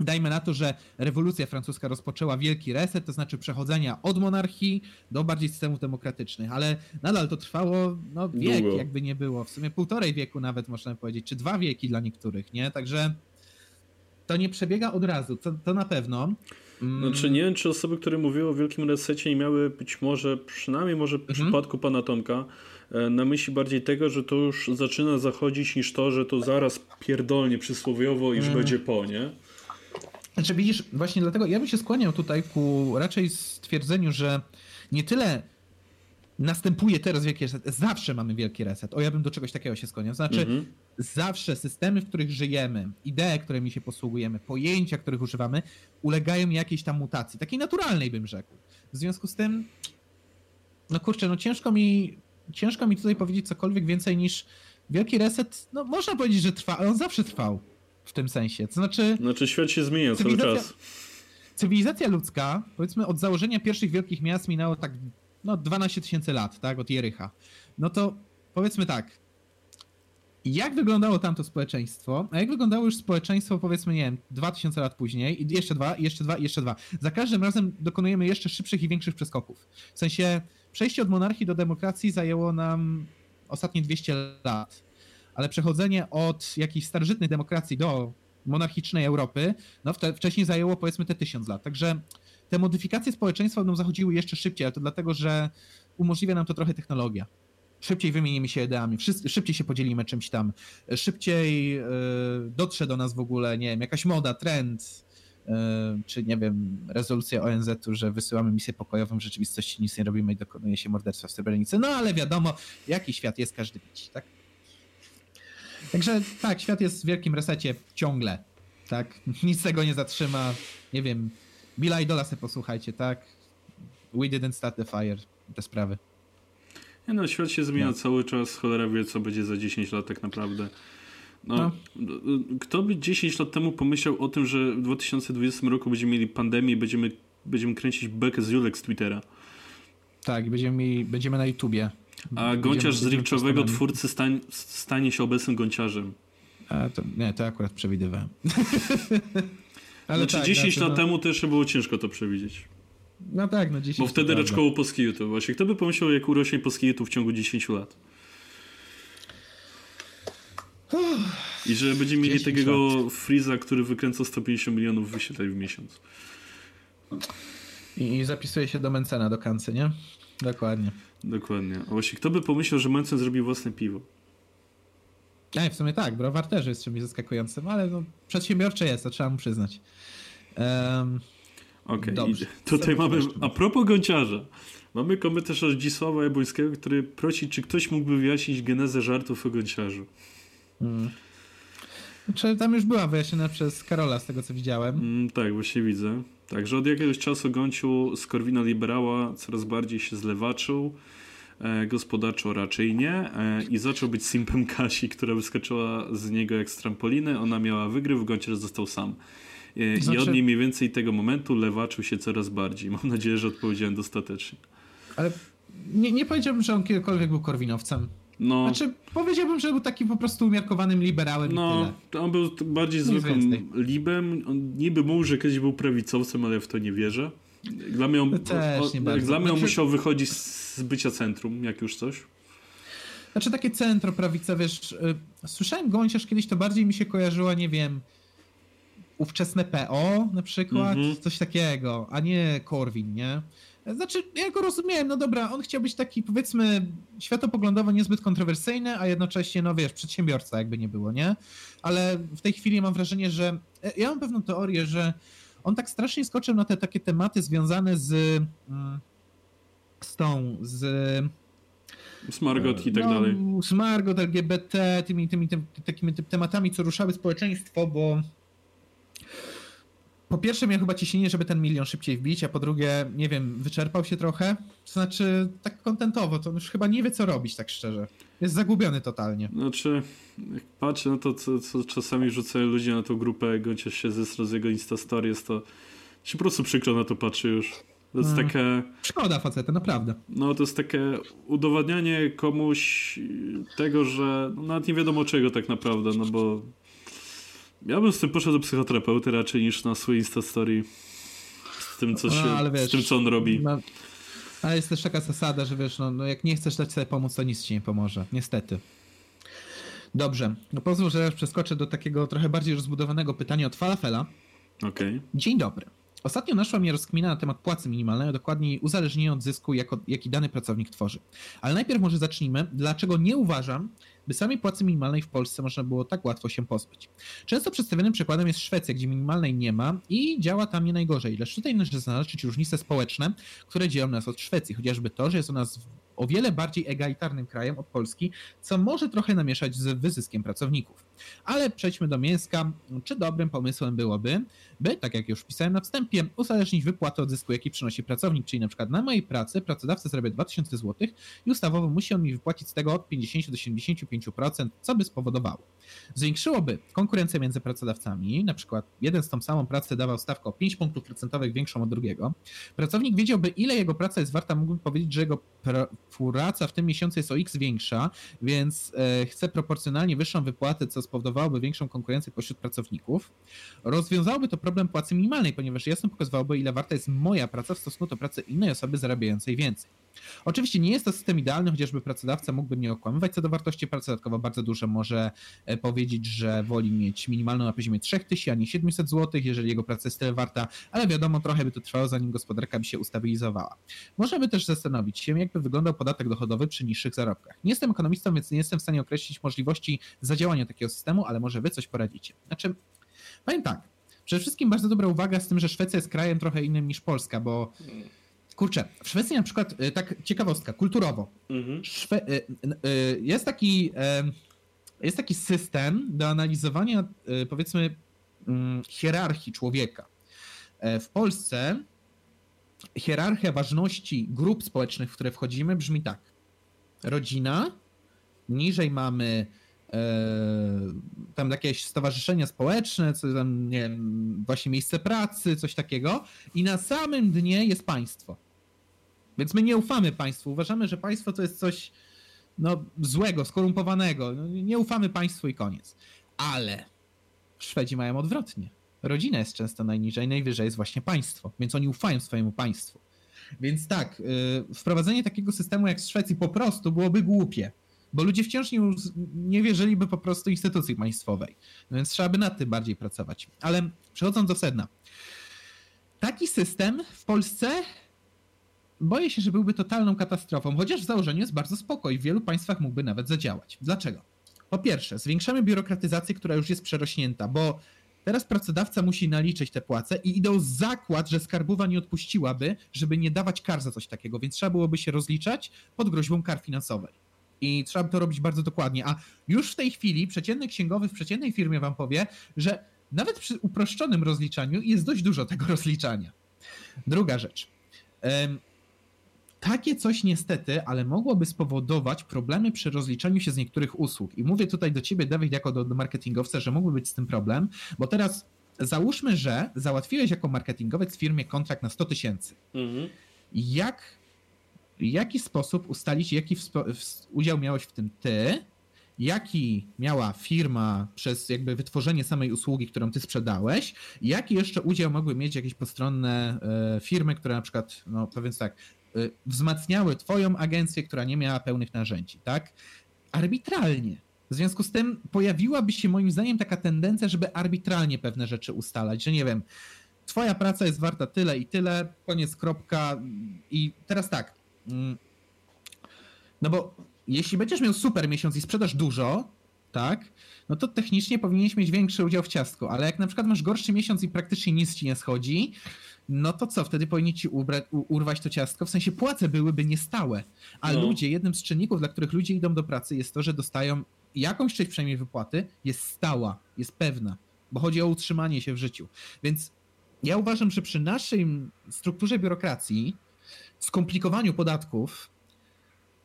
Dajmy na to, że rewolucja francuska rozpoczęła wielki reset, to znaczy przechodzenia od monarchii do bardziej systemów demokratycznych, ale nadal to trwało no, wiek, Długo. jakby nie było. W sumie półtorej wieku nawet można powiedzieć, czy dwa wieki dla niektórych, nie? Także to nie przebiega od razu, to, to na pewno. Mm, Znaczy nie wiem, czy osoby, które mówiły o wielkim resecie nie miały być może, przynajmniej może w przypadku pana Tomka, na myśli bardziej tego, że to już zaczyna zachodzić niż to, że to zaraz pierdolnie przysłowiowo iż będzie po, nie? Znaczy widzisz, właśnie dlatego ja bym się skłaniał tutaj ku raczej stwierdzeniu, że nie tyle następuje teraz wielki reset, zawsze mamy wielki reset. O, ja bym do czegoś takiego się skłaniał. Znaczy, Mhm. zawsze systemy, w których żyjemy, idee, którymi się posługujemy, pojęcia, których używamy, ulegają jakiejś tam mutacji. Takiej naturalnej bym rzekł. W związku z tym, no kurczę, no ciężko mi, ciężko mi tutaj powiedzieć cokolwiek więcej niż wielki reset, no można powiedzieć, że trwa, ale on zawsze trwał w tym sensie. To znaczy, Znaczy świat się zmienia cały czas. cywilizacja ludzka, powiedzmy od założenia pierwszych wielkich miast minęło tak no 12 tysięcy lat, tak, od Jericha. No to powiedzmy tak, jak wyglądało tamto społeczeństwo, a jak wyglądało już społeczeństwo powiedzmy, nie wiem, 2000 lat później, i jeszcze dwa, i jeszcze dwa, i jeszcze dwa. Za każdym razem dokonujemy jeszcze szybszych i większych przeskoków. W sensie przejście od monarchii do demokracji zajęło nam ostatnie 200 lat, ale przechodzenie od jakiejś starożytnej demokracji do monarchicznej Europy, no wcześniej zajęło powiedzmy te 1000 lat. Także te modyfikacje społeczeństwa będą zachodziły jeszcze szybciej, ale to dlatego, że umożliwia nam to trochę technologia. Szybciej wymienimy się ideami, wszyscy, szybciej się podzielimy czymś tam, szybciej yy, dotrze do nas w ogóle, nie wiem, jakaś moda, trend, czy nie wiem, rezolucja ONZ-u, że wysyłamy misję pokojową, w rzeczywistości nic nie robimy i dokonuje się morderstwa w Srebrenicy. No ale wiadomo, jaki świat jest, każdy widzi, tak? Także tak, świat jest w wielkim resecie ciągle, tak? Nic tego nie zatrzyma, nie wiem, Billa Idola sobie posłuchajcie, tak? We didn't start the fire, te sprawy. Nie no, świat się zmienia No. cały czas, cholera wie, co będzie za 10 lat tak naprawdę. No, No. Kto by 10 lat temu pomyślał o tym, że w 2020 roku będziemy mieli pandemię i będziemy, będziemy kręcić bekę z Julek z Twittera. Tak, będziemy, mieli, będziemy na YouTubie. A gąciarz z Rikczowego twórcy stań, stanie się obecnym gąciarzem. A, to, nie, to akurat przewidywałem. Ale znaczy tak, 10 znaczy, lat no, temu to jeszcze było ciężko to przewidzieć. No tak, no 10 Bo wtedy prawda. raczkoło polski YouTube. Właśnie kto by pomyślał, jak urośnie polski YouTube w ciągu 10 lat? I że będziemy mieli 10 takiego Freeza, który wykręca 150 milionów wyświetleń w miesiąc. I, zapisuje się do Mencena, do Kancy, nie? Dokładnie. Dokładnie. A właśnie, kto by pomyślał, że Mencen zrobi własne piwo? Ja, w sumie tak, browar też jest czymś zaskakującym, ale no, przedsiębiorcze jest, to trzeba mu przyznać. Um, Okej, Dobrze. i tutaj mamy, a propos gąciarza, mamy komentarz od Zdzisława Jabłońskiego, który prosi, czy ktoś mógłby wyjaśnić genezę żartów o gąciarzu. Mm. Znaczy, tam już była wyjaśniona przez Karola, z tego co widziałem. Mm, tak, właśnie widzę. Także od jakiegoś czasu Gonciu z Korwina Liberała coraz bardziej się zlewaczył. E, gospodarczo raczej nie. E, I zaczął być simpem Kasi, która wyskoczyła z niego jak z trampoliny. Ona miała wygryw, Gonciarz został sam. E, I Znaczy- od niej mniej więcej tego momentu lewaczył się coraz bardziej. Mam nadzieję, że odpowiedziałem dostatecznie. Ale nie, nie powiedziałbym, że on kiedykolwiek był korwinowcem. No, Znaczy, powiedziałbym, że był taki po prostu umiarkowanym liberałem no on był bardziej zwykłym libem. On niby mówił, że kiedyś był prawicowcem, ale ja w to nie wierzę. Dla mnie on, No też nie o- bardzo. dla mnie on Znaczy- musiał wychodzić z bycia centrum, jak już coś. Znaczy takie centro prawica, wiesz, y, słyszałem Gąciarz kiedyś, to bardziej mi się kojarzyło, nie wiem, ówczesne PO na przykład, Mhm. coś takiego, a nie Korwin, nie? Znaczy, ja go rozumiałem, no dobra, on chciał być taki, powiedzmy, światopoglądowo niezbyt kontrowersyjny, a jednocześnie, no wiesz, przedsiębiorca jakby nie było, nie? Ale w tej chwili mam wrażenie, że, e, ja mam pewną teorię, że on tak strasznie skoczył na te takie tematy związane z, mm, z tą, z Smargot i tak no, dalej. Z Margot, LGBT, tymi, tymi, tymi takimi ty- tematami, co ruszały społeczeństwo, bo po pierwsze miał chyba ciśnienie, żeby ten milion szybciej wbić, a po drugie, nie wiem, wyczerpał się trochę. To znaczy, tak kontentowo, to już chyba nie wie, co robić, tak szczerze. Jest zagubiony totalnie. Znaczy, jak patrzę na to, co, co czasami rzucają ludzie na tą grupę, gąciarz się zesra z jego Insta Stories, to się po prostu przykro na to patrzy już. To jest Mm. takie, Szkoda faceta, naprawdę. no to jest takie udowadnianie komuś tego, że no, nawet nie wiadomo czego tak naprawdę, no bo ja bym z tym poszedł do psychoterapeuty raczej niż na swój Insta Story z tym, co No, się, ale wiesz, z tym, co on robi. No, ale jest też taka zasada, że wiesz, no, no jak nie chcesz dać sobie pomóc, to nic ci nie pomoże. Niestety. Dobrze, no pozwól, że ja przeskoczę do takiego trochę bardziej rozbudowanego pytania od Falafela. Okej. Dzień dobry. Ostatnio naszła mnie rozkmina na temat płacy minimalnej, a dokładniej uzależnienia od zysku, jako, jaki dany pracownik tworzy. Ale najpierw może zacznijmy, dlaczego nie uważam, by samej płacy minimalnej w Polsce można było tak łatwo się pozbyć. Często przedstawionym przykładem jest Szwecja, gdzie minimalnej nie ma i działa tam nie najgorzej, lecz tutaj należy zaznaczyć różnice społeczne, które dzielą nas od Szwecji, chociażby to, że jest ona o wiele bardziej egalitarnym krajem od Polski, co może trochę namieszać z wyzyskiem pracowników. Ale przejdźmy do mięska. Czy dobrym pomysłem byłoby, by, tak jak już pisałem na wstępie, uzależnić wypłatę od zysku, jaki przynosi pracownik, czyli na przykład na mojej pracy pracodawca zarabia 2000 zł i ustawowo musi on mi wypłacić z tego od 50 do 75%, co by spowodowało. Zwiększyłoby konkurencję między pracodawcami, na przykład jeden z tą samą pracę dawał stawkę o 5 punktów procentowych większą od drugiego. Pracownik wiedziałby, ile jego praca jest warta, mógłby powiedzieć, że jego pra- praca w tym miesiącu jest o x większa, więc e, chce proporcjonalnie wyższą wypłatę, co spowodowałoby większą konkurencję pośród pracowników. Rozwiązałoby to problem płacy minimalnej, ponieważ jasno pokazywałoby, ile warta jest moja praca w stosunku do pracy innej osoby zarabiającej więcej. Oczywiście nie jest to system idealny, chociażby pracodawca mógłby mnie okłamywać co do wartości pracy, dodatkowo bardzo dużo może e, powiedzieć, że woli mieć minimalną na poziomie 3000, a nie 700 zł, jeżeli jego praca jest tyle warta, ale wiadomo, trochę by to trwało, zanim gospodarka by się ustabilizowała. Możemy też zastanowić się, jakby wyglądał podatek dochodowy przy niższych zarobkach. Nie jestem ekonomistą, więc nie jestem w stanie określić możliwości zadziałania takiego systemu, ale może wy coś poradzicie. Znaczy, powiem tak, przede wszystkim bardzo dobra uwaga z tym, że Szwecja jest krajem trochę innym niż Polska, bo kurczę, w Szwecji na przykład, y, tak ciekawostka, kulturowo, Mhm. Szwe- y, y, jest taki jest taki system do analizowania powiedzmy mm, hierarchii człowieka. E, W Polsce hierarchia ważności grup społecznych, w które wchodzimy, brzmi tak. Rodzina, niżej mamy e, tam jakieś stowarzyszenia społeczne, co tam, nie wiem, właśnie miejsce pracy, coś takiego i na samym dnie jest państwo. Więc my nie ufamy państwu. Uważamy, że państwo to jest coś no, złego, skorumpowanego. No, nie ufamy państwu i koniec. Ale Szwedzi mają odwrotnie. Rodzina jest często najniżej, najwyżej jest właśnie państwo, więc oni ufają swojemu państwu. Więc tak, yy, wprowadzenie takiego systemu jak w Szwecji po prostu byłoby głupie, bo ludzie wciąż nie, nie wierzyliby po prostu instytucji państwowej. No więc trzeba by nad tym bardziej pracować. Ale przechodząc do sedna. taki system w Polsce boję się, że byłby totalną katastrofą, chociaż w założeniu jest bardzo spoko i w wielu państwach mógłby nawet zadziałać. Dlaczego? Po pierwsze, zwiększamy biurokratyzację, która już jest przerośnięta, bo teraz pracodawca musi naliczyć te płace i idą zakład, że skarbowa nie odpuściłaby, żeby nie dawać kar za coś takiego, więc trzeba byłoby się rozliczać pod groźbą kar finansowej. I trzeba by to robić bardzo dokładnie. A już w tej chwili przeciętny księgowy w przeciętnej firmie wam powie, że nawet przy uproszczonym rozliczaniu jest dość dużo tego rozliczania. Druga rzecz. Takie coś niestety, ale mogłoby spowodować problemy przy rozliczaniu się z niektórych usług. I mówię tutaj do ciebie, Dawid, jako do, do marketingowca, że mógłby być z tym problem, bo teraz załóżmy, że załatwiłeś jako marketingowiec firmie kontrakt na 100 tysięcy. Mhm. Jak, w jaki sposób ustalić, jaki udział miałeś w tym ty, jaki miała firma przez jakby wytworzenie samej usługi, którą ty sprzedałeś, jaki jeszcze udział mogły mieć jakieś postronne e, firmy, które na przykład, no powiedzmy tak, wzmacniały twoją agencję, która nie miała pełnych narzędzi, tak? Arbitralnie. W związku z tym pojawiłaby się moim zdaniem taka tendencja, żeby arbitralnie pewne rzeczy ustalać, że nie wiem, twoja praca jest warta tyle i tyle, koniec, kropka. I teraz tak. Mm, no bo jeśli będziesz miał super miesiąc i sprzedasz dużo, tak, no to technicznie powinieneś mieć większy udział w ciastku, ale jak na przykład masz gorszy miesiąc i praktycznie nic ci nie schodzi, no to co, wtedy powinni ci ubrać, urwać to ciastko, w sensie płace byłyby niestałe, a no. ludzie, jednym z czynników, dla których ludzie idą do pracy jest to, że dostają jakąś część przynajmniej wypłaty, jest stała, jest pewna, bo chodzi o utrzymanie się w życiu. Więc ja uważam, że przy naszej strukturze biurokracji, skomplikowaniu podatków,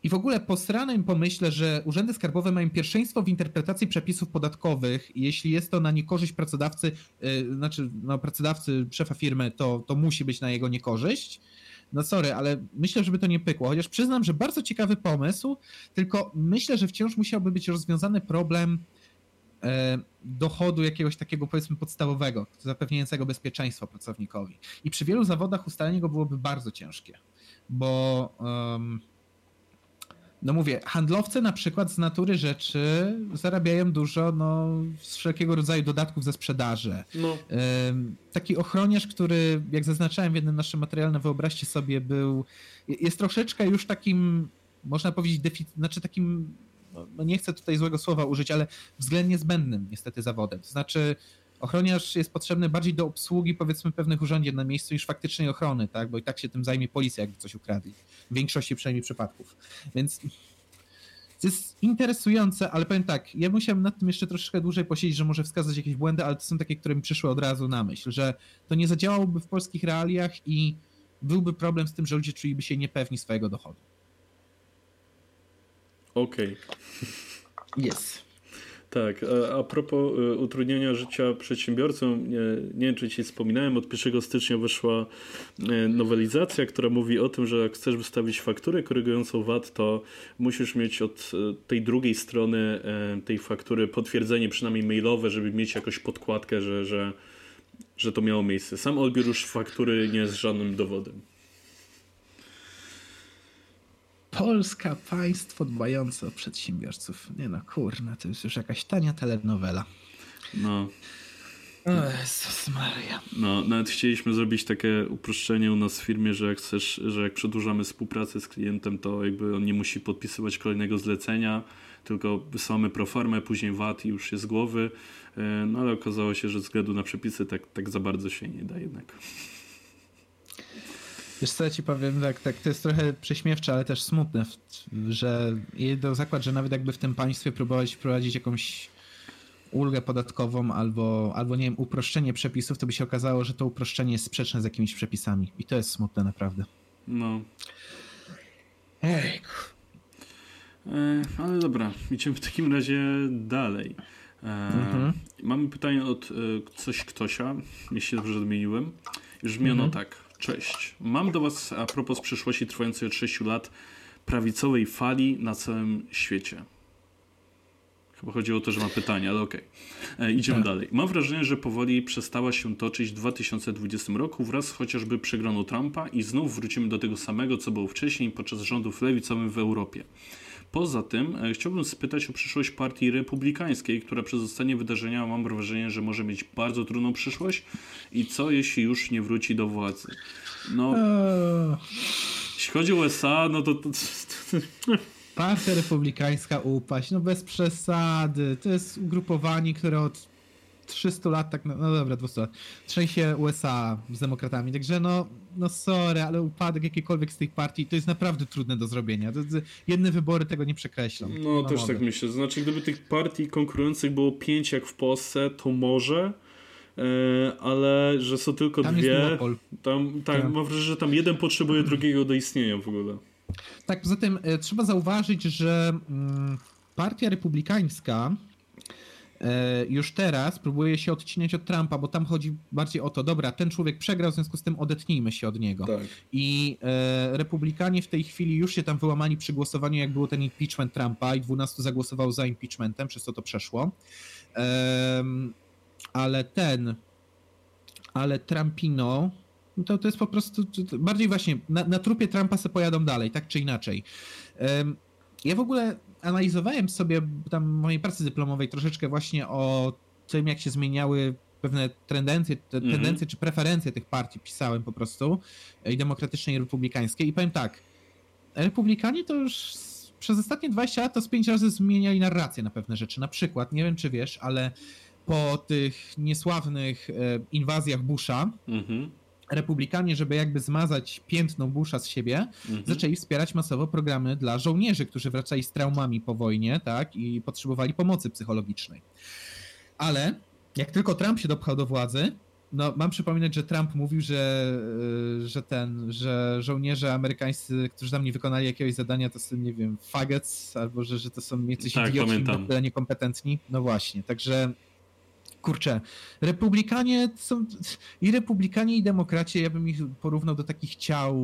i w ogóle po stranym pomyślę, że urzędy skarbowe mają pierwszeństwo w interpretacji przepisów podatkowych. Jeśli jest to na niekorzyść pracodawcy, yy, znaczy no, pracodawcy, szefa firmy, to, to musi być na jego niekorzyść. No sorry, ale myślę, żeby to nie pykło. Chociaż przyznam, że bardzo ciekawy pomysł, tylko myślę, że wciąż musiałby być rozwiązany problem e, dochodu jakiegoś takiego powiedzmy podstawowego, zapewniającego bezpieczeństwo pracownikowi. I przy wielu zawodach ustalenie go byłoby bardzo ciężkie, bo no mówię, handlowcy na przykład z natury rzeczy zarabiają dużo no, z wszelkiego rodzaju dodatków ze sprzedaży. No. Taki ochroniarz, który, jak zaznaczałem w jednym naszym materiale, wyobraźcie sobie, był, jest troszeczkę już takim, można powiedzieć, defic- znaczy takim, no, no nie chcę tutaj złego słowa użyć, ale względnie zbędnym niestety zawodem. To znaczy, ochroniarz jest potrzebny bardziej do obsługi powiedzmy pewnych urządzeń na miejscu niż faktycznej ochrony, tak? Bo i tak się tym zajmie policja, jakby coś ukradli. W większości przynajmniej przypadków. Więc to jest interesujące, ale powiem tak, ja musiałem nad tym jeszcze troszeczkę dłużej posiedzieć, że może wskazać jakieś błędy, ale to są takie, które mi przyszły od razu na myśl, że to nie zadziałałoby w polskich realiach i byłby problem z tym, że ludzie czuliby się niepewni swojego dochodu. Okej. Okay. Yes. Tak, a, propos y, utrudnienia życia przedsiębiorcom, nie, nie wiem czy ci wspominałem, od 1 stycznia wyszła y, nowelizacja, która mówi o tym, że jak chcesz wystawić fakturę korygującą VAT, to musisz mieć od y, tej drugiej strony tej faktury potwierdzenie przynajmniej mailowe, żeby mieć jakąś podkładkę, że, że, że to miało miejsce. Sam odbiór już faktury nie jest żadnym dowodem. Polska państwo dbające o przedsiębiorców. Nie no, kurna, to jest już jakaś tania telenowela. No. O Jezus Maria. No, nawet chcieliśmy zrobić takie uproszczenie u nas w firmie, że jak chcesz, że jak przedłużamy współpracę z klientem, to jakby on nie musi podpisywać kolejnego zlecenia, tylko wysyłamy proformę, później VAT i już jest z głowy. E, no ale okazało się, że ze względu na przepisy tak, tak za bardzo się nie da jednak. Wiesz co, ja ci powiem, tak, tak, to jest trochę prześmiewcze, ale też smutne, że do zakład, że nawet jakby w tym państwie próbować wprowadzić jakąś ulgę podatkową albo, albo nie wiem, uproszczenie przepisów, to by się okazało, że to uproszczenie jest sprzeczne z jakimiś przepisami. I to jest smutne naprawdę. No. Ejku. E, ale dobra, idziemy w takim razie dalej. E, mhm. Mamy pytanie od e, coś ktosia, jeśli dobrze odmieniłem. Już brzmiano mhm. tak. Cześć. Mam do Was a propos przyszłości trwającej od 6 lat prawicowej fali na całym świecie. Chyba chodziło o to, że ma pytanie, ale okej. Okay. E, idziemy tak. dalej. Mam wrażenie, że powoli przestała się toczyć w 2020 roku wraz chociażby przegraną Trumpa i znów wrócimy do tego samego, co było wcześniej podczas rządów lewicowych w Europie. Poza tym e, chciałbym spytać o przyszłość partii republikańskiej, która przez ostatnie wydarzenia mam wrażenie, że może mieć bardzo trudną przyszłość i co jeśli już nie wróci do władzy. No, Eee, jeśli chodzi o USA, no to... to, to Partia Republikańska upaść, no bez przesady. To jest ugrupowanie, które od 300 lat, tak, no, no dobra, 200 lat, trzęsie USA z demokratami, także no, no sorry, ale upadek jakiejkolwiek z tych partii to jest naprawdę trudne do zrobienia. To, to, jedne wybory tego nie przekreślą. No, też mogę. tak myślę. Znaczy, gdyby tych partii konkurujących było pięć jak w Polsce, to może, e, ale że są tylko Tam dwie. Tam, tak, Tak. mam wrażenie, że tam jeden potrzebuje drugiego do istnienia w ogóle. Tak, poza tym e, trzeba zauważyć, że mm, partia republikańska już teraz próbuje się odcinać od Trumpa, bo tam chodzi bardziej o to, dobra, ten człowiek przegrał, w związku z tym odetnijmy się od niego. Tak. I e, republikanie w tej chwili już się tam wyłamali przy głosowaniu, jak było ten impeachment Trumpa i 12 zagłosowało za impeachmentem, przez to to przeszło. Em, ale ten, ale Trumpino, no to, to jest po prostu to, bardziej właśnie na, na trupie Trumpa se pojadą dalej, tak czy inaczej. Em, ja w ogóle analizowałem sobie tam w mojej pracy dyplomowej troszeczkę właśnie o tym, jak się zmieniały pewne tendencje, te, Mhm. tendencje czy preferencje tych partii, pisałem po prostu, i demokratycznej, i republikańskiej. I powiem tak, republikanie to już przez ostatnie 20 lat to z 5 razy zmieniali narrację na pewne rzeczy. Na przykład, nie wiem czy wiesz, ale po tych niesławnych e, inwazjach Busha, Mhm. Republikanie, żeby jakby zmazać piętno Busha z siebie, Mhm. zaczęli wspierać masowo programy dla żołnierzy, którzy wracali z traumami po wojnie, tak, i potrzebowali pomocy psychologicznej. Ale jak tylko Trump się dopchał do władzy, no mam przypominać, że Trump mówił, że, y, że ten, że żołnierze amerykańscy, którzy tam nie wykonali jakiegoś zadania, to są, nie wiem, faggots, albo że, że to są jacyś Tak, idioci, niekompetentni. No właśnie, także kurczę, republikanie są i republikanie i demokracie, ja bym ich porównał do takich ciał,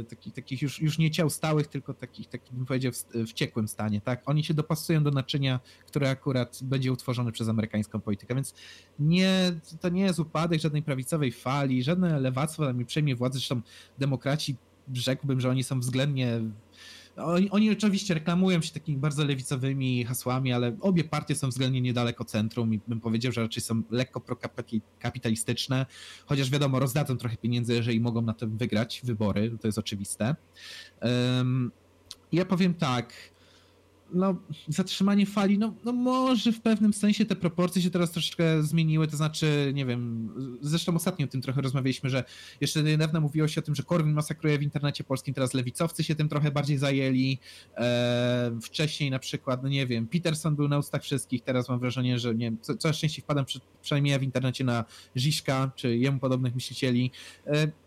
e, takich, takich już, już nie ciał stałych, tylko takich, takich bym powiedział w, ciekłym stanie, tak? Oni się dopasują do naczynia, które akurat będzie utworzone przez amerykańską politykę, więc nie, to nie jest upadek żadnej prawicowej fali, żadne lewactwo tam nie przejmie władzy, zresztą demokraci rzekłbym, że oni są względnie oni, oni oczywiście reklamują się takimi bardzo lewicowymi hasłami, ale obie partie są względnie niedaleko centrum i bym powiedział, że raczej są lekko prokapitalistyczne, chociaż wiadomo, rozdadzą trochę pieniędzy, jeżeli mogą na tym wygrać wybory, to jest oczywiste. Um, ja powiem tak, no, zatrzymanie fali, no, no może w pewnym sensie te proporcje się teraz troszeczkę zmieniły, to znaczy, nie wiem, zresztą ostatnio o tym trochę rozmawialiśmy, że jeszcze niedawno mówiło się o tym, że Korwin masakruje w internecie polskim, teraz lewicowcy się tym trochę bardziej zajęli, e, wcześniej na przykład, no nie wiem, Peterson był na ustach wszystkich, teraz mam wrażenie, że nie wiem, co, coraz częściej wpadam, przy, przynajmniej ja w internecie na Ziszka, czy jemu podobnych myślicieli, e,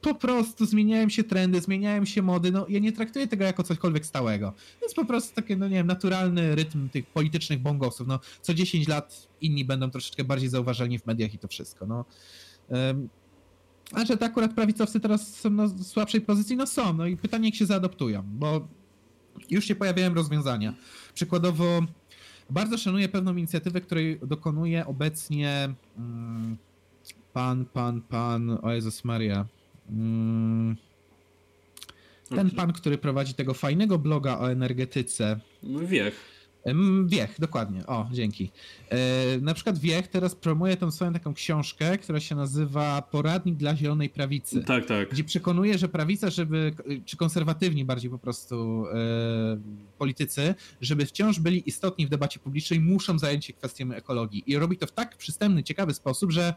po prostu zmieniają się trendy, zmieniają się mody. No, ja nie traktuję tego jako cośkolwiek stałego. Jest po prostu taki, no nie wiem, naturalny rytm tych politycznych bongosów. No, co 10 lat inni będą troszeczkę bardziej zauważalni w mediach i to wszystko. No. A że to akurat prawicowcy teraz są na słabszej pozycji, no są. No i pytanie, jak się zaadoptują, bo już się pojawiają rozwiązania. Przykładowo, bardzo szanuję pewną inicjatywę, której dokonuje obecnie mm, pan, pan, pan, o Jezus Maria. Ten Okej. pan, który prowadzi tego fajnego bloga o energetyce. No Wiech. Wiech, dokładnie. O, dzięki. E, na przykład Wiech teraz promuje tą swoją taką książkę, która się nazywa Poradnik dla Zielonej Prawicy. Tak, tak. Gdzie przekonuje, że prawica, żeby, czy konserwatywni bardziej po prostu e, politycy, żeby wciąż byli istotni w debacie publicznej, muszą zająć się kwestią ekologii. I robi to w tak przystępny, ciekawy sposób, że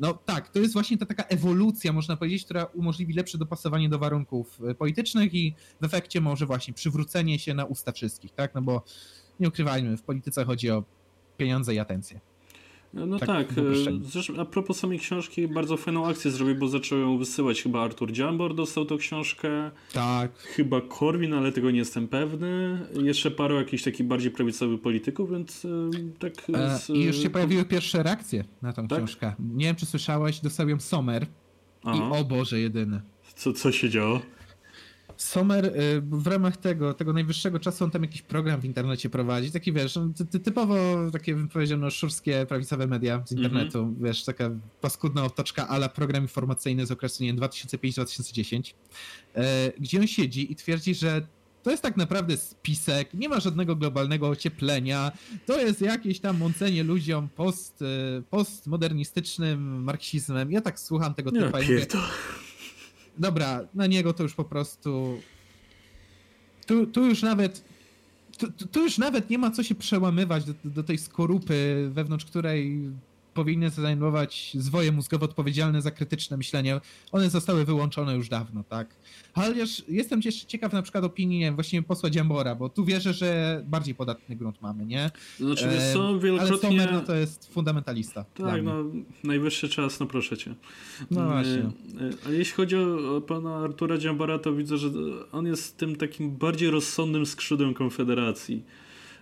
no tak, to jest właśnie ta taka ewolucja, można powiedzieć, która umożliwi lepsze dopasowanie do warunków e, politycznych i w efekcie może właśnie przywrócenie się na usta wszystkich, tak? No bo nie ukrywajmy, w polityce chodzi o pieniądze i atencję. No Tak, tak, uproszczeniu. e, zresztą a propos samej książki, bardzo fajną akcję zrobił, bo zaczął ją wysyłać. Chyba Artur Dziambor dostał tą książkę, Tak, chyba Korwin, ale tego nie jestem pewny. Jeszcze paru jakichś takich bardziej prawicowych polityków, więc e, tak... E, z- I już się pojawiły pierwsze reakcje na tą Tak? książkę. Nie wiem, czy słyszałeś, dostał ją Sommer i Aha. o Boże, jedyny. Co, co się działo? Sommer y, w ramach tego, tego najwyższego czasu on tam jakiś program w internecie prowadzi, taki wiesz, no, ty, ty, typowo takie bym powiedział, no szurskie prawicowe media z internetu, wiesz, taka paskudna otoczka ala program informacyjny z okresu, nie wiem, 2005-2010, e, gdzie on siedzi i twierdzi, że To jest tak naprawdę spisek, nie ma żadnego globalnego ocieplenia. To jest jakieś tam mącenie ludziom post, e, postmodernistycznym marksizmem. Ja tak słucham tego typa i mówię, pierdol. Dobra, na niego to już po prostu. Tu, tu już nawet. Tu, tu- już nawet nie ma co się przełamywać do, do tej skorupy, wewnątrz której powinny zajmować zwoje mózgowe odpowiedzialne za krytyczne myślenie. One zostały wyłączone już dawno, tak? Chociaż jestem jeszcze ciekaw na przykład opinii nie właśnie posła Dziambora, bo tu wierzę, że bardziej podatny grunt mamy, nie? Znaczy, wiesz Em, co, Ale wielokrotnie... Sommer no to jest fundamentalista. Tak, no, najwyższy czas, no proszę cię. No właśnie. E, e, Ale jeśli chodzi o, pana Artura Dziambara, to widzę, że on jest tym takim bardziej rozsądnym skrzydłem Konfederacji.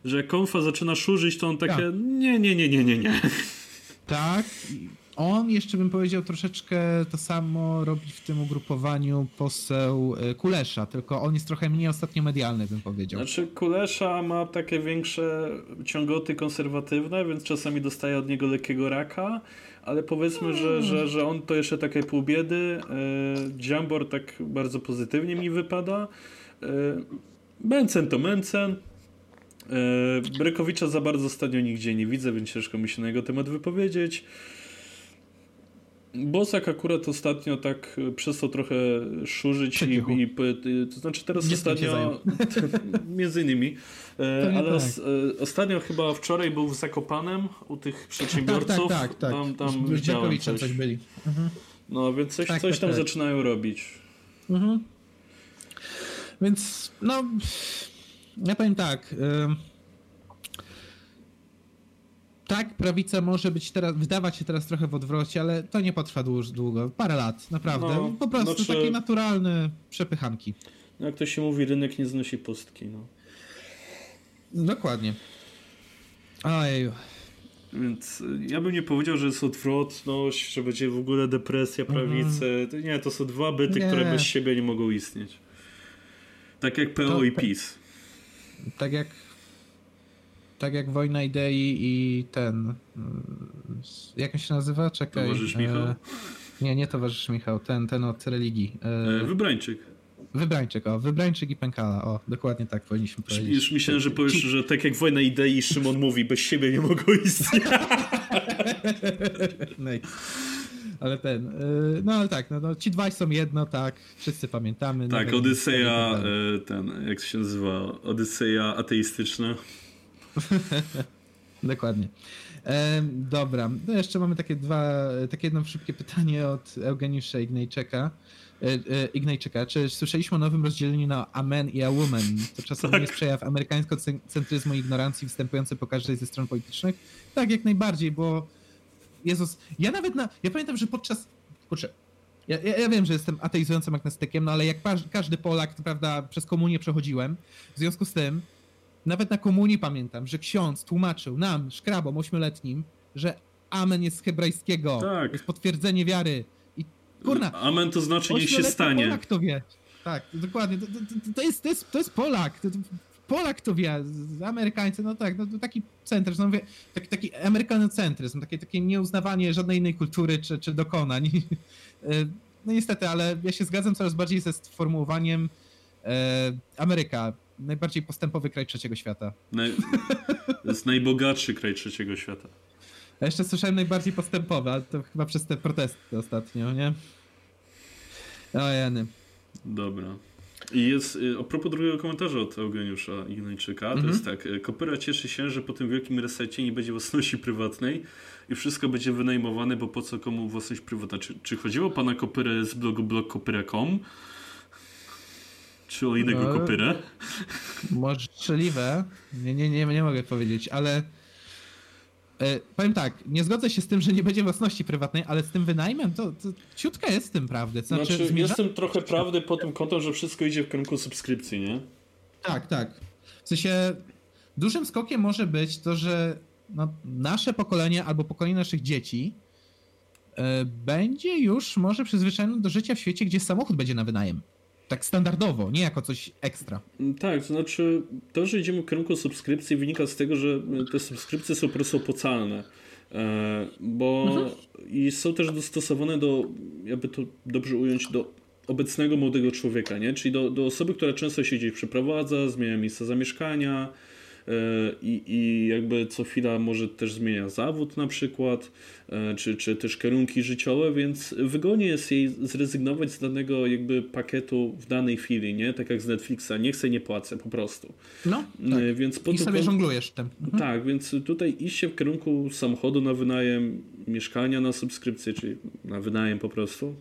Że konfa zaczyna szurzyć, to on takie, Tak. nie, nie, nie, nie, nie, nie. Tak. On jeszcze bym powiedział troszeczkę to samo robi w tym ugrupowaniu poseł e, Kulesza, tylko on jest trochę mniej ostatnio medialny, bym powiedział. Znaczy, Kulesza ma takie większe ciągoty konserwatywne, więc czasami dostaje od niego lekkiego raka, ale powiedzmy, że, że, że on to jeszcze takie pół biedy. E, Dziambor tak bardzo pozytywnie mi wypada. E, Mencen to Mencen. E, Brekowicza za bardzo ostatnio nigdzie nie widzę, więc ciężko mi się na jego temat wypowiedzieć. Bosak akurat ostatnio tak e, przestał trochę szurzyć i, i y, to znaczy teraz Nie ostatnio między innymi, e, ale tak. os, e, ostatnio chyba wczoraj był w Zakopanem u tych tak, przedsiębiorców. tak, tak, tak. Tam, tam Z widziałem coś. coś byli. Mhm. No więc coś, Tak, coś tak, tam tak. zaczynają robić. Mhm. Więc, no, ja powiem tak. tak, prawica może być teraz, wydawać się teraz trochę w odwrocie, ale to nie potrwa dłuż, długo. Parę lat, naprawdę. No, po prostu znaczy- takie naturalne przepychanki. No, jak to się mówi, rynek nie znosi pustki. No. Dokładnie. Ojeju. Więc y, ja bym nie powiedział, że jest odwrotność, że będzie w ogóle depresja prawicy. To Nie, to są dwa byty, Mhm. Nie. które bez siebie nie mogą istnieć. Tak jak PO To i PiS. Tak jak. Tak jak Wojna Idei i ten. mm, Jak on się nazywa? Czekaj. Towarzysz Michał. E, nie, nie towarzysz Michał, ten, ten od religii. E, E, Wybrańczyk. Wybrańczyk, o, Wybrańczyk i Pękala, o, dokładnie tak powinniśmy powiedzieć. Już myślałem, że powiesz, że tak jak wojna idei Szymon mówi, bez siebie nie mogą istnieć. No Ale ten, y, no ale tak, no, no, ci dwaj są jedno, tak, wszyscy pamiętamy. Tak, Odyseja, tak e, ten, jak się nazywa? Odyseja ateistyczna. Dokładnie. Em, dobra, no jeszcze mamy takie dwa, takie jedno szybkie pytanie od Eugeniusza Ignajczyka. E, e, Ignajczyka, czy słyszeliśmy o nowym rozdzieleniu na a man i a woman? To czasem Tak. jest przejaw amerykańsko-centryzmu i ignorancji występujący po każdej ze stron politycznych? Tak, jak najbardziej, bo Jezus, ja nawet na, ja pamiętam, że podczas, kurczę, ja, ja, ja wiem, że jestem ateizującym agnostykiem, no ale jak każdy Polak, to prawda, przez komunię przechodziłem, w związku z tym nawet na komunii pamiętam, że ksiądz tłumaczył nam, szkrabom ośmioletnim, że amen jest z hebrajskiego, Tak. jest potwierdzenie wiary. I kurna, Amen to znaczy niech się stanie. Polak to wie. Tak, dokładnie. To, to, to, jest, to, jest, to jest Polak. To, Polak to wie. Amerykańcy, no tak, no to taki centryzm, no mówię, taki, taki amerykanocentryzm, takie, takie nieuznawanie żadnej innej kultury czy, czy dokonań. E, No niestety, ale ja się zgadzam coraz bardziej ze sformułowaniem e, Ameryka, najbardziej postępowy kraj trzeciego świata. Naj... To jest najbogatszy kraj trzeciego świata. Ja jeszcze słyszałem najbardziej postępowy, ale to chyba przez te protesty ostatnio, nie? O Jany. Dobra. I jest, y, a propos drugiego komentarza od Eugeniusza Ignajczyka, to Mhm. jest tak, y, Kopyra cieszy się, że po tym wielkim resecie nie będzie własności prywatnej i wszystko będzie wynajmowane, bo po co komu własność prywatna? Czy, czy chodziło o pana Kopyrę z blogu blogkopyra.com? Czy o innego No. Kopyrę? Możliwe. Nie, nie, nie, nie mogę powiedzieć, ale powiem tak, nie zgodzę się z tym, że nie będzie własności prywatnej, ale z tym wynajmem to, to ciutka jest w tym prawdy. Znaczy, Znaczy, zmierza- jestem trochę prawdy po tym kątem, że wszystko idzie w kierunku subskrypcji, nie? Tak, tak. W sensie dużym skokiem może być to, że no, nasze pokolenie albo pokolenie naszych dzieci e, będzie już może przyzwyczajone do życia w świecie, gdzie samochód będzie na wynajem. Tak standardowo, nie jako coś ekstra. Tak, to znaczy to, że idziemy w kierunku subskrypcji wynika z tego, że te subskrypcje są po prostu opłacalne. E, bo i są też dostosowane do, jakby to dobrze ująć, do obecnego młodego człowieka, nie? Czyli do, do osoby, która często się gdzieś przeprowadza, zmienia miejsce zamieszkania, i, i jakby co chwila może też zmienia zawód na przykład, e, czy, czy też kierunki życiowe, więc wygodnie jest jej zrezygnować z danego jakby pakietu w danej chwili, nie? Tak jak z Netflixa, nie chcę, nie płacę po prostu. No, e, tak. więc po I sobie żonglujesz tym. Mhm. Tak, więc tutaj iście w kierunku samochodu na wynajem, mieszkania na subskrypcję, czyli na wynajem po prostu,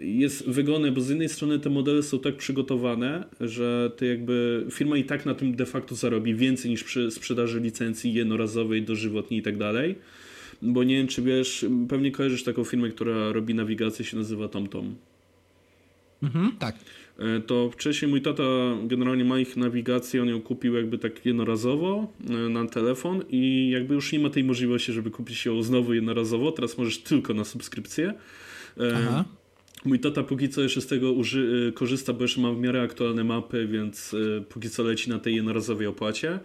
jest wygodne, bo z jednej strony te modele są tak przygotowane, że to jakby firma i tak na tym de facto zarobi więcej niż przy sprzedaży licencji jednorazowej, dożywotniej i tak dalej. Bo nie wiem, czy wiesz, pewnie kojarzysz taką firmę, która robi nawigację, się nazywa TomTom. Mhm, tak. E, to wcześniej mój tata generalnie ma ich nawigację, on ją kupił jakby tak jednorazowo e, na telefon i jakby już nie ma tej możliwości, żeby kupić ją znowu jednorazowo, teraz możesz tylko na subskrypcję. E, Aha. Mój tata póki co jeszcze z tego uży- y, korzysta, bo jeszcze ma w miarę aktualne mapy, więc y, póki co leci na tej jednorazowej opłacie.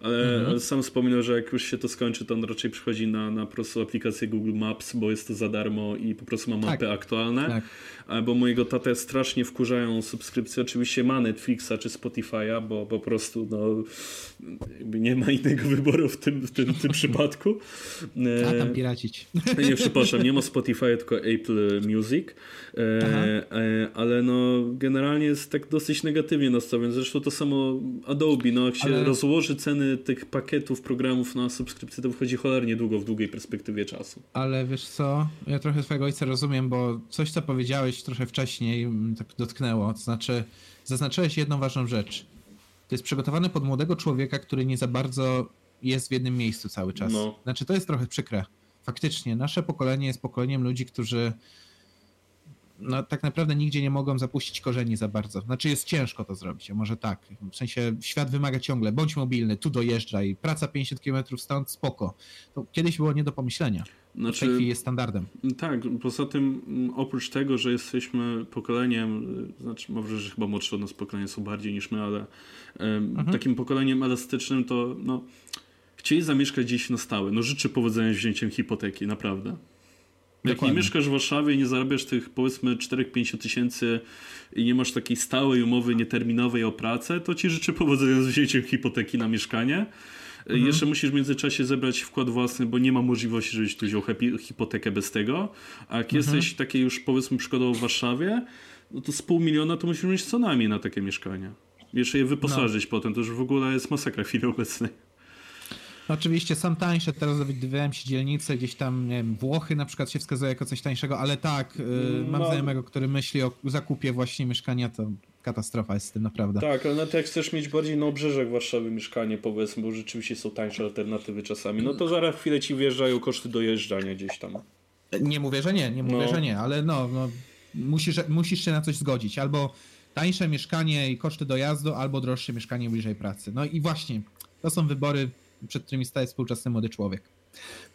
Ale mhm. sam wspominał, że jak już się to skończy, to on raczej przychodzi na, na po prostu aplikację Google Maps, bo jest to za darmo i po prostu ma mapy tak. aktualne. Tak. Bo mojego tatę strasznie wkurzają subskrypcje. Oczywiście ma Netflixa czy Spotify'a, bo po prostu no, nie ma innego wyboru w tym, w tym, w tym przypadku. A tam piracić. Nie, przepraszam, nie ma Spotify, tylko Apple Music. E, e, ale no generalnie jest tak dosyć negatywnie nastawiony. Zresztą to samo Adobe, no jak się ale... rozłoży ceny tych pakietów programów na subskrypcję, to wychodzi cholernie długo w długiej perspektywie czasu. Ale wiesz co, ja trochę swojego ojca rozumiem, bo coś co powiedziałeś trochę wcześniej tak dotknęło, to znaczy zaznaczyłeś jedną ważną rzecz. To jest przygotowany pod młodego człowieka, który nie za bardzo jest w jednym miejscu cały czas. No. Znaczy to jest trochę przykre. Faktycznie, nasze pokolenie jest pokoleniem ludzi, którzy no, tak naprawdę nigdzie nie mogą zapuścić korzeni za bardzo. Znaczy jest ciężko to zrobić, a może tak. W sensie świat wymaga ciągle, bądź mobilny, tu dojeżdżaj, praca 50 km stąd, spoko. To kiedyś było nie do pomyślenia. Znaczy, w tej chwili jest standardem. Tak, poza tym oprócz tego, że jesteśmy pokoleniem, znaczy może, że chyba młodsze od nas pokolenie są bardziej niż my, ale mhm. takim pokoleniem elastycznym to no, chcieli zamieszkać gdzieś na stałe. No życzę powodzenia z wzięciem hipoteki, naprawdę. Jak nie mieszkasz w Warszawie i nie zarabiasz tych powiedzmy 4-5 tysięcy i nie masz takiej stałej umowy nieterminowej o pracę, to ci życzę powodzenia z wzięciem hipoteki na mieszkanie. Mhm. Jeszcze musisz w międzyczasie zebrać wkład własny, bo nie ma możliwości, żebyś tu wziął hipotekę bez tego. A jak mhm. jesteś takiej już powiedzmy przykładowo w Warszawie, no to z pół miliona to musisz mieć co najmniej na takie mieszkanie. Jeszcze je wyposażyć no. potem, to już w ogóle jest masakra w chwili obecnej. Oczywiście są tańsze, teraz dowiedziałem się dzielnice, gdzieś tam, nie wiem, Włochy na przykład się wskazuje jako coś tańszego, ale tak, yy, mam no. znajomego, który myśli o zakupie właśnie mieszkania, to katastrofa jest z tym naprawdę. Tak, ale nawet jak chcesz mieć bardziej na obrzeżach Warszawy mieszkanie, powiedzmy, bo rzeczywiście są tańsze alternatywy czasami, no to zaraz chwilę ci wjeżdżają koszty dojeżdżania gdzieś tam. Nie mówię, że nie, nie mówię, no. że nie, ale no, no musisz, musisz się na coś zgodzić, albo tańsze mieszkanie i koszty dojazdu, albo droższe mieszkanie bliżej pracy. No i właśnie, to są wybory przed którymi staje współczesny młody człowiek.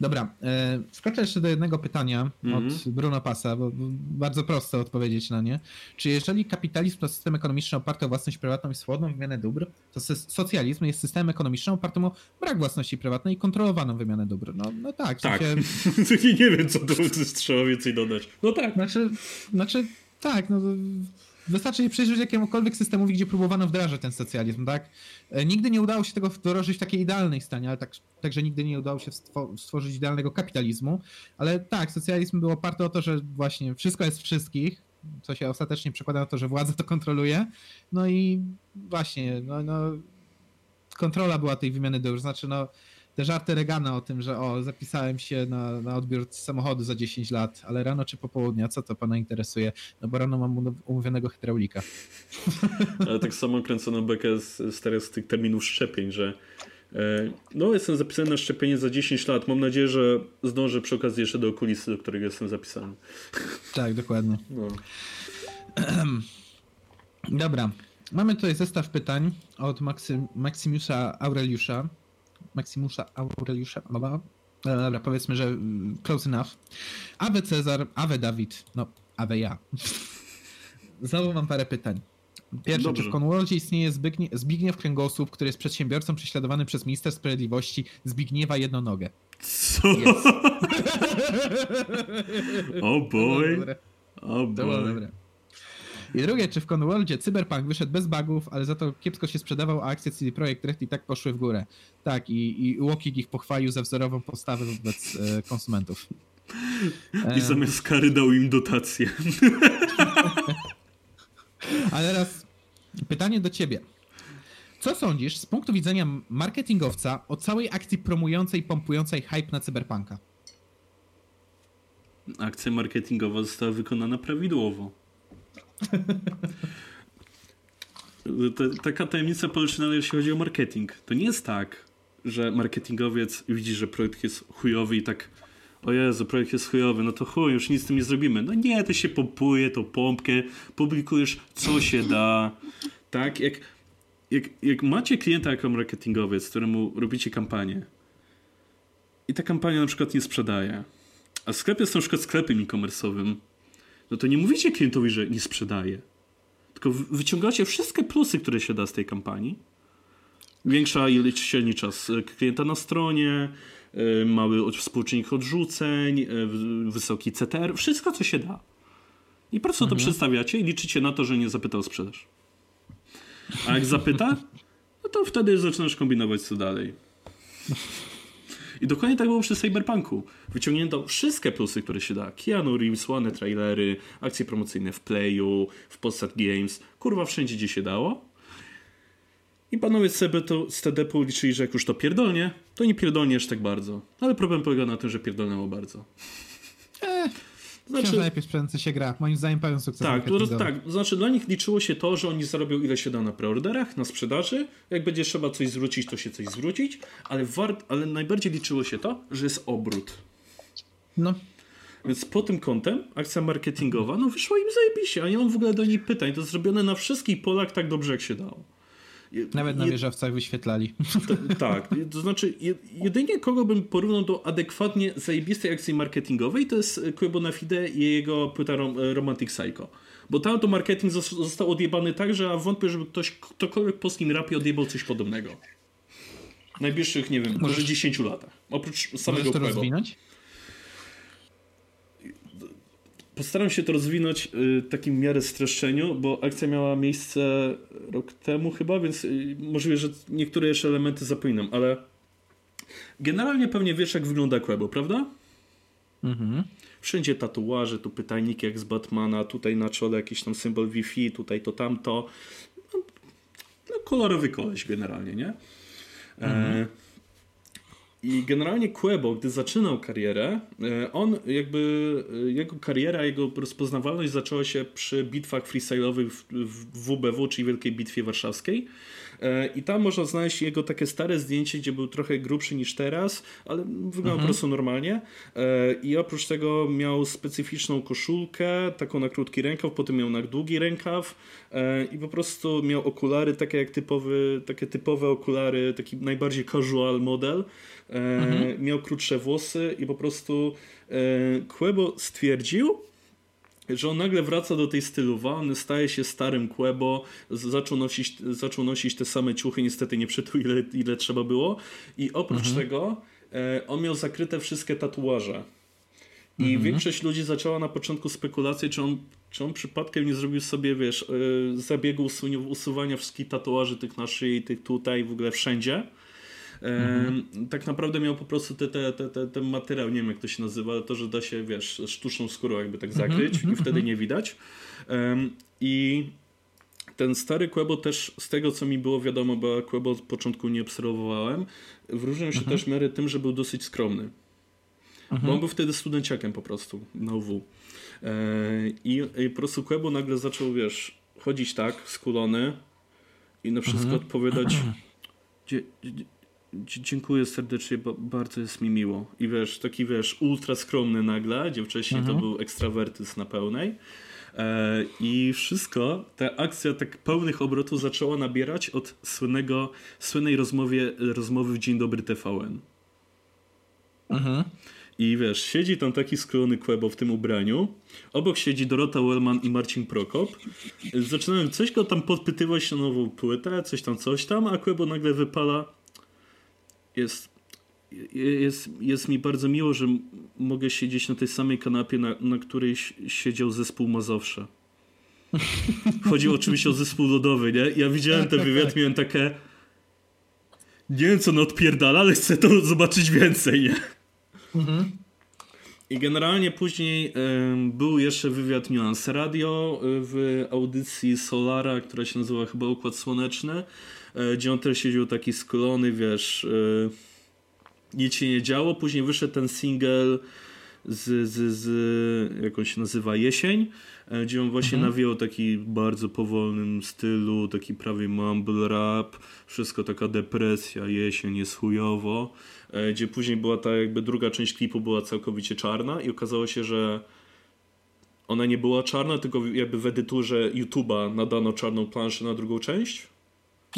Dobra, e, jeszcze do jednego pytania mm -hmm. od mhm. Bruno Pasa, bo bardzo proste odpowiedzieć na nie. Czy jeżeli kapitalizm to system ekonomiczny oparty o własność prywatną i swobodną wymianę dóbr, to socjalizm jest systemem ekonomicznym opartym o brak własności prywatnej i kontrolowaną wymianę dóbr? No, no tak. Tak. Sensie... nie wiem, co tu trzeba więcej dodać. No tak. Znaczy, znaczy tak, no Wystarczy się przyjrzeć jakiemukolwiek systemowi, gdzie próbowano wdrażać ten socjalizm, tak? E, nigdy nie udało się tego wdrożyć w takiej idealnej stanie, ale tak, także nigdy nie udało się stworzyć idealnego kapitalizmu. Ale tak, socjalizm był oparty o to, że właśnie wszystko jest wszystkich, co się ostatecznie przekłada na to, że władza to kontroluje. No i właśnie, no, no kontrola była tej wymiany dóbr. Znaczy, no te żarty Regana o tym, że o, zapisałem się na, na odbiór samochodu za 10 lat, ale rano czy popołudnia, co to pana interesuje? No bo rano mam umówionego hydraulika. Ale tak samo kręcono bekę z, z teraz tych terminów szczepień, że e, no, jestem zapisany na szczepienie za 10 lat. Mam nadzieję, że zdążę przy okazji jeszcze do okulisty, do którego jestem zapisany. Tak, dokładnie. No. Dobra. Mamy tutaj zestaw pytań od Maksym, Maksymiusza Aureliusza. Maximusza Aureliusza, no dobra, powiedzmy, że mm, close enough. Awe Cezar, Awe Dawid, no, Awe ja. Znowu mam parę pytań. Pierwsze, Dobrze. czy w Cornwallie istnieje Zbigniew, Kręgosłup, który jest przedsiębiorcą prześladowany przez minister sprawiedliwości Zbigniewa Jednonogę? Co? Yes. oh boy. Oh boy. I drugie, czy w Conworldzie Cyberpunk wyszedł bez bugów, ale za to kiepsko się sprzedawał, a akcje CD Projekt Red i tak poszły w górę. Tak, i, i Łokik ich pochwalił za wzorową postawę wobec e, konsumentów. I zamiast kary dał im dotację. Ale teraz pytanie do ciebie. Co sądzisz z punktu widzenia marketingowca o całej akcji promującej, pompującej hype na cyberpunka? Akcja marketingowa została wykonana prawidłowo. Taka tajemnica poleczna, jeśli chodzi o marketing. To nie jest tak, że marketingowiec widzi, że projekt jest chujowy i tak o Jezu, projekt jest chujowy, no to chuj, już nic z tym nie zrobimy. No nie, to się pompuje, to pompkę, publikujesz co się da. Tak, jak, jak, jak macie klienta jako marketingowiec, któremu robicie kampanię i ta kampania na przykład nie sprzedaje, a sklep jest na przykład sklepem e-commerce'owym, no to nie mówicie klientowi, że nie sprzedaje. Tylko wyciągacie wszystkie plusy, które się da z tej kampanii. Większa ilość średni czas klienta na stronie, y, mały współczynnik odrzuceń, y, wysoki CTR, wszystko co się da. I po prostu mhm. to przedstawiacie i liczycie na to, że nie zapyta o sprzedaż. A jak zapyta, no to wtedy zaczynasz kombinować co dalej. I dokładnie tak było przy Cyberpunku. Wyciągnięto wszystkie plusy, które się da. Keanu Reeves, ładne trailery, akcje promocyjne w Playu, w Podstat Games. Kurwa, wszędzie gdzie się dało. I panowie CB to, z TDP liczyli, że jak już to pierdolnie, to nie pierdolnie aż tak bardzo. Ale problem polega na tym, że pierdolnęło bardzo. Eh, znaczy, Wciąż najlepiej sprzedający się gra. Moim zdaniem pełen sukces. Tak, to, tak, znaczy dla nich liczyło się to, że oni zarobią ile się da na preorderach, na sprzedaży. Jak będzie trzeba coś zwrócić, to się coś zwrócić, ale, wart, ale najbardziej liczyło się to, że jest obrót. No. Więc pod tym kątem akcja marketingowa, no wyszła im zajebiście, a nie mam w ogóle do niej pytań. To zrobione na wszystkich polach tak dobrze, jak się dało. Nawet na wieżowcach wyświetlali. tak, to znaczy jedynie kogo bym porównał do adekwatnie zajebistej akcji marketingowej to jest Quebo Nafide i jego płyta Romantic Psycho. Bo tam to marketing został odjebany tak, że wątpię, żeby ktoś, ktokolwiek polskim rapie odjebał coś podobnego. Najbliższych, nie wiem, może 10 latach. Oprócz samego Możesz to rozwinąć? Postaram się to rozwinąć y, takim miarę streszczeniu, bo akcja miała miejsce rok temu chyba, więc y, możliwe, że niektóre jeszcze elementy zapominam, ale generalnie pewnie wiesz, jak wygląda Quebo, prawda? Mhm. Wszędzie tatuaże, tu pytajniki jak z Batmana, tutaj na czole jakiś tam symbol Wi-Fi, tutaj to tamto. No, no kolorowy koleś generalnie, nie? E, mhm. E i generalnie Quebo, gdy zaczynał karierę, e, on jakby, e, jego kariera, jego rozpoznawalność zaczęła się przy bitwach freestyle'owych w WBW, czyli Wielkiej Bitwie Warszawskiej. E, I tam można znaleźć jego takie stare zdjęcie, gdzie był trochę grubszy niż teraz, ale wyglądał mhm. po prostu normalnie. I oprócz tego miał specyficzną koszulkę, taką na krótki rękaw, potem miał na długi rękaw i po prostu miał okulary takie jak typowy, takie typowe okulary, taki najbardziej casual model. Mhm. Miał krótsze włosy i po prostu Quebo stwierdził, że on nagle wraca do tej stylowa, staje się starym Quebo, zaczął nosić, zaczął nosić te same ciuchy, niestety nie przytył ile, ile trzeba było i oprócz mhm. tego e, on miał zakryte wszystkie tatuaże. I mhm. większość ludzi zaczęła na początku spekulację, czy on, czy on przypadkiem nie zrobił sobie, wiesz, e, zabiegu usuwania wszystkich tatuaży tych na szyi, tych tutaj, w ogóle wszędzie. Mhm. Tak naprawdę miał po prostu te, te, te, te, ten materiał, nie wiem jak to się nazywa, ale to, że da się, wiesz, sztuczną skórą jakby tak mhm, zakryć mhm, i wtedy nie widać. I ten stary Quebo też, z tego co mi było wiadomo, bo Quebo od początku nie obserwowałem, wyróżniał się też miarę tym, że był dosyć skromny. Bo on był wtedy studenciakiem po prostu na UW. E, I, I po prostu Quebo nagle zaczął, wiesz, chodzić tak, skulony i na wszystko odpowiadać dziękuję serdecznie, bo bardzo jest mi miło. I wiesz, taki wiesz, ultra skromny nagle, gdzie wcześniej mhm. to był ekstrawertyzm na pełnej. E, I wszystko, ta akcja tak pełnych obrotów zaczęła nabierać od słynnego, słynnej rozmowie, rozmowy w Dzień Dobry TVN. Mhm. I wiesz, siedzi tam taki skromny Quebo w tym ubraniu. Obok siedzi Dorota Wellman i Marcin Prokop. Zaczynają coś go tam podpytywać na nową płytę, coś tam, coś tam, a Quebo nagle wypala jest, jest, jest mi bardzo miło, że mogę siedzieć na tej samej kanapie, na, na której siedział zespół Mazowsze. Chodzi oczywiście o zespół lodowy, nie? Ja widziałem Tak, ten tak, wywiad, tak. miałem takie... Nie wiem, co on odpierdala, ale chcę to zobaczyć więcej, nie? Mhm. I generalnie później em, był jeszcze wywiad Nuance Radio y, w audycji Solara, która się nazywa chyba Układ Słoneczny, gdzie on też siedział taki skulony, wiesz, y, nic się nie działo. Później wyszedł ten single z, z, z jak on się nazywa, Jesień, e, gdzie on właśnie Mhm. nawijał taki bardzo powolnym stylu, taki prawie mumble rap, wszystko taka depresja, jesień jest chujowo, e, gdzie później była ta jakby druga część klipu była całkowicie czarna i okazało się, że ona nie była czarna, tylko jakby w edyturze YouTube'a nadano czarną planszę na drugą część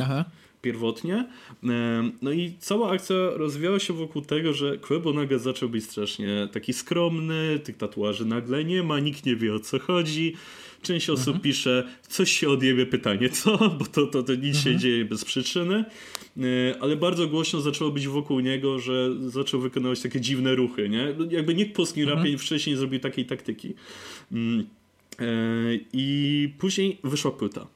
Aha. pierwotnie. E, No i cała akcja rozwijała się wokół tego, że Quebo nagle zaczął być strasznie taki skromny, tych tatuaży nagle nie ma, nikt nie wie o co chodzi. Część osób pisze, coś się odjebie, pytanie co, bo to, to, to nic się dzieje bez przyczyny. E, Ale bardzo głośno zaczęło być wokół niego, że zaczął wykonywać takie dziwne ruchy, nie? Jakby nikt w polskim rapie wcześniej nie zrobił takiej taktyki. Mm. E, I później wyszła płyta.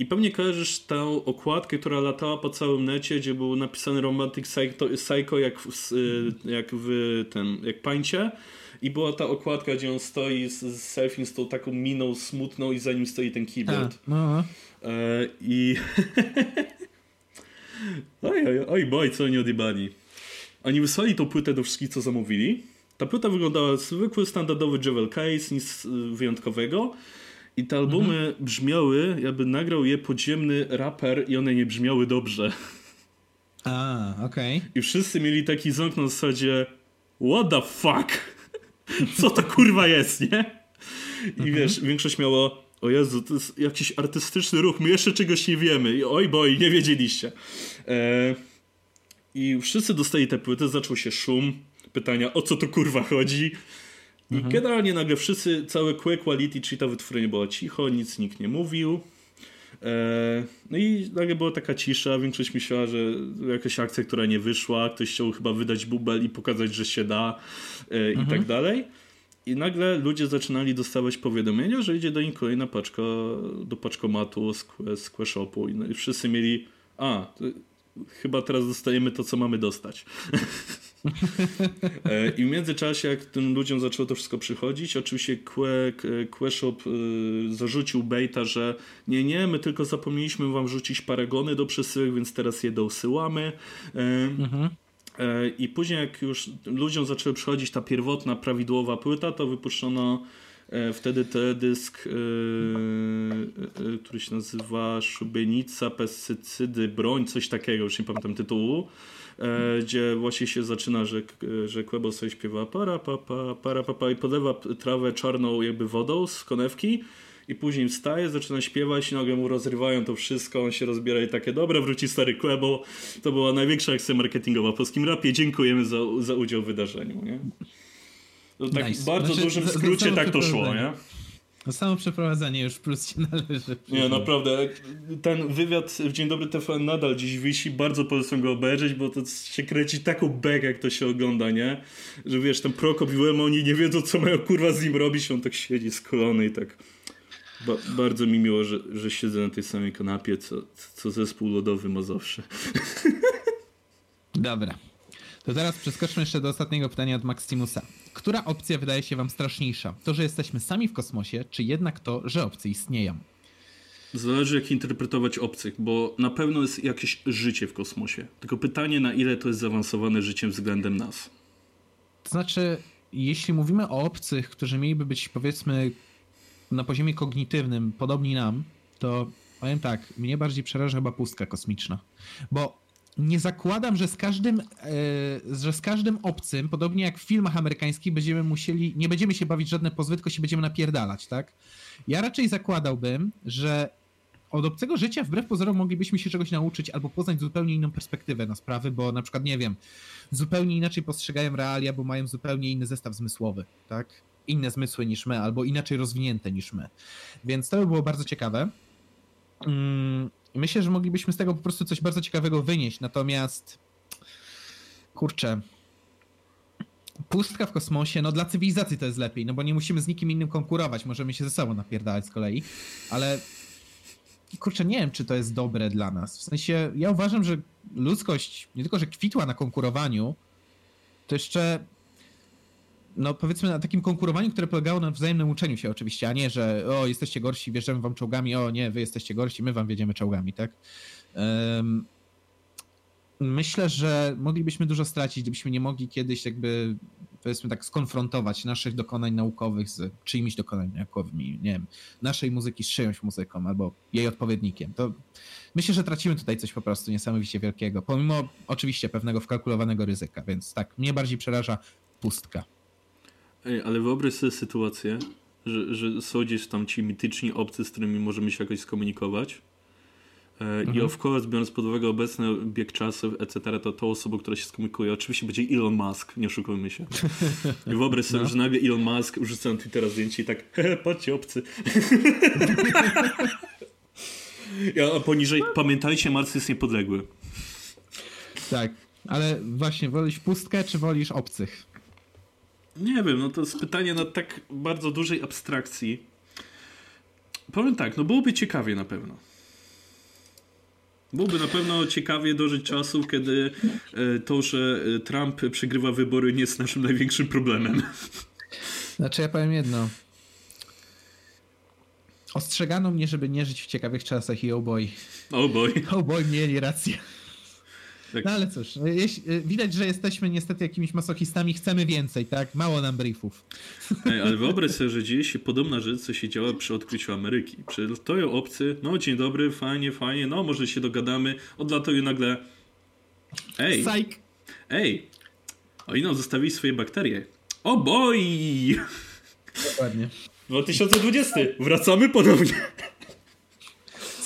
I pewnie kojarzysz tę okładkę, która latała po całym necie, gdzie był napisany Romantic Psycho, Psycho jak, w, y, jak w ten, jak pańcie. I była ta okładka, gdzie on stoi z, z selfie z tą taką miną smutną i za nim stoi ten A, keyboard. no. E, I... oj, oj, oj, boj, co oni odjebali. Oni wysłali tą płytę do wszystkich, co zamówili. Ta płyta wyglądała zwykły, standardowy Jewel Case, nic y, wyjątkowego. I te albumy brzmiały, jakby nagrał je podziemny raper i one nie brzmiały dobrze. A, okej. I wszyscy mieli taki ząk na zasadzie What the fuck? Co to kurwa jest, nie? I wiesz, większość miała o Jezu, to jest jakiś artystyczny ruch, my jeszcze czegoś nie wiemy. I oj boj, nie wiedzieliście. E, I wszyscy dostali te płyty, zaczął się szum, pytania o co tu kurwa chodzi. I generalnie nagle wszyscy, całe Quake Quality, czyli ta wytwórnia była cicho, nic nikt nie mówił. E, no i nagle była taka cisza, większość myślała, że jakaś akcja, która nie wyszła, ktoś chciał chyba wydać bubel i pokazać, że się da e, i tak dalej. I nagle ludzie zaczynali dostawać powiadomienia, że idzie do nich kolejna paczka do paczkomatu z, z Queshopu i, no, i wszyscy mieli a, chyba teraz dostajemy to, co mamy dostać. E, I w międzyczasie, jak tym ludziom zaczęło to wszystko przychodzić, oczywiście Que, Que- Queshop y, zarzucił Bejta, że nie, nie, my tylko zapomnieliśmy wam rzucić paragony do przesyłek, więc teraz je dosyłamy. E, e, I później, jak już ludziom zaczęły przychodzić ta pierwotna, prawidłowa płyta, to wypuszczono e, wtedy teledysk, e, e, e, który się nazywa Szubienica, pestycydy, broń, coś takiego, już nie pamiętam tytułu e, gdzie właśnie się zaczyna, że, że Quebo sobie śpiewa para pa, pa, para pa, pa i polewa p- trawę czarną jakby wodą z konewki i później wstaje, zaczyna śpiewać i nagle mu rozrywają to wszystko, on się rozbiera i takie, dobra, wróci stary Quebo. To była największa akcja marketingowa w polskim rapie, dziękujemy za, za udział w wydarzeniu, nie? To tak Nice. w bardzo Znaczy, dużym skrócie tak to szło, nie? No samo przeprowadzenie już plus się należy. Nie, naprawdę. Ten wywiad w Dzień Dobry TVN nadal dziś wisi. Bardzo polecam go obejrzeć, bo to się kręci taką bekę, jak to się ogląda, nie? Że wiesz, ten Prokop i Łemo, oni nie wiedzą, co mają kurwa z nim robić. On tak siedzi skolony i tak... Ba bardzo mi miło, że, że siedzę na tej samej kanapie, co, co zespół lodowy Mazowsze. Dobra. To teraz przeskoczmy jeszcze do ostatniego pytania od Maximusa. Która opcja wydaje się wam straszniejsza? To, że jesteśmy sami w kosmosie, czy jednak to, że obcy istnieją? Zależy, jak interpretować obcych, bo na pewno jest jakieś życie w kosmosie. Tylko pytanie, na ile to jest zaawansowane życiem względem nas. To znaczy, jeśli mówimy o obcych, którzy mieliby być powiedzmy na poziomie kognitywnym podobni nam, to powiem tak, mnie bardziej przeraża chyba pustka kosmiczna. Bo nie zakładam, że z każdym, e, że z każdym obcym, podobnie jak w filmach amerykańskich, będziemy musieli, nie będziemy się bawić żadne pozwy, tylko się będziemy napierdalać, tak? Ja raczej zakładałbym, że od obcego życia wbrew pozorom moglibyśmy się czegoś nauczyć albo poznać zupełnie inną perspektywę na sprawy, bo na przykład, nie wiem, zupełnie inaczej postrzegają realia, bo mają zupełnie inny zestaw zmysłowy, tak? Inne zmysły niż my, albo inaczej rozwinięte niż my. Więc to by było bardzo ciekawe. Mm, Myślę, że moglibyśmy z tego po prostu coś bardzo ciekawego wynieść, natomiast kurczę, pustka w kosmosie, no dla cywilizacji to jest lepiej, no bo nie musimy z nikim innym konkurować, możemy się ze sobą napierdalać z kolei, ale kurczę, nie wiem, czy to jest dobre dla nas. W sensie, ja uważam, że ludzkość nie tylko, że kwitła na konkurowaniu, to jeszcze no powiedzmy na takim konkurowaniu, które polegało na wzajemnym uczeniu się oczywiście, a nie, że o, jesteście gorsi, wjeżdżamy wam czołgami, o nie, wy jesteście gorsi, my wam wiedziemy czołgami, tak? Um, myślę, że moglibyśmy dużo stracić, gdybyśmy nie mogli kiedyś jakby powiedzmy tak skonfrontować naszych dokonań naukowych z czyimiś dokonaniami naukowymi, nie wiem, naszej muzyki z czyjąś muzyką albo jej odpowiednikiem. To myślę, że tracimy tutaj coś po prostu niesamowicie wielkiego, pomimo oczywiście pewnego wkalkulowanego ryzyka, więc tak, mnie bardziej przeraża pustka. Ej, ale wyobraź sobie sytuację, że, że są gdzieś tam ci mityczni obcy, z którymi możemy się jakoś skomunikować. E, mhm. I of course, biorąc pod uwagę obecny bieg czasu, etc., to tą osobą, która się skomunikuje, oczywiście będzie Elon Musk, nie oszukujmy się. I wyobraź sobie, no. że nagle Elon Musk rzuca na Twittera zdjęcie i tak, patrzcie obcy. a poniżej, pamiętajcie, Mars jest niepodległy. Tak, ale właśnie, wolisz pustkę, czy wolisz obcych? Nie wiem, no to jest pytanie na tak bardzo dużej abstrakcji. Powiem tak, no byłoby ciekawie na pewno. Byłoby na pewno ciekawie dożyć czasów, kiedy e, to, że e, Trump przegrywa wybory nie jest naszym największym problemem. Znaczy ja powiem jedno. Ostrzegano mnie, żeby nie żyć w ciekawych czasach i oh boy. Oh boy. Oh boy, mieli rację. Tak. No ale cóż, no, y, widać, że jesteśmy niestety jakimiś masochistami, chcemy więcej, tak? Mało nam briefów. Ej, ale wyobraź sobie, że dzieje się podobna rzecz, co się działa przy odkryciu Ameryki. Przylatują obcy, no dzień dobry, fajnie, fajnie, no może się dogadamy, odlatują nagle ej, Psych. ej, oni nam zostawili swoje bakterie. O boj! Dokładnie. 2020, wracamy ponownie.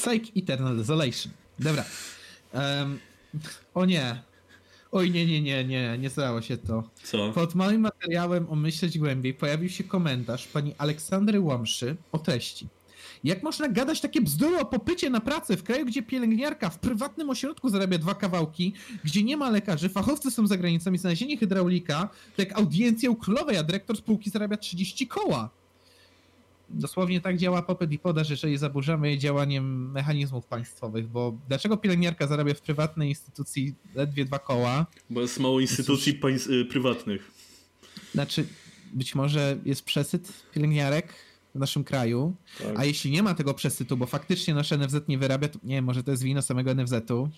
Psych Eternal Desolation. Dobra. Um, o nie. Oj, nie, nie, nie, nie, nie stało się to. Co? Pod moim materiałem o myśleć głębiej pojawił się komentarz pani Aleksandry Łomszy o treści. Jak można gadać takie bzdury o popycie na pracę w kraju, gdzie pielęgniarka w prywatnym ośrodku zarabia dwa kawałki, gdzie nie ma lekarzy, fachowcy są za granicą i znalezienie hydraulika, to jak audiencję u królowej, a dyrektor spółki zarabia 30 koła dosłownie tak działa popyt i podaż, jeżeli zaburzamy działaniem mechanizmów państwowych, bo dlaczego pielęgniarka zarabia w prywatnej instytucji ledwie dwa koła? Bo jest mało instytucji y, prywatnych. Znaczy, być może jest przesyt pielęgniarek, w naszym kraju, tak. a jeśli nie ma tego przesytu, bo faktycznie nasz NFZ nie wyrabia, to nie wiem, może to jest wino samego NFZ-u.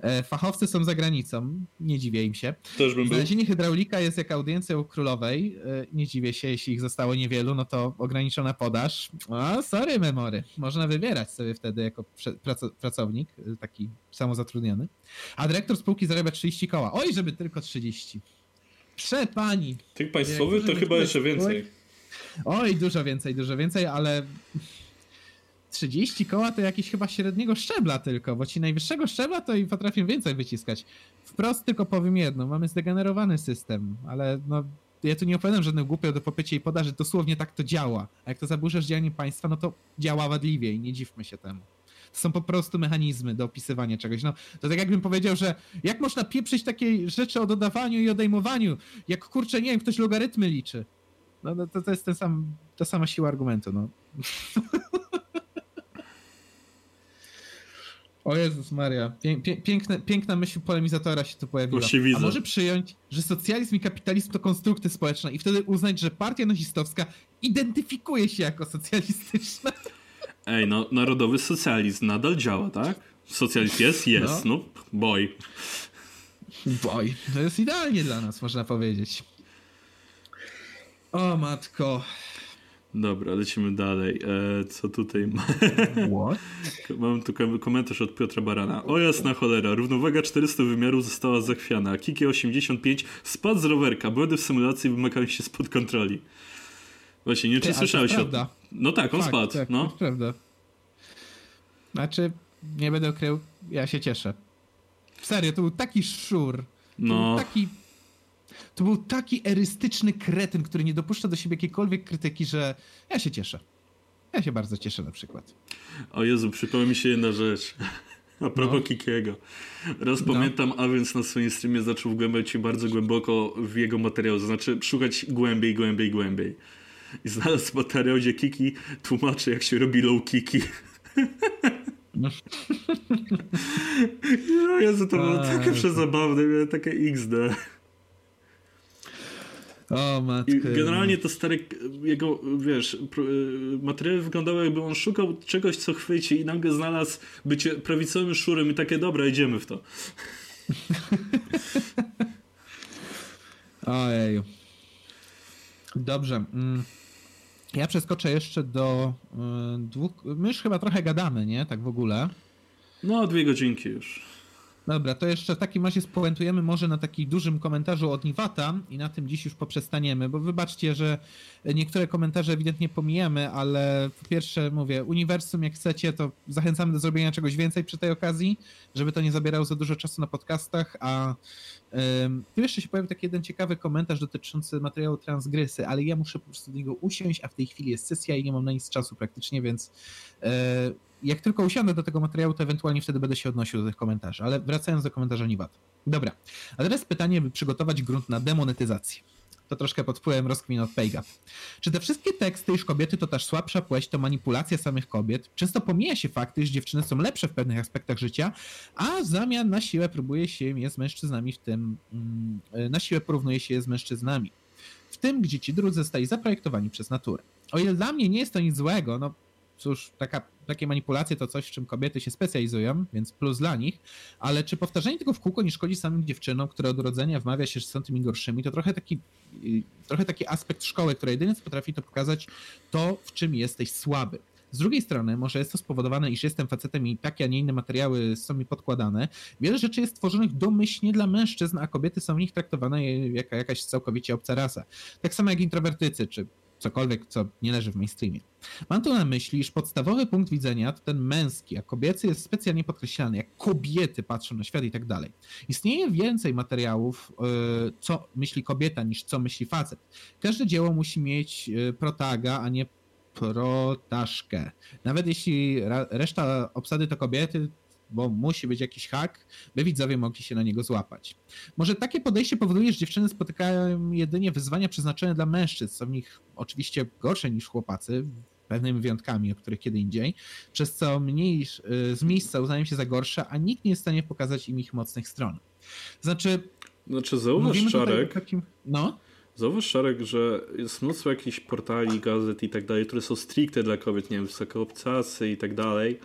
E, fachowcy są za granicą, nie dziwię im się. Też bym Znalezienie hydraulika jest jak audiencją u królowej, e, nie dziwię się, jeśli ich zostało niewielu, no to ograniczona podaż. A, sorry memory, można wybierać sobie wtedy jako pracownik, e, taki samozatrudniony. A dyrektor spółki zarabia 30 koła. Oj, żeby tylko 30. Przepani. Tych państwowych to chyba jeszcze więcej. Oj, dużo więcej, dużo więcej, ale 30 koła to jakiś chyba średniego szczebla tylko, bo ci najwyższego szczebla to i potrafią więcej wyciskać. Wprost tylko powiem jedno, mamy zdegenerowany system, ale no ja tu nie opowiadam żadnych głupio do popycia i podaży, dosłownie tak to działa. A jak to zaburzasz działanie państwa, no to działa wadliwie i nie dziwmy się temu. To są po prostu mechanizmy do opisywania czegoś. No, to tak jakbym powiedział, że jak można pieprzyć takie rzeczy o dodawaniu i odejmowaniu, jak kurczę, nie wiem, ktoś logarytmy liczy. No, no to, to jest ten sam, ta sama siła argumentu, no. O Jezus Maria, piękne, piękna myśl polemizatora się tu pojawiła. A może przyjąć, że socjalizm i kapitalizm to konstrukty społeczne i wtedy uznać, że partia nazistowska identyfikuje się jako socjalistyczna. Ej, no narodowy socjalizm nadal działa, tak? Socjalizm jest? Jest, no, no boj. Boj. To jest idealnie dla nas, można powiedzieć. O matko. Dobra, lecimy dalej. E, co tutaj ma? What? Mam tu komentarz od Piotra Barana. O jasna cholera, równowaga 400 wymiarów została zachwiana. Kiki 85 spadł z rowerka. Błędy w symulacji wymagają się spod kontroli. Właśnie, nie wiem, czy słyszałeś o tym. No tak, on Fakt, spadł. Tak, no. to prawda. Znaczy, nie będę ukrył, ja się cieszę. Serio, to był taki szur. No. taki to był taki erystyczny kretyn, który nie dopuszcza do siebie jakiejkolwiek krytyki, że ja się cieszę. Ja się bardzo cieszę na przykład. O Jezu, przypomniała mi się jedna rzecz. A propos no. Kikiego. Raz no. pamiętam, a więc na swoim streamie zaczął wgłębiać się bardzo głęboko w jego materiał, to znaczy szukać głębiej, głębiej, głębiej. I znalazł materiał, gdzie Kiki tłumaczy, jak się robi low kiki. No. no Jezu, to było takie przezabawne, miałem takie XD. O matko. Generalnie to stary jego, wiesz, materiały wyglądały jakby on szukał czegoś, co chwyci i nagle znalazł bycie prawicowym szurem i takie, dobra, idziemy w to. Ojeju. Dobrze. Mm. Ja przeskoczę jeszcze do y, dwóch. My już chyba trochę gadamy, nie? Tak w ogóle. No, dwie godzinki już. Dobra, to jeszcze w takim razie spuentujemy może na takim dużym komentarzu od Niwata i na tym dziś już poprzestaniemy, bo wybaczcie, że niektóre komentarze ewidentnie pomijamy, ale po pierwsze mówię, uniwersum jak chcecie, to zachęcamy do zrobienia czegoś więcej przy tej okazji, żeby to nie zabierało za dużo czasu na podcastach, a tu jeszcze się pojawił taki jeden ciekawy komentarz dotyczący materiału transgrysy, ale ja muszę po prostu do niego usiąść, a w tej chwili jest sesja i nie mam na nic czasu praktycznie, więc e, jak tylko usiądę do tego materiału, to ewentualnie wtedy będę się odnosił do tych komentarzy. Ale wracając do komentarza Niwat. Dobra, a teraz pytanie, by przygotować grunt na demonetyzację. To troszkę pod wpływem rozkmin od Pejga. Czy te wszystkie teksty, iż kobiety to też słabsza płeć, to manipulacja samych kobiet? Często pomija się fakty, że dziewczyny są lepsze w pewnych aspektach życia, a w zamian na siłę próbuje się je z mężczyznami w tym, mm, na siłę porównuje się je z mężczyznami. W tym, gdzie ci drudzy zostali zaprojektowani przez naturę. O ile dla mnie nie jest to nic złego, no cóż, taka, takie manipulacje to coś, w czym kobiety się specjalizują, więc plus dla nich, ale czy powtarzanie tego w kółko nie szkodzi samym dziewczynom, które od urodzenia wmawia się, że są tymi gorszymi, to trochę taki, y, trochę taki aspekt szkoły, która jedynie potrafi to pokazać to, w czym jesteś słaby. Z drugiej strony, może jest to spowodowane, iż jestem facetem i takie, a nie inne materiały są mi podkładane. Wiele rzeczy jest tworzonych domyślnie dla mężczyzn, a kobiety są w nich traktowane jako jakaś całkowicie obca rasa. Tak samo jak introwertycy, czy cokolwiek, co nie leży w mainstreamie. Mam tu na myśli, iż podstawowy punkt widzenia to ten męski, a kobiecy jest specjalnie podkreślany, jak kobiety patrzą na świat i tak dalej. Istnieje więcej materiałów, e, co myśli kobieta, niż co myśli facet. Każde dzieło musi mieć e, protaga, a nie protaszkę. Nawet jeśli reszta obsady to kobiety, bo musi być jakiś hak, by widzowie mogli się na niego złapać. Może takie podejście powoduje, że dziewczyny spotykają jedynie wyzwania przeznaczone dla mężczyzn, są w nich oczywiście gorsze niż chłopacy, pewnymi wyjątkami, o których kiedy indziej, przez co mniej y, z miejsca uznają się za gorsze, a nikt nie jest w stanie pokazać im ich mocnych stron. Znaczy... Znaczy zauważ, Czarek, takim... no? Zauważ, Czarek, że jest mnóstwo jakichś portali, gazet i tak dalej, które są stricte dla kobiet, nie wiem, wysokoobcacy i tak dalej,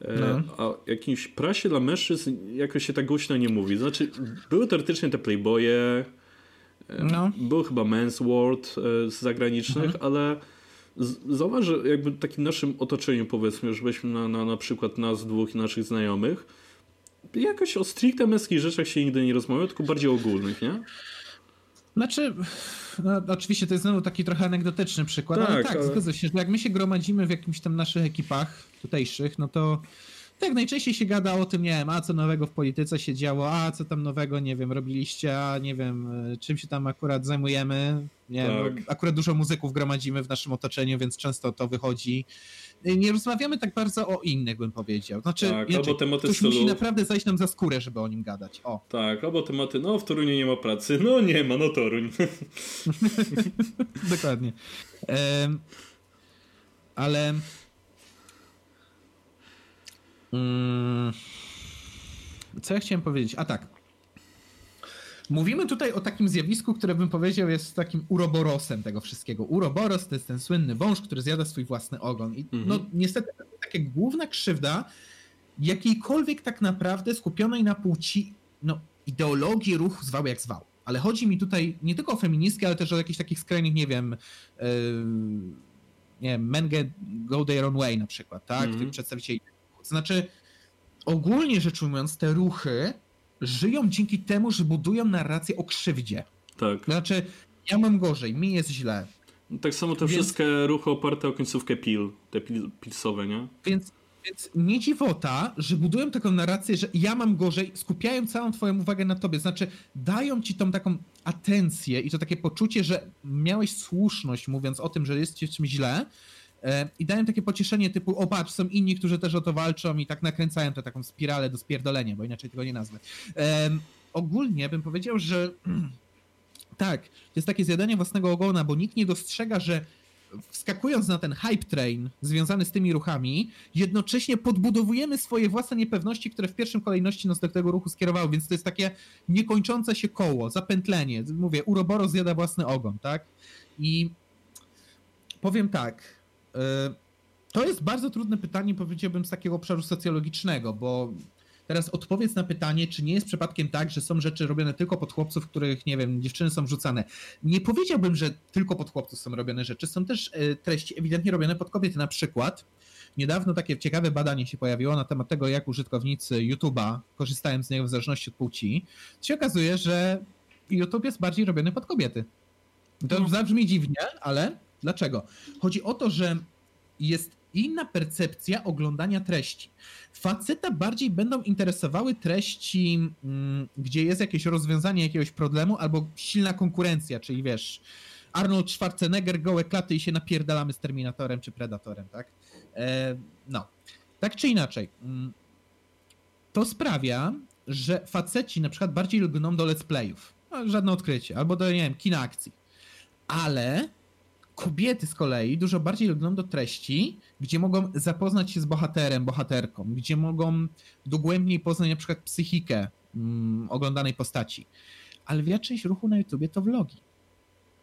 no. A jakimś prasie dla mężczyzn jakoś się tak głośno nie mówi. Znaczy, były teoretycznie te Playboye, e, no. był chyba Men's World e, z zagranicznych, mhm. ale zauważ, że jakby w takim naszym otoczeniu powiedzmy, że weźmy na, na, na przykład nas dwóch i naszych znajomych, jakoś o stricte męskich rzeczach się nigdy nie rozmawia, tylko bardziej ogólnych, nie? Znaczy, no, oczywiście to jest znowu taki trochę anegdotyczny przykład, tak, ale tak, ale... zgadza się, że jak my się gromadzimy w jakimś tam naszych ekipach tutejszych, no to tak, najczęściej się gada o tym, nie wiem, a co nowego w polityce się działo, a co tam nowego, nie wiem, robiliście, a nie wiem, e, czym się tam akurat zajmujemy. Nie tak. wiem, akurat dużo muzyków gromadzimy w naszym otoczeniu, więc często to wychodzi. E, nie rozmawiamy tak bardzo o innych, bym powiedział. Znaczy, tak, inaczej, albo tematy ktoś stylu... musi naprawdę zajść nam za skórę, żeby o nim gadać. O. Tak, albo tematy, no w Toruniu nie ma pracy, no nie ma, no Toruń. Dokładnie. Um, ale. Co ja chciałem powiedzieć? A tak. Mówimy tutaj o takim zjawisku, które bym powiedział jest takim uroborosem tego wszystkiego. Uroboros to jest ten słynny wąż, który zjada swój własny ogon. I mhm. no niestety taka główna krzywda jakiejkolwiek tak naprawdę skupionej na płci, no ideologii ruchu zwał jak zwał. Ale chodzi mi tutaj nie tylko o feministkę, ale też o jakichś takich skrajnych, nie wiem, yy, nie wiem, men get, go their own way na przykład, tak? Mm -hmm. Tych przedstawicieli znaczy, ogólnie rzecz ujmując, te ruchy żyją dzięki temu, że budują narrację o krzywdzie. Tak. Znaczy, ja mam gorzej, mi jest źle. Tak samo te Więc... wszystkie ruchy oparte o końcówkę pil, te pil, pilsowe, nie? Więc, więc nie dziwota, że budują taką narrację, że ja mam gorzej, skupiają całą twoją uwagę na tobie. Znaczy, dają ci tą taką atencję i to takie poczucie, że miałeś słuszność mówiąc o tym, że jest ci czymś źle, I dają takie pocieszenie typu, o patrz, są inni, którzy też o to walczą i tak nakręcają tę taką spiralę do spierdolenia, bo inaczej tego nie nazwę. E, ogólnie bym powiedział, że tak, to jest takie zjadanie własnego ogona, bo nikt nie dostrzega, że wskakując na ten hype train związany z tymi ruchami, jednocześnie podbudowujemy swoje własne niepewności, które w pierwszym kolejności nas do tego ruchu skierowały, więc to jest takie niekończące się koło, zapętlenie. Mówię, Uroboro zjada własny ogon, tak? I powiem tak, to jest bardzo trudne pytanie, powiedziałbym, z takiego obszaru socjologicznego, bo Teraz odpowiedz na pytanie, czy nie jest przypadkiem tak, że są rzeczy robione tylko pod chłopców, których, nie wiem, dziewczyny są wrzucane. Nie powiedziałbym, że tylko pod chłopców są robione rzeczy. Są też e, treści ewidentnie robione pod kobiety. Na przykład niedawno takie ciekawe badanie się pojawiło na temat tego, jak użytkownicy YouTube'a korzystają z niego w zależności od płci. się okazuje, że YouTube jest bardziej robiony pod kobiety. To no. zabrzmi dziwnie, ale dlaczego? Chodzi o to, że jest inna percepcja oglądania treści. Faceta bardziej będą interesowały treści, mm, gdzie jest jakieś rozwiązanie jakiegoś problemu albo silna konkurencja, czyli wiesz, Arnold Schwarzenegger, gołe klaty i się napierdalamy z Terminatorem czy Predatorem, tak? E, no. Tak czy inaczej, mm, to sprawia, że faceci na przykład bardziej lgną do let's playów. No, żadne odkrycie. Albo do, nie wiem, kina akcji. Ale Kobiety z kolei dużo bardziej lgną do treści, gdzie mogą zapoznać się z bohaterem, bohaterką, gdzie mogą dogłębniej poznać na przykład psychikę mm, oglądanej postaci. Ale większość ruchu na YouTubie to vlogi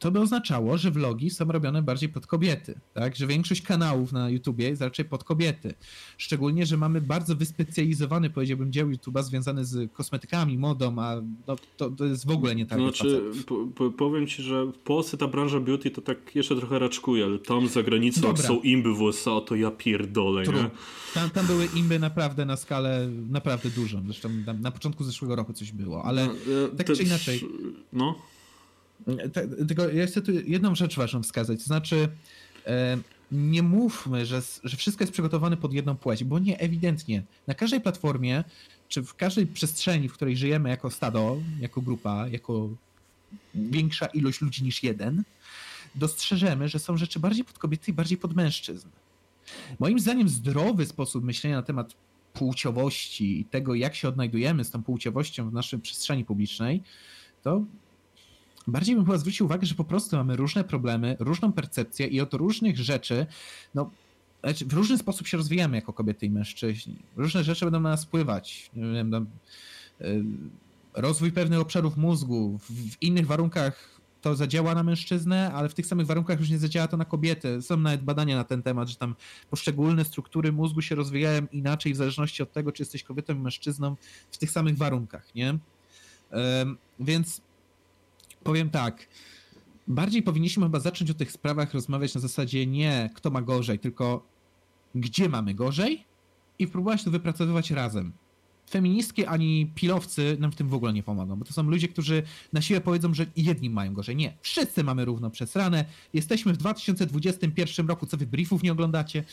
to by oznaczało, że vlogi są robione bardziej pod kobiety, tak? Że większość kanałów na YouTubie jest raczej pod kobiety. Szczególnie, że mamy bardzo wyspecjalizowany, powiedziałbym, dział YouTuba związany z kosmetykami, modą, a no, to, to jest w ogóle nie tak. Znaczy, po, po, powiem ci, że w Polsce ta branża beauty to tak jeszcze trochę raczkuje, ale tam za granicą, Dobra. jak są imby w USA, to ja pierdolę, nie? Tam, tam były imby naprawdę na skalę naprawdę dużą. Zresztą na początku zeszłego roku coś było, ale no, tak czy inaczej. No. Tylko ja chcę tu jedną rzecz ważną wskazać, to znaczy e, nie mówmy, że, że wszystko jest przygotowane pod jedną płeć, bo nie, ewidentnie. Na każdej platformie, czy w każdej przestrzeni, w której żyjemy jako stado, jako grupa, jako większa ilość ludzi niż jeden, dostrzeżemy, że są rzeczy bardziej pod kobiety i bardziej pod mężczyzn. Moim zdaniem zdrowy sposób myślenia na temat płciowości i tego, jak się odnajdujemy z tą płciowością w naszej przestrzeni publicznej, to bardziej bym chyba zwrócił uwagę, że po prostu mamy różne problemy, różną percepcję i od różnych rzeczy, no, znaczy w różny sposób się rozwijamy jako kobiety i mężczyźni. Różne rzeczy będą na nas wpływać. Nie wiem, y, rozwój pewnych obszarów mózgu, w innych warunkach to zadziała na mężczyznę, ale w tych samych warunkach już nie zadziała to na kobietę. Są nawet badania na ten temat, że tam poszczególne struktury mózgu się rozwijają inaczej w zależności od tego, czy jesteś kobietą i mężczyzną w tych samych warunkach, nie? Więc powiem tak. Bardziej powinniśmy chyba zacząć o tych sprawach rozmawiać na zasadzie nie kto ma gorzej, tylko gdzie mamy gorzej i próbować to wypracowywać razem feministki ani pilowcy nam w tym w ogóle nie pomogą, bo to są ludzie, którzy na siłę powiedzą, że jedni mają gorzej. Nie, wszyscy mamy równo przesrane. Jesteśmy w 2021 roku, co wy briefów nie oglądacie?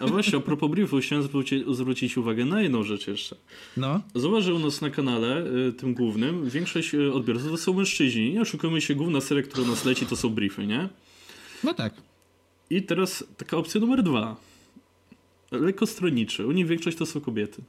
A właśnie, a propos briefów, chciałem zwrócić, zwrócić uwagę na jedną rzecz jeszcze. No. Zauważ, że u nas na kanale, y, tym głównym, większość y, odbiorców to są mężczyźni. Nie oszukujmy się, główna seria, która nas leci, to są briefy, nie? No tak. I teraz taka opcja numer dwa. Lekko stronniczy. U nich większość to są kobiety.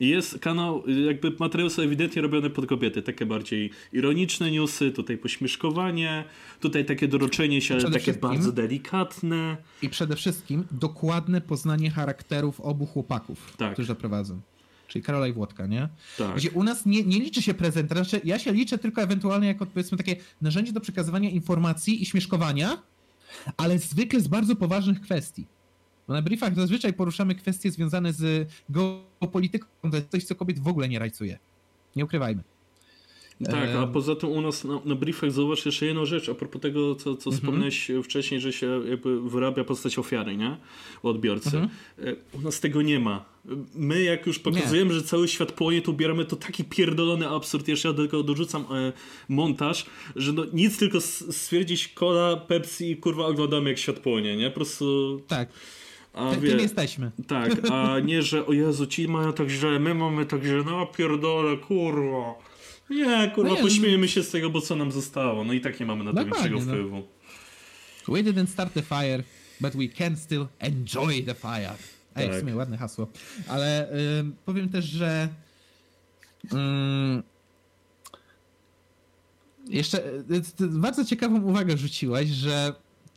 Jest kanał, jakby materiały są ewidentnie robione pod kobiety, takie bardziej ironiczne newsy, tutaj pośmieszkowanie, tutaj takie doroczenie się, ale takie bardzo delikatne. I przede wszystkim dokładne poznanie charakterów obu chłopaków, tak. którzy zaprowadzą. Czyli Karola i Włodka, nie? Tak. Gdzie u nas nie, nie liczy się prezent, znaczy ja się liczę tylko ewentualnie jako powiedzmy takie narzędzie do przekazywania informacji i śmieszkowania, ale zwykle z bardzo poważnych kwestii. Bo na briefach zazwyczaj poruszamy kwestie związane z geopolityką, to jest coś, co kobiet w ogóle nie rajcuje. Nie ukrywajmy. Tak, a poza tym u nas na, na briefach zauważ jeszcze jedną rzecz, a propos tego, co, co mhm. wspomniałeś wcześniej, że się jakby wyrabia postać ofiary, nie? U odbiorcy. Mhm. E, u nas tego nie ma. My jak już pokazujemy, nie. że cały świat płonie, to ubieramy to taki pierdolony absurd, jeszcze ja tego dorzucam e, montaż, że no, nic tylko stwierdzić cola, Pepsi i kurwa oglądamy jak świat płonie, nie? Po prostu... Tak. A Ty, wie, tym jesteśmy. Tak, a nie, że o Jezu, ci mają tak źle, my mamy tak źle, no pierdolę, kurwa. Nie, kurwa, no pośmiejemy się z tego, bo co nam zostało. No i tak nie mamy na to większego no. wpływu. We didn't start the fire, but we can still enjoy the fire. Ej, Tak. w sumie ładne hasło. Ale ym, powiem też, że ym, jeszcze y, y, bardzo ciekawą uwagę rzuciłaś, że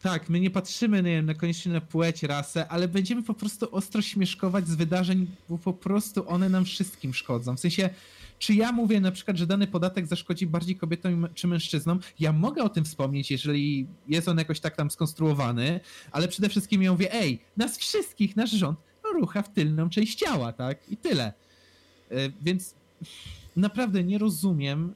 tak, my nie patrzymy nie wiem, na koniecznie na płeć, rasę, ale będziemy po prostu ostro śmieszkować z wydarzeń, bo po prostu one nam wszystkim szkodzą. W sensie, czy ja mówię na przykład, że dany podatek zaszkodzi bardziej kobietom czy mężczyznom? Ja mogę o tym wspomnieć, jeżeli jest on jakoś tak tam skonstruowany, ale przede wszystkim ja mówię, ej, nas wszystkich, nasz rząd rucha w tylną część ciała, tak? I tyle. Y, Więc naprawdę nie rozumiem,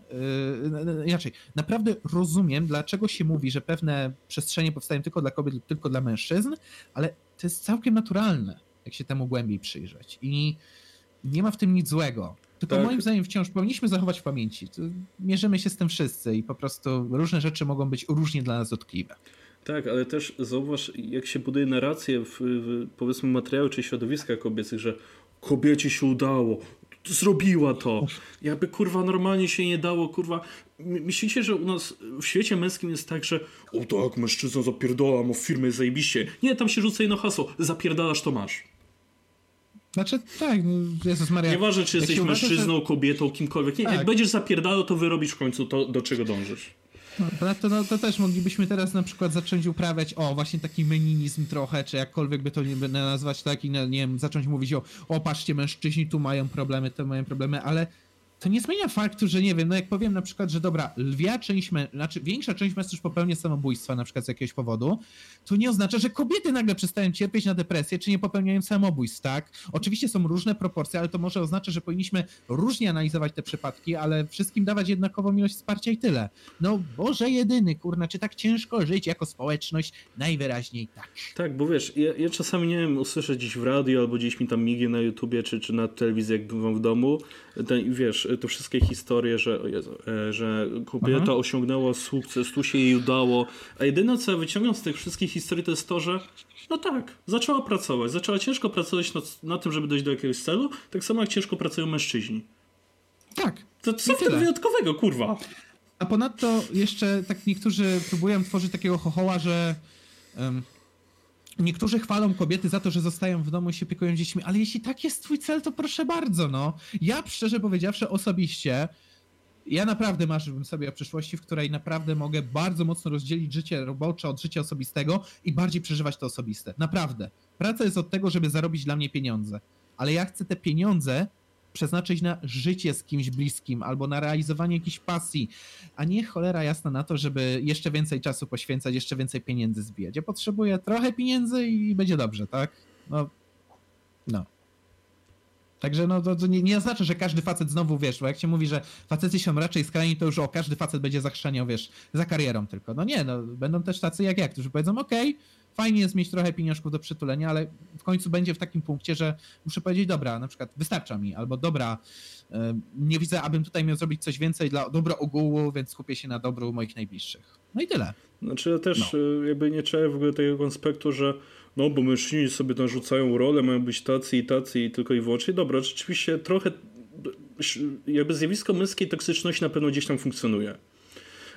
yy, inaczej, naprawdę rozumiem, dlaczego się mówi, że pewne przestrzenie powstają tylko dla kobiet lub tylko dla mężczyzn, ale to jest całkiem naturalne, jak się temu głębiej przyjrzeć. I nie ma w tym nic złego. Tylko Tak. moim zdaniem wciąż powinniśmy zachować w pamięci. Mierzymy się z tym wszyscy i po prostu różne rzeczy mogą być różnie dla nas dotkliwe. Tak, ale też zauważ, jak się buduje narrację w, w powiedzmy materiały czy środowiska kobiecych, że kobiecie się udało, zrobiła to. Jakby kurwa normalnie się nie dało, kurwa. My- Myślicie, że u nas w świecie męskim jest tak, że o tak, mężczyzna zapierdala, ma w firmie zajebiście. Nie, tam się rzuca jedno hasło, zapierdalasz to masz. Znaczy, tak, no, Jezus Maria. Nieważne, czy jesteś uważa, że- mężczyzną, kobietą, kimkolwiek. Nie, Tak. Jak będziesz zapierdalał, to wyrobisz w końcu to, do czego dążysz. No, Ponadto no, to też moglibyśmy teraz na przykład zacząć uprawiać, o właśnie taki meninizm trochę, czy jakkolwiek by to nie nazwać, tak, i no, nie wiem, zacząć mówić o, o patrzcie, mężczyźni tu mają problemy, tu mają problemy, ale to nie zmienia faktu, że nie wiem, no jak powiem na przykład, że dobra, lwia część, znaczy większa część mężczyzn popełnia samobójstwa na przykład z jakiegoś powodu, to nie oznacza, że kobiety nagle przestają cierpieć na depresję, czy nie popełniają samobójstw, tak? Oczywiście są różne proporcje, ale to może oznacza, że powinniśmy różnie analizować te przypadki, ale wszystkim dawać jednakową ilość wsparcia i tyle. No Boże jedyny, kurna, czy tak ciężko żyć jako społeczność? Najwyraźniej tak. Tak, bo wiesz, ja, ja czasami nie wiem, usłyszę gdzieś w radio albo gdzieś mi tam mignie na YouTubie czy, czy na telewizji, jak bywam w domu. Ten, wiesz, te wszystkie historie, że, Jezu, e, że kobieta Aha. osiągnęła sukces, tu się jej udało. A jedyne, co ja wyciągam z tych wszystkich historii, to jest to, że no tak, zaczęła pracować, zaczęła ciężko pracować nad, nad tym, żeby dojść do jakiegoś celu, tak samo jak ciężko pracują mężczyźni. Tak. To co w tym wyjątkowego, kurwa? A ponadto jeszcze tak niektórzy próbują tworzyć takiego chochoła, że em, niektórzy chwalą kobiety za to, że zostają w domu i się opiekują dziećmi, ale jeśli tak jest twój cel, to proszę bardzo, no. Ja szczerze powiedziawszy osobiście, ja naprawdę marzyłbym sobie o przyszłości, w której naprawdę mogę bardzo mocno rozdzielić życie robocze od życia osobistego i bardziej przeżywać to osobiste. Naprawdę. Praca jest od tego, żeby zarobić dla mnie pieniądze. Ale ja chcę te pieniądze przeznaczyć na życie z kimś bliskim albo na realizowanie jakiejś pasji, a nie cholera jasna na to, żeby jeszcze więcej czasu poświęcać, jeszcze więcej pieniędzy zbijać. Ja potrzebuję trochę pieniędzy i będzie dobrze, tak? No. No. Także no to, to nie, nie oznacza, że każdy facet znowu, wiesz, bo jak się mówi, że facety są raczej skrajni, to już o, każdy facet będzie zachrzaniał, wiesz, za karierą tylko. No nie, no będą też tacy jak ja, którzy powiedzą, okej, fajnie jest mieć trochę pieniążków do przytulenia, ale w końcu będzie w takim punkcie, że muszę powiedzieć, dobra, na przykład wystarcza mi, albo dobra, e, nie widzę, abym tutaj miał zrobić coś więcej dla dobra ogółu, więc skupię się na dobru moich najbliższych. No i tyle. Znaczy ja też No. y, jakby nie czuję w ogóle takiego aspektu, że no bo mężczyźni sobie narzucają rolę, mają być tacy i tacy i tylko i wyłącznie. Dobra, rzeczywiście trochę jakby zjawisko męskiej toksyczności na pewno gdzieś tam funkcjonuje.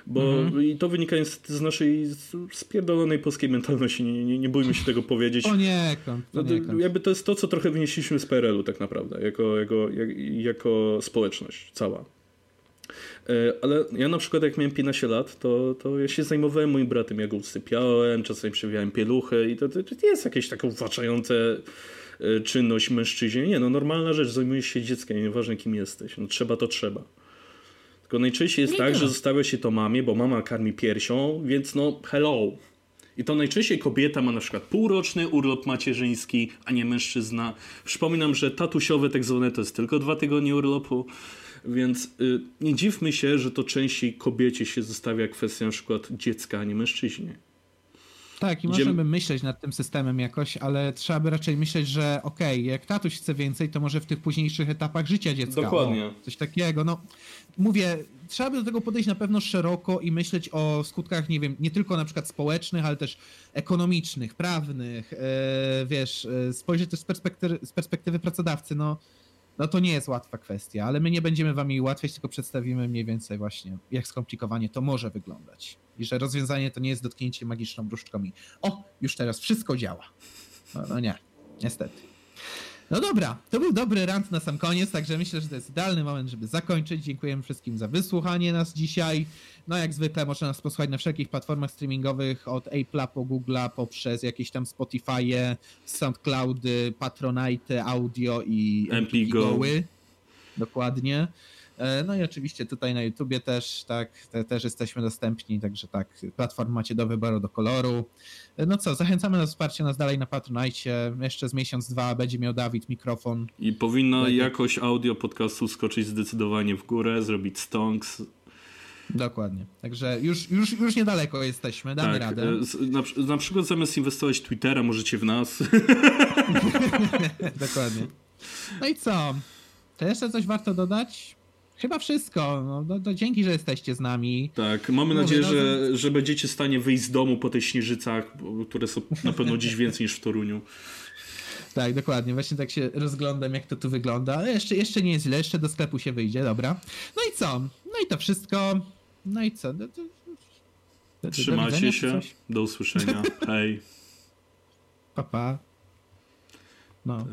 Bo Mhm. i to wynika niestety z naszej spierdolonej polskiej mentalności, nie, nie, nie bójmy się tego powiedzieć. Poniekąd, No, to, poniekąd. jakby to jest to, co trochę wynieśliśmy z PRL-u tak naprawdę, jako, jako, jak, jako społeczność cała. E, Ale ja na przykład jak miałem 15 lat, to, to ja się zajmowałem moim bratem, ja go usypiałem, czasami przewijałem pieluchy i to, to, to jest jakieś takie uwłaczające e, czynność mężczyźnie. Nie, no normalna rzecz, zajmujesz się dzieckiem, nieważne kim jesteś. No trzeba to trzeba. Tylko najczęściej jest tak, tak. że zostawia się to mamie, bo mama karmi piersią, więc no hello. I to najczęściej kobieta ma na przykład półroczny urlop macierzyński, a nie mężczyzna. Przypominam, że tatusiowe tak zwane to jest tylko dwa tygodnie urlopu, więc y, nie dziwmy się, że to częściej kobiecie się zostawia kwestia na przykład dziecka, a nie mężczyźnie. Tak, i możemy myśleć nad tym systemem jakoś, ale trzeba by raczej myśleć, że okej, jak tatuś chce więcej, to może w tych późniejszych etapach życia dziecka. Dokładnie. O, coś takiego. No, mówię, trzeba by do tego podejść na pewno szeroko i myśleć o skutkach, nie wiem, nie tylko na przykład społecznych, ale też ekonomicznych, prawnych, e, wiesz, e, spojrzeć też z perspektywy, z perspektywy pracodawcy, no no to nie jest łatwa kwestia, ale my nie będziemy wam jej ułatwiać, tylko przedstawimy mniej więcej właśnie, jak skomplikowanie to może wyglądać. I że rozwiązanie to nie jest dotknięcie magiczną różdżką i o, już teraz wszystko działa. No, no nie, niestety. No dobra, to był dobry rant na sam koniec, także myślę, że to jest idealny moment, żeby zakończyć. Dziękujemy wszystkim za wysłuchanie nas dzisiaj. No jak zwykle można nas posłuchać na wszelkich platformach streamingowych, od Apple'a po Google'a, poprzez jakieś tam Spotify'e, SoundCloudy, Patronite, Audio i MPGO. MPGO'y. Dokładnie. E, No i oczywiście tutaj na YouTubie też, tak, te, też jesteśmy dostępni, także tak, platform macie do wyboru, do koloru. E, No co, zachęcamy do wsparcia nas dalej na Patronite. Jeszcze z miesiąc, dwa będzie miał Dawid mikrofon. I powinna Tak. jakość audio podcastu skoczyć zdecydowanie w górę, zrobić stonks. Dokładnie. Także już, już, już niedaleko jesteśmy, damy tak, radę. e, na, na przykład zamiast inwestować w Twittera, możecie w nas. Dokładnie. No i co? To jeszcze coś warto dodać? Chyba wszystko. No, no, to dzięki, że jesteście z nami. Tak, mamy Mówię, nadzieję, no że, że będziecie w stanie wyjść z domu po tych śnieżycach, które są na pewno dziś więcej niż w Toruniu. Tak, dokładnie. Właśnie tak się rozglądam, jak to tu wygląda. Ale jeszcze, jeszcze nie jest źle, jeszcze do sklepu się wyjdzie, dobra. No i co? No i to wszystko. No i co? Do, do, do, Trzymajcie się. Do usłyszenia. Hej. Pa, pa. No.